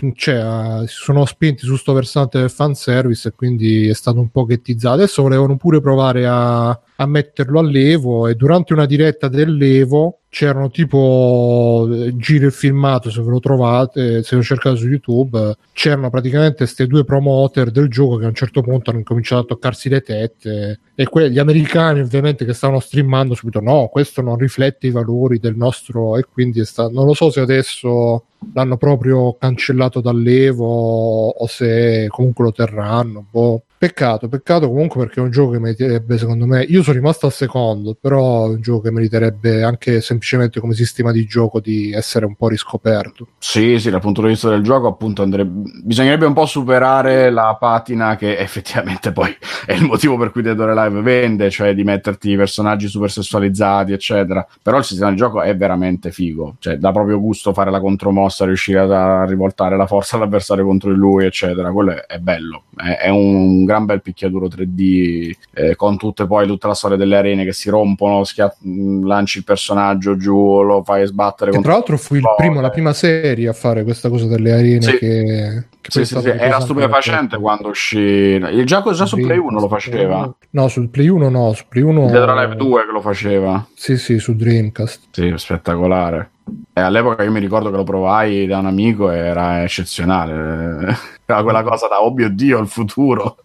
sono spinti su sto versante del fanservice e quindi è stato un po' ghettizzato. Adesso volevano pure provare a, a metterlo all'Evo e durante una diretta dell'Evo c'erano tipo eh, giro il filmato se ve lo trovate se lo cercate su youtube eh, c'erano praticamente queste due promoter del gioco che a un certo punto hanno cominciato a toccarsi le tette e que- gli americani ovviamente che stavano streamando subito no questo non riflette i valori del nostro e quindi sta- non lo so se adesso l'hanno proprio cancellato dall'Evo o se comunque lo terranno boh. Peccato, peccato comunque perché è un gioco che meriterebbe, secondo me, io sono rimasto al secondo, però è un gioco che meriterebbe anche semplicemente come sistema di gioco di essere un po' riscoperto. Sì, sì, dal punto di vista del gioco, appunto, andrebbe... bisognerebbe un po' superare la patina che effettivamente poi è il motivo per cui Dead or Alive vende, cioè di metterti personaggi super sessualizzati, eccetera. Però il sistema di gioco è veramente figo, cioè dà proprio gusto fare la contromossa, riuscire a rivoltare la forza all'avversario contro di lui, eccetera. Quello è, bello, è, è un gran bel picchiaduro 3D eh, con tutte poi tutta la storia delle arene che si rompono, schia- mh, lanci il personaggio giù, lo fai sbattere tra l'altro fu il primo, la prima serie a fare questa cosa delle arene Sì. che, Sì, sì, sì, Era stupefacente quando uscì. Il gioco già su Play 1 lo faceva. No, sul Play 1 no, su Play 1 Dead or Alive 2 che lo faceva. Sì, sì, su Dreamcast. Sì, spettacolare. E all'epoca io mi ricordo che lo provai da un amico e era eccezionale. Era quella cosa da oh mio dio, il futuro.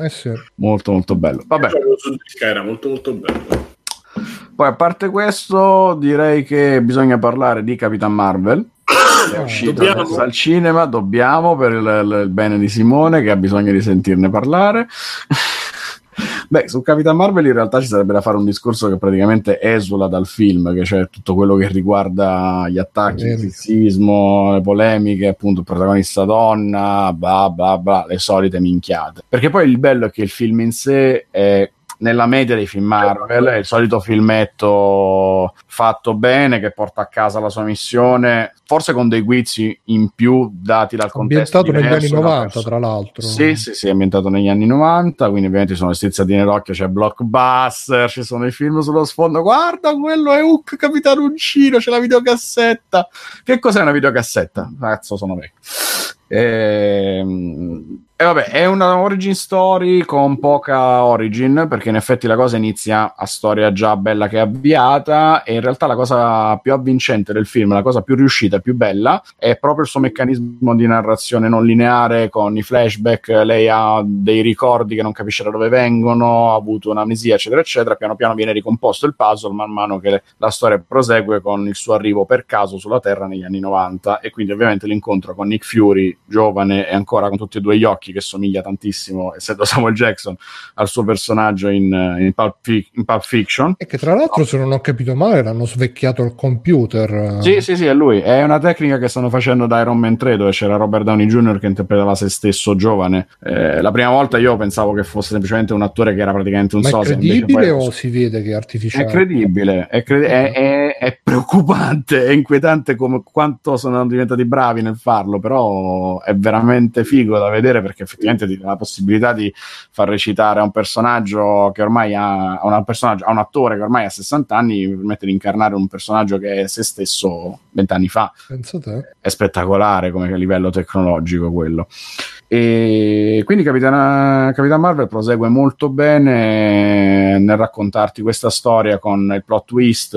Eh sì. molto molto bello. Vabbè, era molto molto bello. poi a parte questo direi che bisogna parlare di Capitan Marvel. È uscito Dobbiamo. adesso al cinema, dobbiamo per il- il bene di Simone che ha bisogno di sentirne parlare. Beh, su Capitan Marvel in realtà ci sarebbe da fare un discorso che praticamente esula dal film, che c'è tutto quello che riguarda gli attacchi, il sessismo, le polemiche, appunto, protagonista donna, bla bla bla, le solite minchiate. Perché poi il bello è che il film in sé è nella media dei film Marvel, è il solito filmetto fatto bene che porta a casa la sua missione, forse con dei guizzi in più dati dal contesto Ambientato negli anni diverso, da 90, perso- tra l'altro. sì, sì, sì, è ambientato negli anni 90, quindi ovviamente ci sono le strizzatine d'occhio, c'è Blockbuster, ci sono i film sullo sfondo, guarda, quello è Hook Capitano Uncino, c'è la videocassetta. Che cos'è una videocassetta? Cazzo, sono vecchio. Ehm, E vabbè, è una origin story con poca origin, perché in effetti la cosa inizia a storia già bella che è avviata, e in realtà la cosa più avvincente del film, la cosa più riuscita, più bella, è proprio il suo meccanismo di narrazione non lineare, con i flashback, lei ha dei ricordi che non capisce da dove vengono, ha avuto un'amnesia, eccetera, eccetera, piano piano viene ricomposto il puzzle man mano che la storia prosegue con il suo arrivo per caso sulla Terra negli anni 90, e quindi ovviamente l'incontro con Nick Fury, giovane e ancora con tutti e due gli occhi, che somiglia tantissimo, essendo Samuel Jackson, al suo personaggio in, in, Pulp, Fi- in Pulp Fiction. E che tra l'altro, se non ho capito male, l'hanno svecchiato il computer. Sì, sì, sì, è lui. È una tecnica che stanno facendo da Iron Man 3, dove c'era Robert Downey Jr. che interpretava se stesso giovane. Eh, la prima volta io pensavo che fosse semplicemente un attore che era praticamente un Ma è credibile poi- o si vede che è È artificiale? credibile, è, cre- è- è- è preoccupante, è inquietante come quanto sono diventati bravi nel farlo, però è veramente figo da vedere perché effettivamente ti dà la possibilità di far recitare a un personaggio che ormai ha, a personaggio- a un attore che ormai ha 60 anni, gli permette di incarnare un personaggio che è se stesso vent'anni fa è spettacolare come livello tecnologico quello. E quindi Capitana, Capitan Marvel prosegue molto bene nel raccontarti questa storia con il plot twist.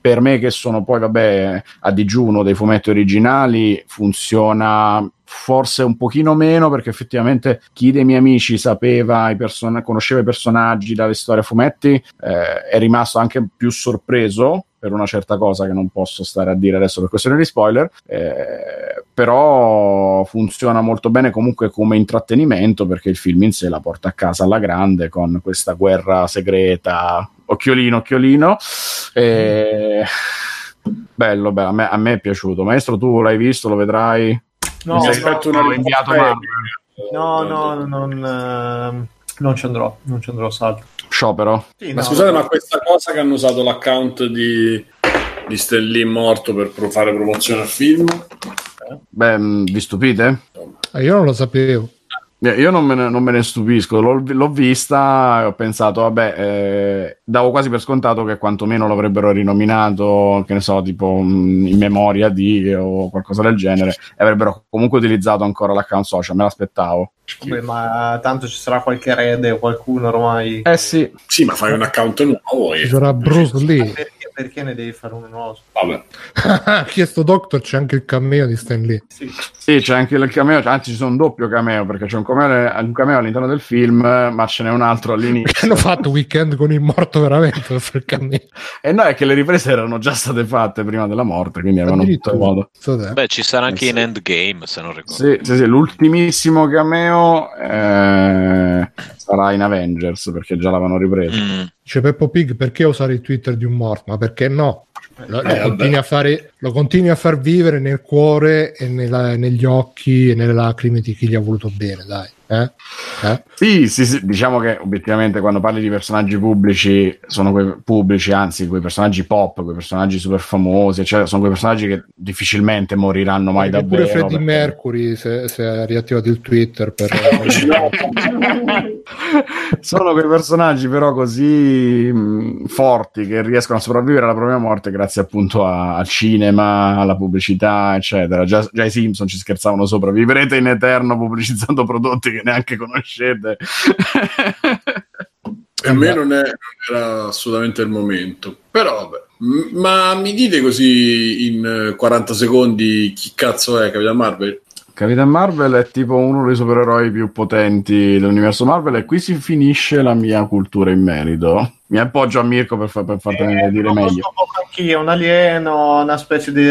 Per me, che sono poi, vabbè, a digiuno dei fumetti originali, funziona forse un pochino meno perché effettivamente chi dei miei amici sapeva i person- conosceva i personaggi dalle storie a fumetti eh, è rimasto anche più sorpreso per una certa cosa che non posso stare a dire adesso per questione di spoiler, eh, però funziona molto bene comunque come intrattenimento perché il film in sé la porta a casa alla grande con questa guerra segreta, occhiolino, occhiolino. E... Bello, bello, a me, a me è piaciuto. Maestro, tu l'hai visto, lo vedrai? No, Mi no, aspetto no, una l'ho inviato risposta. no, no, non, ehm, non ci andrò, non ci andrò, salto. Sciopero. Sì, Ma no, scusate, ma questa cosa che hanno usato l'account di, di Stellì morto per pro- fare promozione al film? Beh, mh, vi stupite? Ah, io non lo sapevo. Eh, Io non me ne, non me ne stupisco, l'ho, l'ho vista e ho pensato, vabbè, eh, davo quasi per scontato che quantomeno l'avrebbero rinominato, che ne so, tipo mh, in memoria di o qualcosa del genere, e avrebbero comunque utilizzato ancora l'account social, me l'aspettavo. Vabbè, ma tanto ci sarà qualche erede o qualcuno ormai. Eh sì, Sì, ma fai un account nuovo Ci e... sarà Bruce Lee. Perché, ne devi fare uno nuovo? Vabbè. ha chiesto Doctor, c'è anche il cameo di Stan Lee. Sì. sì, c'è anche il cameo, anzi ci sono un doppio cameo, perché c'è un cameo, un cameo all'interno del film, ma ce n'è un altro Perché all'inizio. hanno fatto weekend con il morto veramente per cameo. E no, è che le riprese erano già state fatte prima della morte, quindi avevano Addirittura. modo. Beh, ci sarà anche Eh, in sì. Endgame, se non ricordo. Sì, sì, sì, l'ultimissimo cameo eh, sarà in Avengers perché già l'avevano ripreso. Mm. Dice Peppo Pig perché usare il Twitter di un morto? Ma perché no? Lo, lo Eh, continui fare, lo continui a far vivere nel cuore e nella- negli occhi e nelle lacrime di chi gli ha voluto bene, dai. Eh? Eh? Sì, sì, sì, diciamo che obiettivamente quando parli di personaggi pubblici, sono quei pubblici, anzi, quei personaggi pop, quei personaggi super famosi, cioè sono quei personaggi che difficilmente moriranno mai Perché davvero. pure Freddie perché- Mercury se, se ha riattivato il Twitter per sono quei personaggi però così mh, forti che riescono a sopravvivere alla propria morte grazie appunto a- al cinema, alla pubblicità, eccetera. Già, già i Simpson ci scherzavano sopra, vivrete in eterno pubblicizzando prodotti che neanche conoscete. Per me non, è- non era assolutamente il momento. Però vabbè. M- Ma mi dite così in eh, 40 secondi chi cazzo è Capitan Marvel? Capitan Marvel è tipo uno dei supereroi più potenti dell'universo Marvel e qui si finisce la mia cultura in merito. Mi appoggio a Mirko per, fa- per fartene Eh, dire lo meglio. anch'io, un alieno, una specie di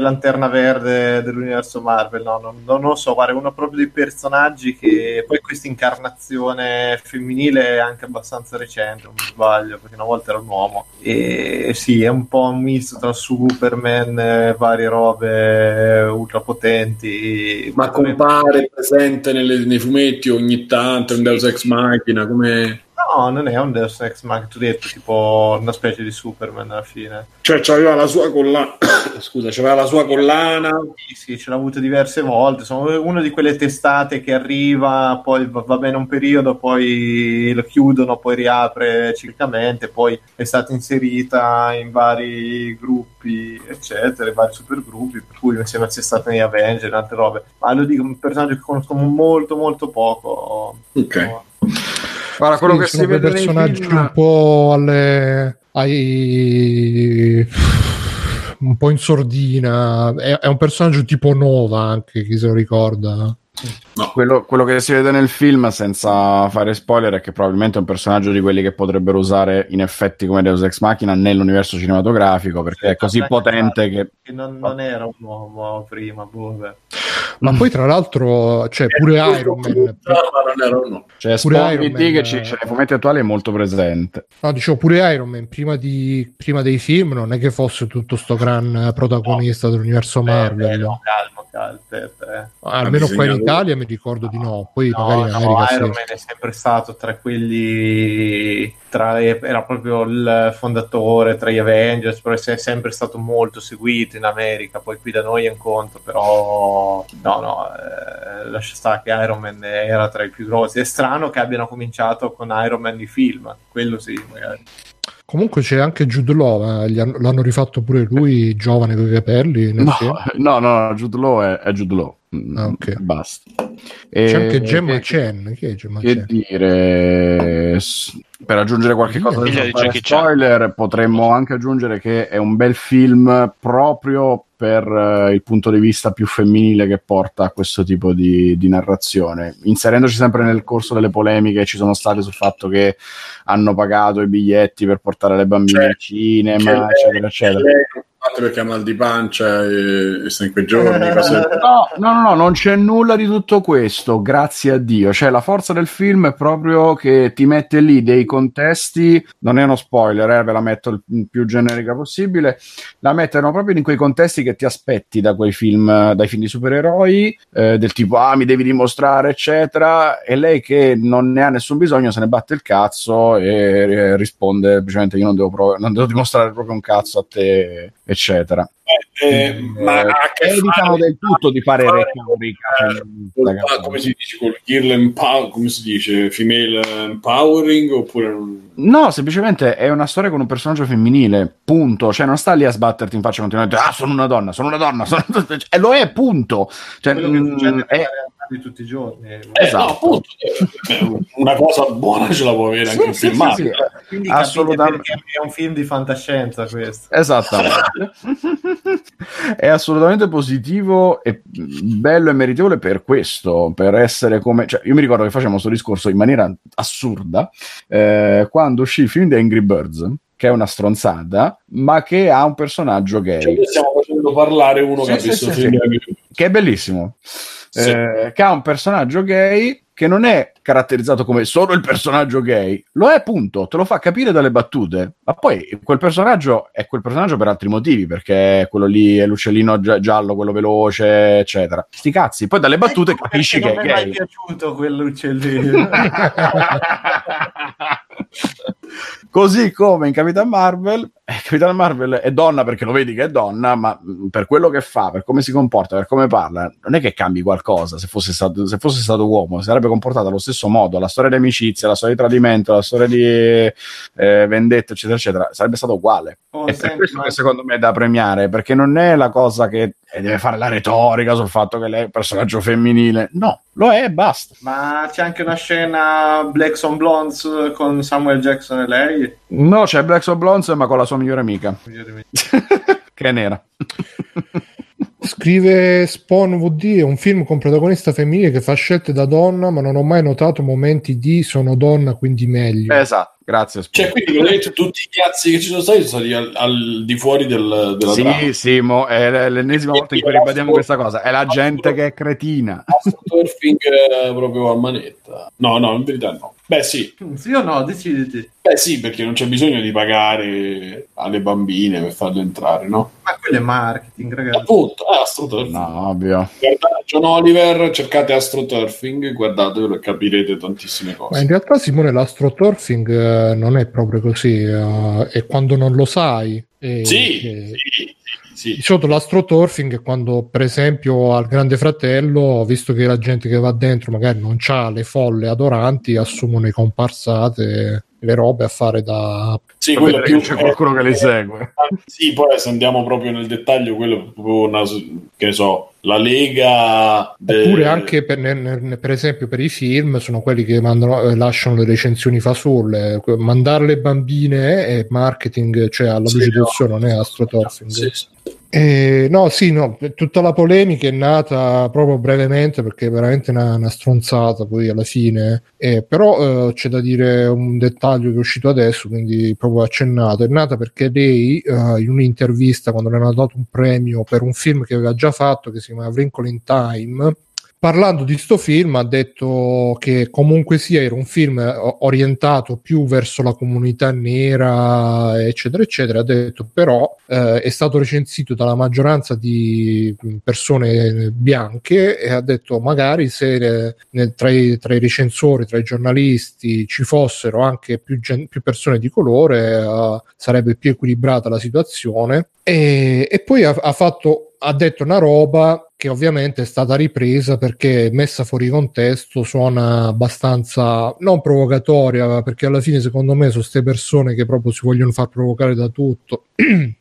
lanterna verde dell'universo Marvel. No, non, non lo so, guarda, è uno proprio dei personaggi che poi questa incarnazione femminile è anche abbastanza recente, non mi sbaglio, perché una volta era un uomo. E sì, è un po' un misto tra Superman, eh, varie robe ultra potenti. Ma compare, presente nelle- nei fumetti ogni tanto, un Deus Ex Machina, come... No, non è un Deus Ex Machina, tu hai detto, tipo una specie di Superman alla fine. Cioè, c'aveva la sua collana... Scusa, c'aveva la sua collana... Sì, sì, ce l'ha avuto diverse volte. Sono una di quelle testate che arriva, poi va, bene un periodo, poi lo chiudono, poi riapre ciclicamente. Poi è stata inserita in vari gruppi, eccetera, vari supergruppi. Per cui mi sembra sia stata negli Avenger e altre robe. Ma lo dico, un personaggio che conosco molto, molto poco. Ok. Guarda, quello Sì, che sono si vede personaggi film... un po' alle ai un po' in sordina. È, è un personaggio tipo Nova anche chi se lo ricorda Quello, quello che si vede nel film, senza fare spoiler, è che probabilmente è un personaggio di quelli che potrebbero usare in effetti come Deus Ex Machina nell'universo cinematografico, perché è così potente che... Che non, non era un uomo prima, boh, beh. ma poi tra l'altro c'è pure Iron Man No, ma non era uno. Cioè, Pure Iron Man, che ci, eh. cioè, nei fumetti attuali è molto presente. no dicevo pure Iron Man prima, di, prima dei film non è che fosse tutto sto gran protagonista dell'universo Marvel Eh, no, calmo, calmo, aspetta, eh. almeno qua in Italia mi ricordo di no poi No, magari in no, America Iron sì. Man è sempre stato tra quelli tra, era proprio il fondatore tra gli Avengers però è sempre stato molto seguito in America poi qui da noi è un conto però no no eh, lascia stare che Iron Man era tra i più grossi è strano che abbiano cominciato con Iron Man di film quello sì magari comunque c'è anche Jude Law eh, gli hanno- l'hanno rifatto pure lui giovane con i capelli No, film. no, no, Jude Law è, è Jude Law. Mm, Ah, ok. Basta. c'è E- anche Gemma che- Chen chi è Gemma Che Chen? dire, per aggiungere qualche cosa spoiler, potremmo anche aggiungere che è un bel film proprio per eh, il punto di vista più femminile che porta a questo tipo di, di narrazione, inserendoci sempre nel corso delle polemiche che ci sono state sul fatto che hanno pagato i biglietti per portare le bambine Cioè, al cinema, che lei- eccetera, eccetera. Perché ha mal di pancia e, e sta in quei giorni. cose- No, no, no, no, non c'è nulla di tutto questo, grazie a Dio. Cioè, la forza del film è proprio che ti mette lì dei contesti, non è uno spoiler, eh, ve la metto il più generica possibile, la mettono proprio in quei contesti che ti aspetti da quei film, dai film di supereroi, eh, del tipo, ah, mi devi dimostrare, eccetera, e lei che non ne ha nessun bisogno se ne batte il cazzo e eh, risponde semplicemente io non devo, prov- non devo dimostrare proprio un cazzo a te, eccetera. Eh, ma Eh, ha a che evitano del tutto di fare retorica col- come si dice col girl empower come si dice female empowering oppure No, semplicemente è una storia con un personaggio femminile, punto. Cioè, non sta lì a sbatterti in faccia continuamente. Ah, sono una donna, sono una donna, sono una donna. E lo è, punto. Cioè, che mm, è- di tutti i giorni. Eh, Esatto. no, appunto, eh, una cosa buona ce la può avere anche Sì, un sì, filmato sì, sì. Assolutamente. è un film di fantascienza questo. Esattamente. è assolutamente positivo e bello e meritevole per questo, per essere come... Cioè, io mi ricordo che facevamo questo discorso in maniera assurda eh, quando uscì il film di Angry Birds, che è una stronzata, ma che ha un personaggio gay. Cioè, stiamo facendo parlare uno Sì, che ha visto sì, film che è bellissimo, Sì. eh, che ha un personaggio gay che non è caratterizzato come solo il personaggio gay, lo è punto, te lo fa capire dalle battute, ma poi quel personaggio è quel personaggio per altri motivi, perché quello lì è l'uccellino gi- giallo, quello veloce, eccetera. Sti cazzi, poi dalle battute Ecco capisci che è non mi è gay. mai piaciuto quell'uccellino. Così come in Capitan Marvel, eh, Capitan Marvel è donna perché lo vedi che è donna, ma mh, per quello che fa, per come si comporta, per come parla, non è che cambi qualcosa se fosse stato, se fosse stato uomo, si sarebbe comportato allo stesso modo. La storia di amicizia, la storia di tradimento, la storia di eh, vendetta, eccetera, eccetera, sarebbe stato uguale. Oh, è per questo che secondo me è da premiare, perché non è la cosa che eh, deve fare la retorica sul fatto che lei è un personaggio femminile. No, lo è e basta. Ma c'è anche una scena Black on Blondes con Samuel Jackson e lei. No, c'è Black Soul Blondes, ma con la sua migliore amica, che è nera. Scrive Spawn VD, è un film con protagonista femminile che fa scelte da donna, ma non ho mai notato momenti di sono donna, quindi meglio. Esatto, grazie. Sp- Cioè, quindi praticamente tutti i cazzi che ci sono stati sono stati al, al di fuori del, della trama. sì, sì, mo è l'ennesima volta in cui ribadiamo questa cosa. È la gente che è cretina. Astroturfing proprio a manetta. No, no, in verità no. Beh, sì. Sì o no? Deciditi. Beh, sì, perché non c'è bisogno di pagare alle bambine per farle entrare, no? Ma quello è marketing, ragazzi. Appunto, ah, astroturfing. No, ovvio. Guardate John Oliver, cercate astroturfing, guardatelo e capirete tantissime Ma in cose. realtà, Simone, l'astroturfing eh, non è proprio così, eh, è quando non lo sai. e- Sì, sì, sì, sì. solito l'astroturfing quando, per esempio, al Grande Fratello, visto che la gente che va dentro magari non ha le folle adoranti, assumono i comparsate, le robe a fare da... Sì, quello più c'è qualcuno che li segue. Sì, poi se andiamo proprio nel dettaglio, quello è una, che ne so, la Lega de- Oppure anche per, per esempio per i film sono quelli che mandano, eh, lasciano le recensioni fasulle. Mandare le bambine è marketing, cioè alla Sì, luce del no. sole, non è astroturfing. Sì, sì. Eh, no, sì, no, tutta la polemica è nata proprio brevemente perché è veramente una, una stronzata poi alla fine. Eh, però eh, c'è da dire un dettaglio che è uscito adesso, quindi proprio accennato. È nata perché lei eh, in un'intervista quando le hanno dato un premio per un film che aveva già fatto che si chiama Wrinkle in Time. Parlando di sto film ha detto che comunque sia era un film eh, orientato più verso la comunità nera eccetera eccetera. Ha detto però eh, è stato recensito dalla maggioranza di persone bianche e ha detto magari se eh, nel- tra, i, tra i recensori tra i giornalisti ci fossero anche più, gen- più persone di colore eh, sarebbe più equilibrata la situazione. E, e poi ha, ha fatto ha detto una roba che ovviamente è stata ripresa perché messa fuori contesto suona abbastanza non provocatoria perché alla fine secondo me sono queste persone che proprio si vogliono far provocare da tutto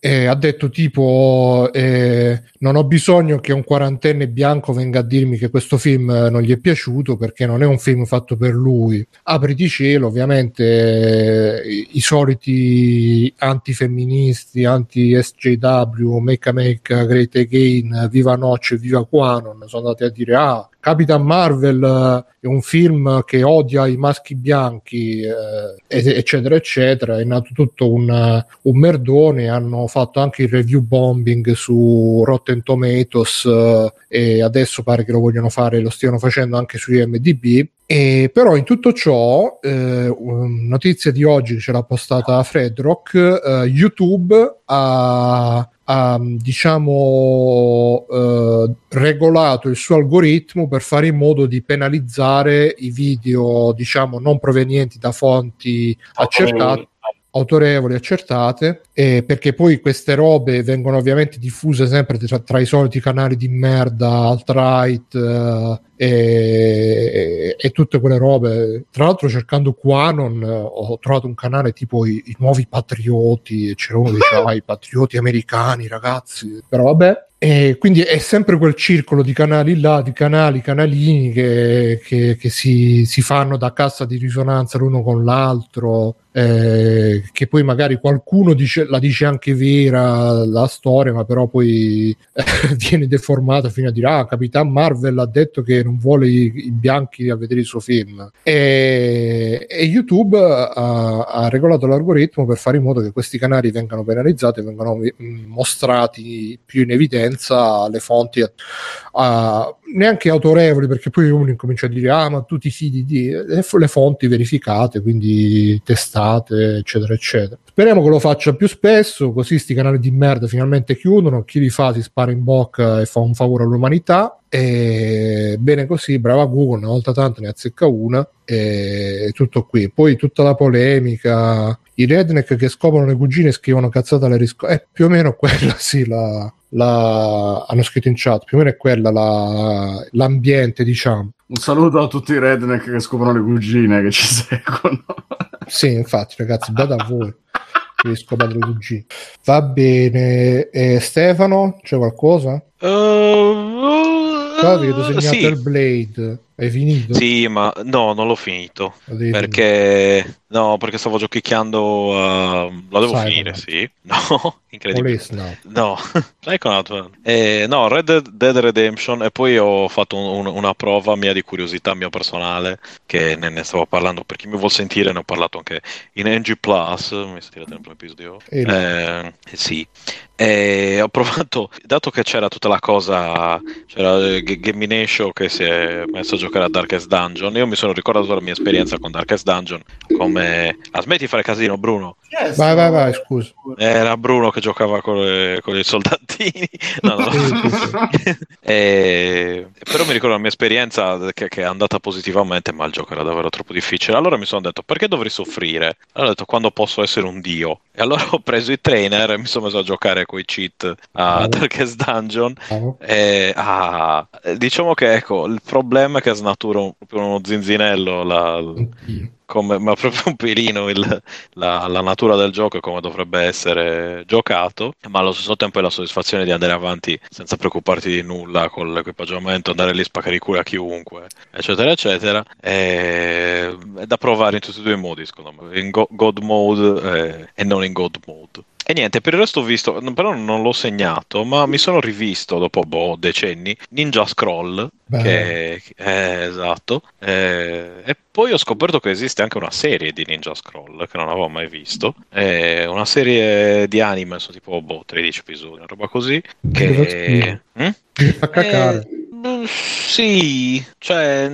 Eh, ha detto tipo eh, non ho bisogno che un quarantenne bianco venga a dirmi che questo film eh, non gli è piaciuto perché non è un film fatto per lui. Apriti cielo, ovviamente eh, i, soliti antifemministi, anti-SJW, Make America Great Again, Viva Noce, Viva Quanon, sono andati a dire ah, Capitan Marvel eh, è un film che odia i maschi bianchi, eh, eccetera, eccetera. È nato tutto un, un, merdone. Hanno fatto anche il review bombing su Rotten Tomatoes eh, e adesso pare che lo vogliono fare, lo stiano facendo anche su IMDb. E però in tutto ciò, eh, notizia di oggi che ce l'ha postata Fredrock, eh, YouTube ha ha diciamo eh, regolato il suo algoritmo per fare in modo di penalizzare i video diciamo non provenienti da fonti accertate autorevoli, accertate, eh, perché poi queste robe vengono ovviamente diffuse sempre tra, tra i soliti canali di merda, alt-right eh, e, e, tutte quelle robe. Tra l'altro cercando Quanon eh, ho trovato un canale tipo i, i nuovi patrioti, e c'era uno che diceva ah, i patrioti americani ragazzi, però vabbè. E quindi è sempre quel circolo di canali là, di canali, canalini che, che, che si, si, fanno da cassa di risonanza l'uno con l'altro, eh, che poi magari qualcuno dice, la dice anche vera la storia, ma però poi eh, viene deformata fino a dire ah, Capitan Marvel ha detto che non vuole i, i bianchi a vedere il suo film. E, e YouTube ha, ha, regolato l'algoritmo per fare in modo che questi canali vengano penalizzati vengano mm, mostrati più in evidenza le fonti a, a, neanche autorevoli perché poi uno incomincia a dire ah ma tu ti fidi di le fonti verificate quindi testate eccetera eccetera speriamo che lo faccia più spesso così sti canali di merda finalmente chiudono chi li fa si spara in bocca e fa un favore all'umanità e bene così, brava Google, una volta tanto ne azzecca una e tutto qui. Poi tutta la polemica, i redneck che scoprono le cugine e scrivono cazzate alle riscosse, è più o meno quella sì, la, la, hanno scritto in chat, più o meno è quella la, l'ambiente, diciamo. Un saluto a tutti i redneck che scoprono le cugine che ci seguono. sì, infatti, ragazzi, beata a voi. Riesco a le cugine. Va bene, e Stefano, c'è qualcosa? Uh, Guarda che ti ho segnato sì. il Blade. Hai finito? Sì, ma no, non l'ho finito. Perché no, perché stavo giochicchiando. Uh... La devo Cyberman. finire, sì. No, incredibile. No, ecco eh, no, Red Dead Redemption. E poi ho fatto un, una prova mia di curiosità, mia personale. Che ne, ne, stavo parlando. Per chi mi vuol sentire, ne ho parlato anche in NG Plus. Mi sentite nel episodio? Eh, eh, sì. E ho provato, dato che c'era tutta la cosa, c'era Gamination che si è messo a giocare a Darkest Dungeon, io mi sono ricordato la mia esperienza con Darkest Dungeon, come... Ah, smetti di fare casino, Bruno. Yes, vai, vai, vai, scusa. Era Bruno che giocava con, le, con i soldatini. No, no. e... Però mi ricordo la mia esperienza che, che, è andata positivamente, ma il gioco era davvero troppo difficile. Allora mi sono detto, perché dovrei soffrire? Allora ho detto, quando posso essere un dio? E allora ho preso i trainer e mi sono messo a giocare con i cheat a oh. Darkest Dungeon. Oh. E, ah, diciamo che ecco, il problema è che snatura un, uno zinzinello la, come, ma proprio un pelino il, la, la, natura del gioco e come dovrebbe essere giocato, ma allo stesso tempo è la soddisfazione di andare avanti senza preoccuparti di nulla con l'equipaggiamento, andare lì, spaccare i culo a chiunque, eccetera, eccetera. È, è da provare in tutti e due i modi, secondo me, in go- God mode eh, e non in God mode. E niente, per il resto ho visto, però non l'ho segnato, ma mi sono rivisto dopo boh, decenni Ninja Scroll, Beh. che è esatto, eh, e poi ho scoperto che esiste anche una serie di Ninja Scroll che non avevo mai visto, è una serie di anime, sono tipo boh, 13 episodi, una roba così, che... Mm? Fa cacare. Eh, sì, cioè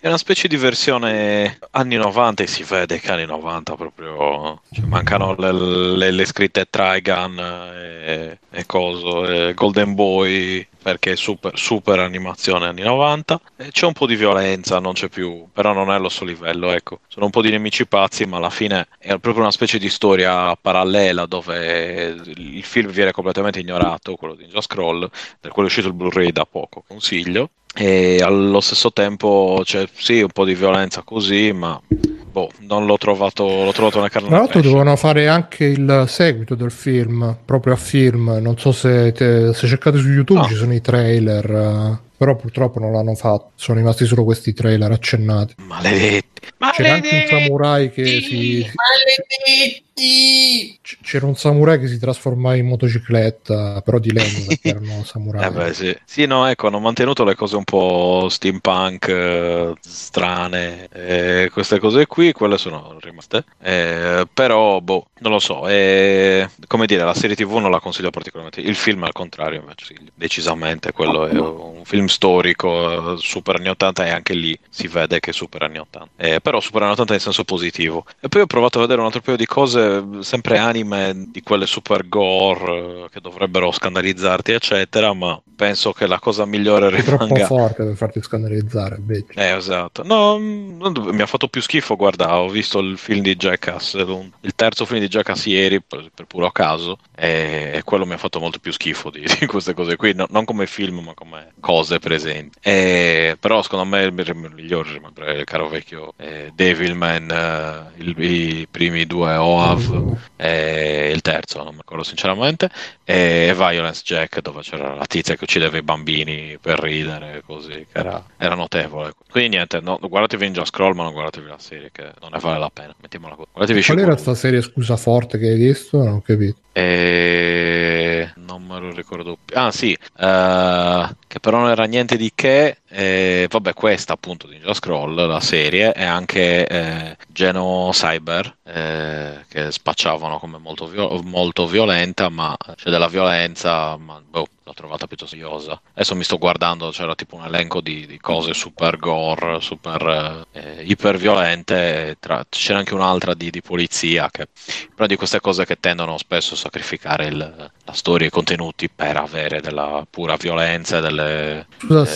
è una specie di versione anni 90 e si vede che anni 90 proprio cioè, mancano le, le, le, scritte Trigun e, e coso, e Golden Boy perché è super, super animazione anni 90 e c'è un po' di violenza, non c'è più, però non è allo stesso livello, ecco. Sono un po' di nemici pazzi, ma alla fine è proprio una specie di storia parallela dove il film viene completamente ignorato, quello di Ninja Scroll, per quello è uscito il Blu-ray da poco, consiglio. E allo stesso tempo c'è sì un po' di violenza così, ma boh, non l'ho trovato, l'ho trovato una carne Tra l'altro dovevano fare anche il seguito del film, proprio a film. Non so se, te- se cercate su YouTube No. ci sono i trailer, eh, però purtroppo non l'hanno fatto. Sono rimasti solo questi trailer accennati. Maledetti. C'era anche un samurai che si. C- C'era un samurai che si trasformava in motocicletta, però di legno perché erano samurai. Eh beh, sì. Sì, no, ecco, hanno mantenuto le cose un po' steampunk, eh, strane, eh, queste cose qui, quelle sono rimaste. Eh, però, boh, non lo so. eh, come dire, la serie TV non la consiglio particolarmente. Il film, al contrario, invece, sì, decisamente, quello è un film storico, eh, super anni 80 e anche lì si vede che è super anni 80. Eh, però super anni 80 in senso positivo. E poi ho provato a vedere un altro paio di cose, sempre anime, di quelle super gore, eh, che dovrebbero scandalizzarti, eccetera, ma penso che la cosa migliore È troppo rimanga... forte per farti scandalizzare, invece. Eh, esatto. No, mm, mi ha fatto più schifo, guarda, ho visto il film di Jackass, il terzo film di Jackass ieri, per, per puro caso, e, e quello mi ha fatto molto più schifo di, di queste cose qui, no- non come film, ma come cose presenti. E- però secondo me il, migliore rimane il caro vecchio eh, Devilman, eh, il- i primi due OAV e il terzo, non mi ricordo sinceramente, e Violence Jack, dove c'era la tizia che uccideva i bambini per ridere, così, era, era notevole. Quindi niente, no, guardatevi Ninja Scroll, ma non guardatevi la serie, che non ne vale la pena. Mettiamola così. Guardatevi Qual era Shiguro. sta serie scusa forte che hai visto? Non ho capito. E... Non me lo ricordo più. Ah, sì, eh, che però non era niente di che. Eh, vabbè, questa appunto di Ninja Scroll, la serie, e anche eh, Geno Cyber, eh, che spacciavano come molto, vio- molto violenta, ma c'è della violenza, ma boh, l'ho trovata piuttosto noiosa. Adesso mi sto guardando, c'era tipo un elenco di, di cose super gore, super eh, iper violente. Tra- c'era anche un'altra di, di polizia, che, però di queste cose che tendono spesso a sacrificare il- la storia e i contenuti per avere della pura violenza e delle Scusa, Eh.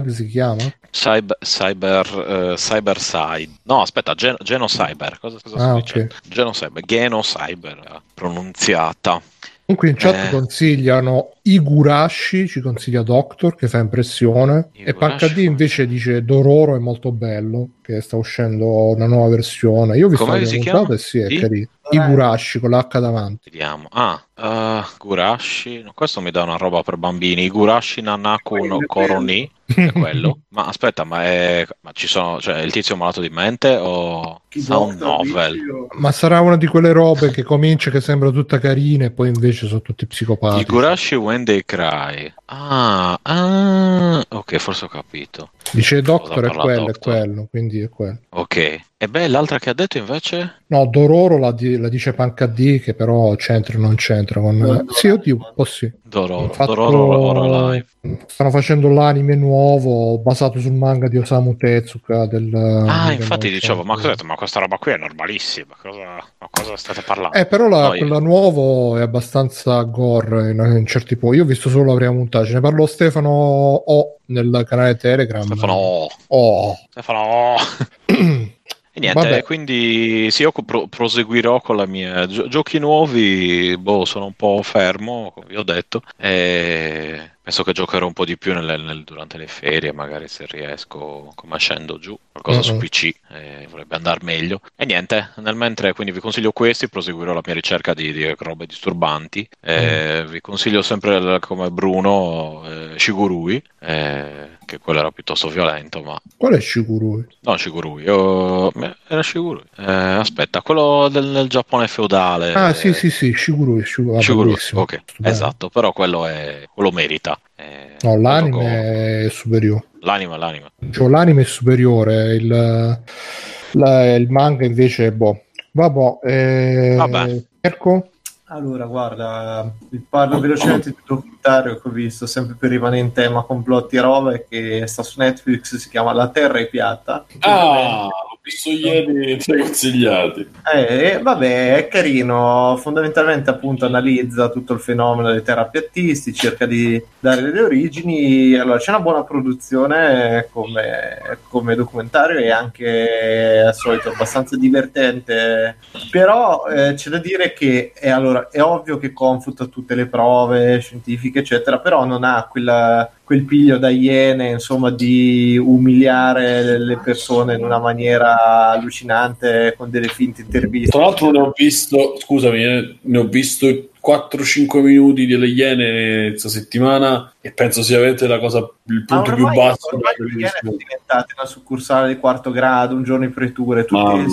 Cyberside si chiama? cyber, cyber, eh, cyberside. No, aspetta, gen- genocyber. Cosa, cosa Ah, dicendo? Genocyber, genocyber, eh, pronunziata. Comunque in chat Eh. consigliano Igurashi, ci consiglia Doctor che fa impressione e Higurashi. Pancadì invece dice Dororo è molto bello che sta uscendo una nuova versione. Io ho visto Come la si prima chiama? puntata e sì, è Di? carino. Igurashi con l'H davanti. Vediamo. Ah, eh, Gurashi. Questo mi dà una roba per bambini. Gurashi Nanaku no Koroni. È quello. ma aspetta, ma, è, ma ci sono. Cioè, è il tizio malato di mente o sound novel? Ma sarà una di quelle robe che comincia che sembra tutta carina e poi invece sono tutti psicopatici. Higurashi When They Cry. Ah, ah, ok, forse ho capito. Dice Doctor è quello, è Doctor? quello, quindi è quello. Ok. E beh, l'altra che ha detto invece? No, Dororo la, di- la dice Pancadì che però c'entra o non c'entra con... No, sì, oddio, un po' sì. Dororo. Fatto- Dororo ora live. Stanno facendo l'anime nuovo basato sul manga di Osamu Tezuka del... Ah, infatti 1900. dicevo, ma cosa detto? Ma questa roba qui è normalissima. Cosa, ma cosa state parlando? Eh, però la, No, io- quella nuovo è abbastanza gore in, in certi punti. Io ho visto solo la prima ce ne parlò Stefano O nel canale Telegram. Stefano, oh, Oh. Stefano. oh. E niente, Vabbè. quindi sì, io pro- proseguirò con la mia gio- giochi nuovi, boh, sono un po' fermo, come vi ho detto, e penso che giocherò un po' di più nelle- nel- durante le ferie, magari se riesco, come scendo giù, qualcosa su Mhm. PC, eh, vorrebbe andare meglio. E niente, nel mentre quindi vi consiglio questi, proseguirò la mia ricerca di, di robe disturbanti, eh, vi consiglio sempre come Bruno eh, Shigurui, eh, che quello era piuttosto violento, ma Qual è Shigurui? No, Shigurui, io... era Shigurui. Eh, aspetta, quello del, del Giappone feudale. Ah, sì, sì, sì, Shigurui. Shigurui, Shigurui, ok, Stupendo. esatto, però quello, è... quello merita. Eh, No, l'anime go- è superiore. L'anima, l'anima. Cioè, l'anime è superiore, il, la- il manga invece è boh. Vabbè, eh, Vabbè. Mirko? Allora, guarda, vi parlo velocemente di un documentario che ho visto, sempre per rimanere in tema complotti e robe, che sta su Netflix, si chiama La Terra è piatta. Ah, l'ho visto ieri tra i consigliati. Eh, vabbè, è carino, fondamentalmente appunto analizza tutto il fenomeno dei terrapiattisti, cerca di dare delle origini, allora c'è una buona produzione come, come documentario e anche al solito abbastanza divertente, però eh, c'è da dire che è, allora, è ovvio che confuta tutte le prove scientifiche eccetera, però non ha quella quel piglio da iene, insomma, di umiliare le persone in una maniera allucinante con delle finte interviste. Tra l'altro ne ho visto, scusami, eh, ne ho visto 4-5 minuti delle Iene questa settimana e penso sia veramente la cosa, il punto più ormai- basso ormai le Iene sono diventate una succursale di quarto grado, un giorno in preture, tutti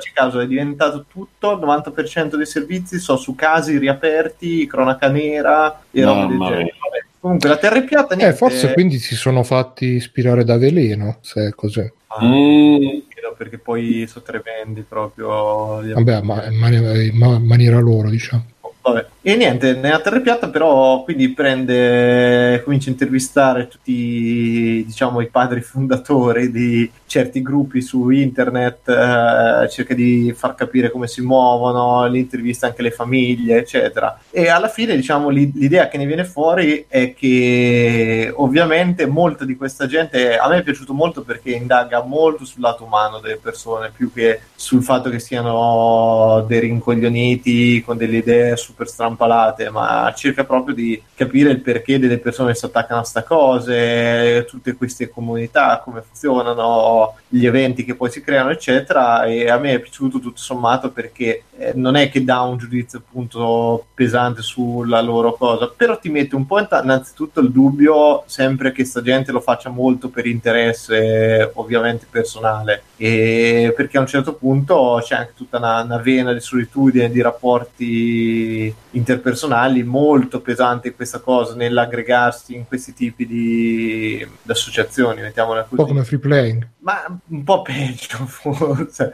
Facci caso, è diventato tutto, il 90% dei servizi sono su casi riaperti, cronaca nera e roba del genere. Comunque la terra è piatta, niente, Eh, forse quindi si sono fatti ispirare da veleno, se è così. Ah, Mm, perché poi sono tremendi proprio. Vabbè, ma in mani- in ma- maniera loro, diciamo. Vabbè. E niente, nella terra piatta però quindi prende, comincia a intervistare tutti diciamo i padri fondatori di certi gruppi su internet, eh, cerca di far capire come si muovono, li intervista anche le famiglie, eccetera. E alla fine diciamo l'i- l'idea che ne viene fuori è che ovviamente molta di questa gente a me è piaciuto molto perché indaga molto sul lato umano delle persone più che sul fatto che siano dei rincoglioniti con delle idee super strampalate, ma cerca proprio di capire il perché delle persone si attaccano a sta cose, tutte queste comunità, come funzionano, gli eventi che poi si creano, eccetera. E a me è piaciuto tutto sommato perché eh, non è che dà un giudizio appunto pesante sulla loro cosa, però ti mette un po' innanzitutto il dubbio sempre che sta gente lo faccia molto per interesse ovviamente personale e perché a un certo punto c'è anche tutta una, una vena di solitudine di rapporti interpersonali molto pesante questa cosa nell'aggregarsi in questi tipi di, associazioni mettiamola Un po' così come free playing. Ma un po' peggio forse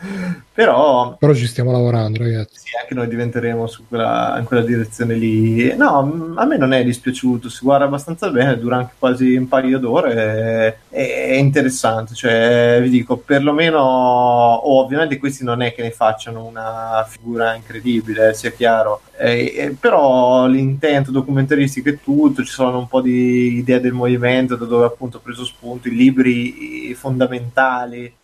però Però ci stiamo lavorando, ragazzi. sì, anche noi diventeremo su quella, in quella direzione lì. No, a me non è dispiaciuto, si guarda abbastanza bene, dura anche quasi un paio d'ore, è, è interessante, cioè vi dico, perlomeno, o ovviamente questi non è che ne facciano una figura incredibile, sia chiaro, eh, eh, però l'intento documentaristico è tutto, ci sono un po' di idee del movimento, da dove appunto ho preso spunto, i libri fondamentali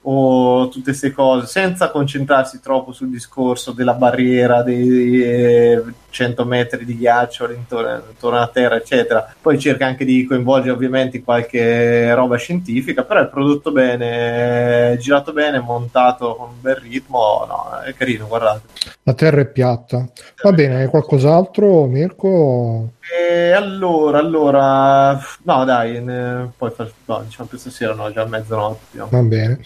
o tutte queste cose, senza concentrarsi troppo sul discorso della barriera dei eh, 100 metri di ghiaccio intorno, intorno alla Terra, eccetera. Poi cerca anche di coinvolgere ovviamente qualche roba scientifica, però è prodotto bene, è girato bene, montato con un bel ritmo, no, è carino, guardate. La terra è piatta. Va bene, qualcos'altro, Mirko? E allora, allora, no dai, ne- poi no, diciamo questa sera no, già mezzanotte. più. Va bene.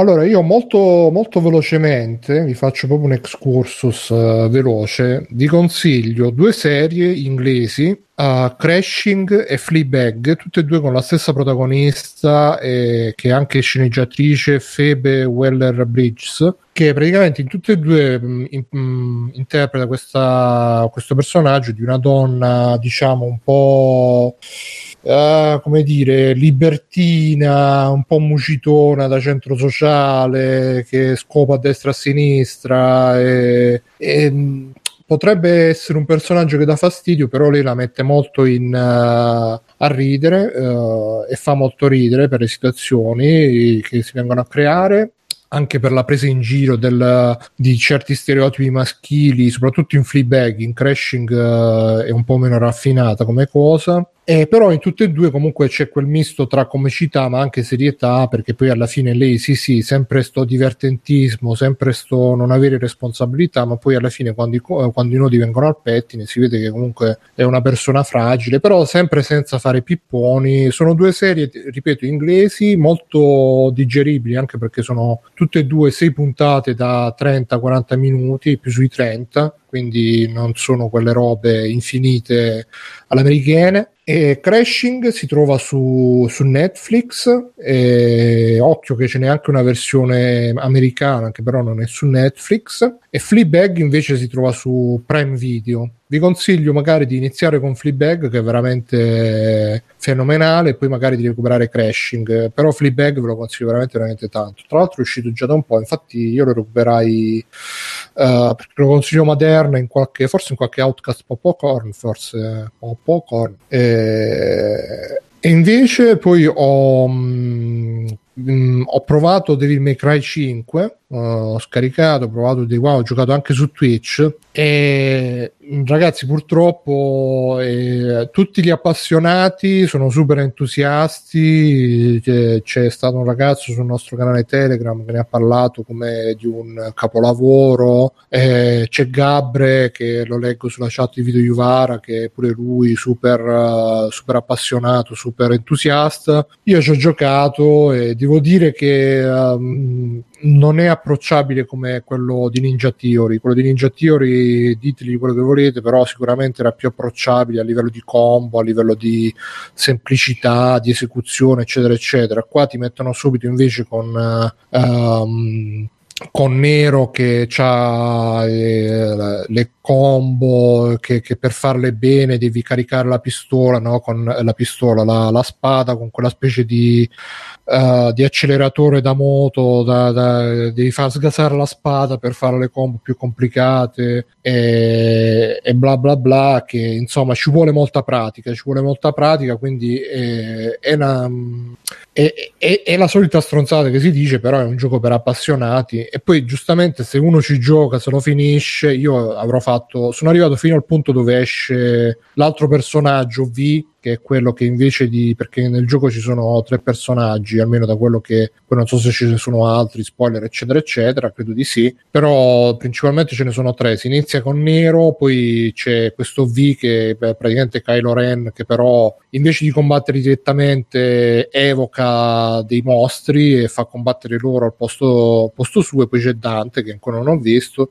Allora, io molto, molto velocemente vi faccio proprio un excursus eh, veloce. Vi consiglio due serie inglesi, uh, Crashing e Fleabag, tutte e due con la stessa protagonista eh, che è anche sceneggiatrice Phoebe Weller-Bridges, che praticamente in tutte e due mh, in- mh, interpreta questa- questo personaggio di una donna, diciamo, un po' eh, come dire, libertina, un po' mucitona da centro sociale, che scopa a destra e a sinistra. E, e, mh, potrebbe essere un personaggio che dà fastidio, però lei la mette molto in, eh, a ridere eh, e fa molto ridere per le situazioni che si vengono a creare anche per la presa in giro del, di certi stereotipi maschili, soprattutto in Fleabag, in Crashing eh, è un po' meno raffinata come cosa. Eh, però in tutte e due comunque c'è quel misto tra comicità ma anche serietà perché poi alla fine lei sì sì sempre sto divertentismo sempre sto non avere responsabilità ma poi alla fine quando i, co- quando i nodi vengono al pettine si vede che comunque è una persona fragile però sempre senza fare pipponi sono due serie ripeto inglesi molto digeribili anche perché sono tutte e due sei puntate da 30-40 minuti più sui 30 quindi non sono quelle robe infinite all'americane. E Crashing si trova su, su Netflix, e occhio che ce n'è anche una versione americana che però non è su Netflix, e Fleabag invece si trova su Prime Video. Vi consiglio magari di iniziare con Fleabag che è veramente fenomenale e poi magari di recuperare Crashing, però Fleabag ve lo consiglio veramente veramente tanto. Tra l'altro è uscito già da un po', infatti io lo recuperai Uh, perché lo consiglio Maderna in qualche, forse in qualche outcast popcorn, forse popcorn. E, e invece poi ho, mm, mm, ho provato Devil May Cry 5, uh, ho scaricato, ho provato di wow, ho giocato anche su Twitch e ragazzi, purtroppo eh, tutti gli appassionati sono super entusiasti. C'è, stato un ragazzo sul nostro canale Telegram che ne ha parlato come di un capolavoro. Eh, c'è Gabre che lo leggo sulla chat di Video Juvara, che è pure lui super, uh, super appassionato, super entusiasta. Io ci ho giocato e devo dire che um, non è approcciabile come quello di Ninja Theory. Quello di Ninja Theory, diteli quello che volete, però sicuramente era più approcciabile a livello di combo, a livello di semplicità, di esecuzione, eccetera, eccetera. Qua ti mettono subito invece con. Uh, um, con Nero che ha eh, le combo che, che, per farle bene devi caricare la pistola, no? con la pistola, la, la spada con quella specie di, uh, di acceleratore da moto, da, da, devi far sgasare la spada per fare le combo più complicate e, e, bla bla bla, che insomma ci vuole molta pratica, ci vuole molta pratica, quindi è, è, una, è, è la solita stronzata che si dice, però è un gioco per appassionati. E poi giustamente se uno ci gioca, se lo finisce, io avrò fatto, sono arrivato fino al punto dove esce l'altro personaggio V che è quello che invece di perché nel gioco ci sono tre personaggi almeno da quello che poi non so se ci sono altri spoiler eccetera eccetera credo di sì però principalmente ce ne sono tre. Si inizia con Nero poi c'è questo V che beh, praticamente Kylo Ren che però invece di combattere direttamente evoca dei mostri e fa combattere loro al posto, posto suo e poi c'è Dante che ancora non ho visto.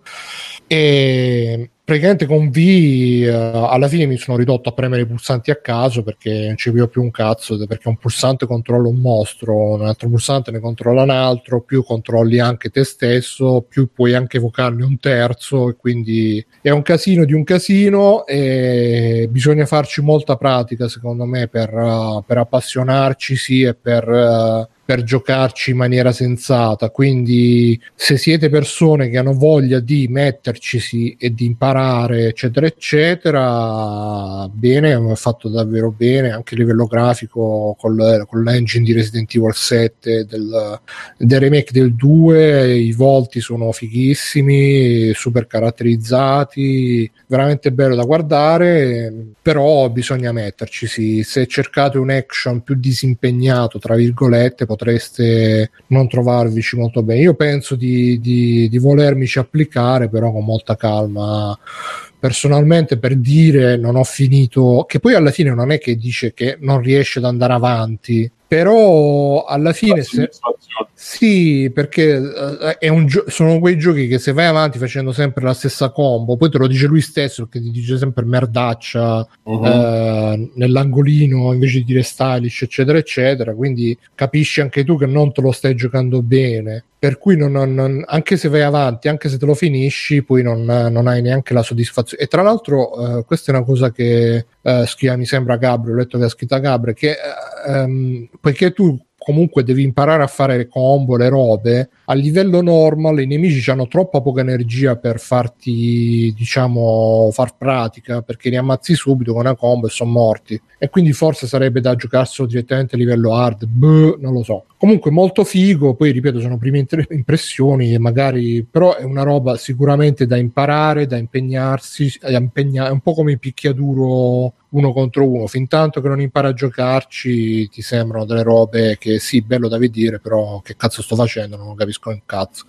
E praticamente con V uh, alla fine mi sono ridotto a premere i pulsanti a caso perché non ci più un cazzo perché un pulsante controlla un mostro un altro pulsante ne controlla un altro più controlli anche te stesso più puoi anche evocarne un terzo e quindi è un casino di un casino e bisogna farci molta pratica secondo me per, uh, per appassionarci sì e per uh, per giocarci in maniera sensata. Quindi, se siete persone che hanno voglia di mettercisi e di imparare, eccetera, eccetera, bene, è fatto davvero bene anche a livello grafico col, con l'engine di Resident Evil 7 del, del remake del 2. I volti sono fighissimi, super caratterizzati, veramente bello da guardare. Però bisogna metterci. Se cercate un action più disimpegnato, tra virgolette, potreste non trovarvici molto bene. Io penso di, di, di volermici applicare, però con molta calma personalmente per dire non ho finito, che poi alla fine non è che dice che non riesce ad andare avanti, però alla fine se, sì perché un gio- sono quei giochi che se vai avanti facendo sempre la stessa combo poi te lo dice lui stesso che ti dice sempre merdaccia uh-huh. uh, nell'angolino invece di dire stylish eccetera eccetera quindi capisci anche tu che non te lo stai giocando bene per cui non, non, anche se vai avanti, anche se te lo finisci, poi non, non hai neanche la soddisfazione. E tra l'altro, eh, questa è una cosa che eh, scrive, mi sembra Gabri, ho letto che ha scritto Gabri, che eh, ehm, poiché tu comunque devi imparare a fare le combo, le robe, a livello normal i nemici hanno troppa poca energia per farti, diciamo, far pratica, perché li ammazzi subito con una combo e sono morti. E quindi forse sarebbe da giocarselo direttamente a livello hard, Beh, non lo so. Comunque molto figo, poi ripeto, sono prime impressioni magari, però è una roba sicuramente da imparare, da impegnarsi, da impegna- è un po' come il picchiaduro uno contro uno, fin tanto che non impara a giocarci ti sembrano delle robe che sì, bello da vedere, però che cazzo sto facendo, non capisco un cazzo.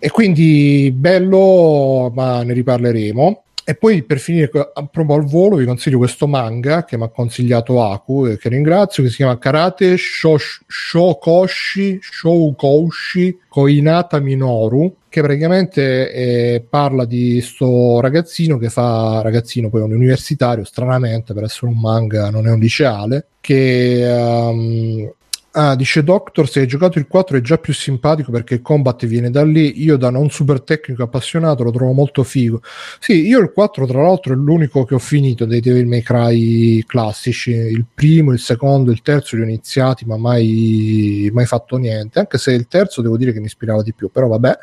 E quindi bello, ma ne riparleremo. E poi per finire proprio al volo vi consiglio questo manga che mi ha consigliato Aku e che ringrazio che si chiama Karate Shokoshi Shoukoushi Koinata Minoru che praticamente eh, parla di sto ragazzino che fa ragazzino poi un universitario stranamente per essere un manga non è un liceale che um, Ah, dice Doctor, se hai giocato il 4 è già più simpatico perché il combat viene da lì. Io da non super tecnico appassionato lo trovo molto figo. Sì, io il 4 tra l'altro è l'unico che ho finito dei Devil May Cry classici. Il primo, il secondo, il terzo li ho iniziati ma mai, mai fatto niente. Anche se il terzo devo dire che mi ispirava di più, però vabbè.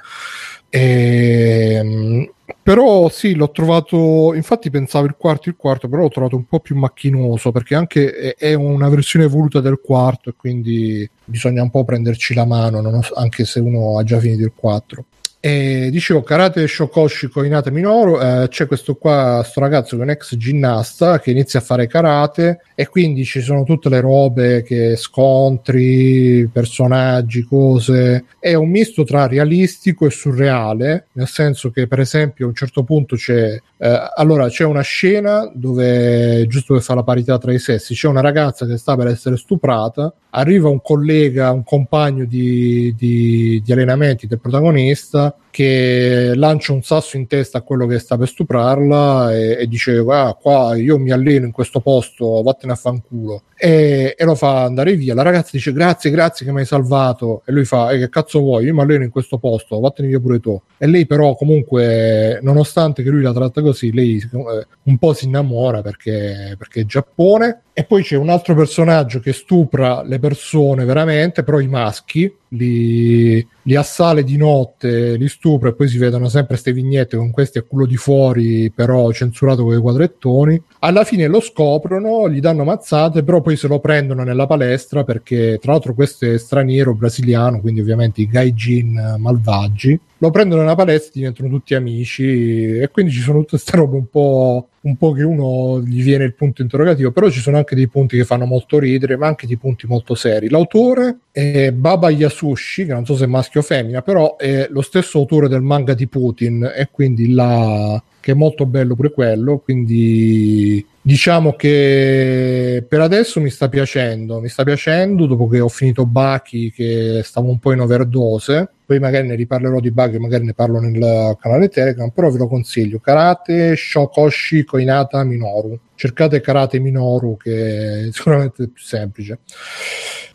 Ehm però sì, l'ho trovato, infatti pensavo il quarto il quarto, però l'ho trovato un po' più macchinoso perché anche è una versione evoluta del quarto e quindi bisogna un po' prenderci la mano, ho, anche se uno ha già finito il 4. E dicevo, Karate Shokoshi Koinata Minoru, eh, c'è questo qua, sto ragazzo che è un ex ginnasta che inizia a fare karate e quindi ci sono tutte le robe che scontri, personaggi, cose. È un misto tra realistico e surreale, nel senso che per esempio a un certo punto c'è eh, allora c'è una scena dove, giusto per fare la parità tra i sessi, c'è una ragazza che sta per essere stuprata, arriva un collega, un compagno di, di, di allenamenti del protagonista che lancia un sasso in testa a quello che sta per stuprarla e, e dice ah, qua io mi alleno in questo posto, vattene a fanculo e, e lo fa andare via. La ragazza dice grazie, grazie che mi hai salvato e lui fa e che cazzo vuoi, io mi alleno in questo posto, vattene via pure tu. E lei però comunque, nonostante che lui la tratta così, lei eh, un po' si innamora perché, perché è Giappone e poi c'è un altro personaggio che stupra le persone veramente, però i maschi, li, li assale di notte, li stupra e poi si vedono sempre queste vignette con questi a culo di fuori, però censurato con i quadrettoni. Alla fine lo scoprono, gli danno mazzate, però poi se lo prendono nella palestra perché tra l'altro questo è straniero brasiliano, quindi ovviamente i gaijin malvagi. Lo prendono nella palestra, diventano tutti amici e quindi ci sono tutte queste robe un po' un po' che uno gli viene il punto interrogativo, però ci sono anche dei punti che fanno molto ridere, ma anche dei punti molto seri. L'autore è Baba Yasushi, che non so se è maschio o femmina, però è lo stesso autore del manga di Putin e quindi la che è molto bello pure quello, quindi diciamo che per adesso mi sta piacendo, mi sta piacendo dopo che ho finito Baki che stavo un po' in overdose, poi magari ne riparlerò di Baki, magari ne parlo nel canale Telegram, però ve lo consiglio, Karate Shokoshi Koinata Minoru, cercate Karate Minoru che è sicuramente più semplice.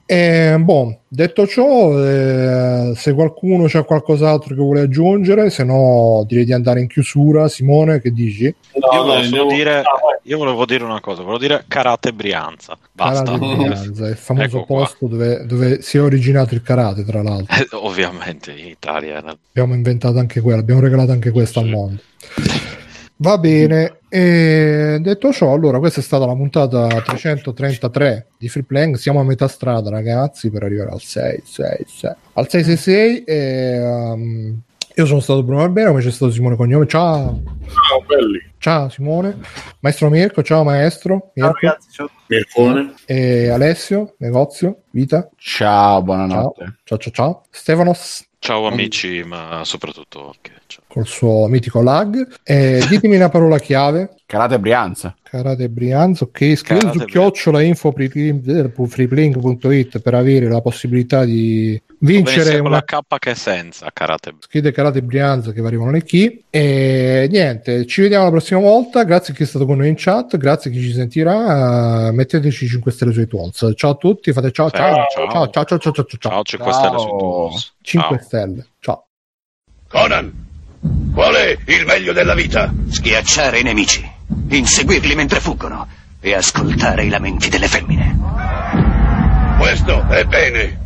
E, boh, detto ciò, eh, se qualcuno c'ha qualcos'altro che vuole aggiungere, se no direi di andare in chiusura. Simone, che dici? No, io, volevo devo... dire, io, volevo dire, una cosa, volevo dire Karate Brianza. Basta. Karate Brianza, il famoso ecco posto dove, dove, si è originato il karate, tra l'altro. Eh, ovviamente in Italia. Abbiamo inventato anche quello, abbiamo regalato anche questo sì. al mondo. Va bene, e detto ciò, allora questa è stata la puntata 333 di Free Playing. Siamo a metà strada, ragazzi, per arrivare al 6, 6, 6. Al 666 e, um, io sono stato Bruno Albero, come c'è stato Simone Cognome. Ciao. Ciao, belli. Ciao Simone. Maestro Mirko, ciao maestro. Mirko. Ciao ragazzi, ciao. Mircone. E Alessio, negozio, vita. Ciao, buonanotte. Ciao, ciao, ciao. ciao. Stefanos. Ciao amici, ma soprattutto anche ciao. col suo mitico lag. Eh, ditemi una parola chiave. Karate Brianza. Karate Brianza, ok. Scrivete su chiocciola info freeplink.it per avere la possibilità di vincere una K che è senza Karate Schede Karate Brianza che arrivano le chi e niente ci vediamo la prossima volta. Grazie a chi è stato con noi in chat. Grazie a chi ci sentirà. Metteteci 5 stelle sui tools ciao a tutti fate ciao sì, ciao, ciao. Ciao ciao ciao ciao ciao ciao 5 stelle sui tools 5 stelle. Ciao. Conan qual è il meglio della vita? schiacciare i nemici inseguirli mentre fuggono e ascoltare i lamenti delle femmine. Questo è bene.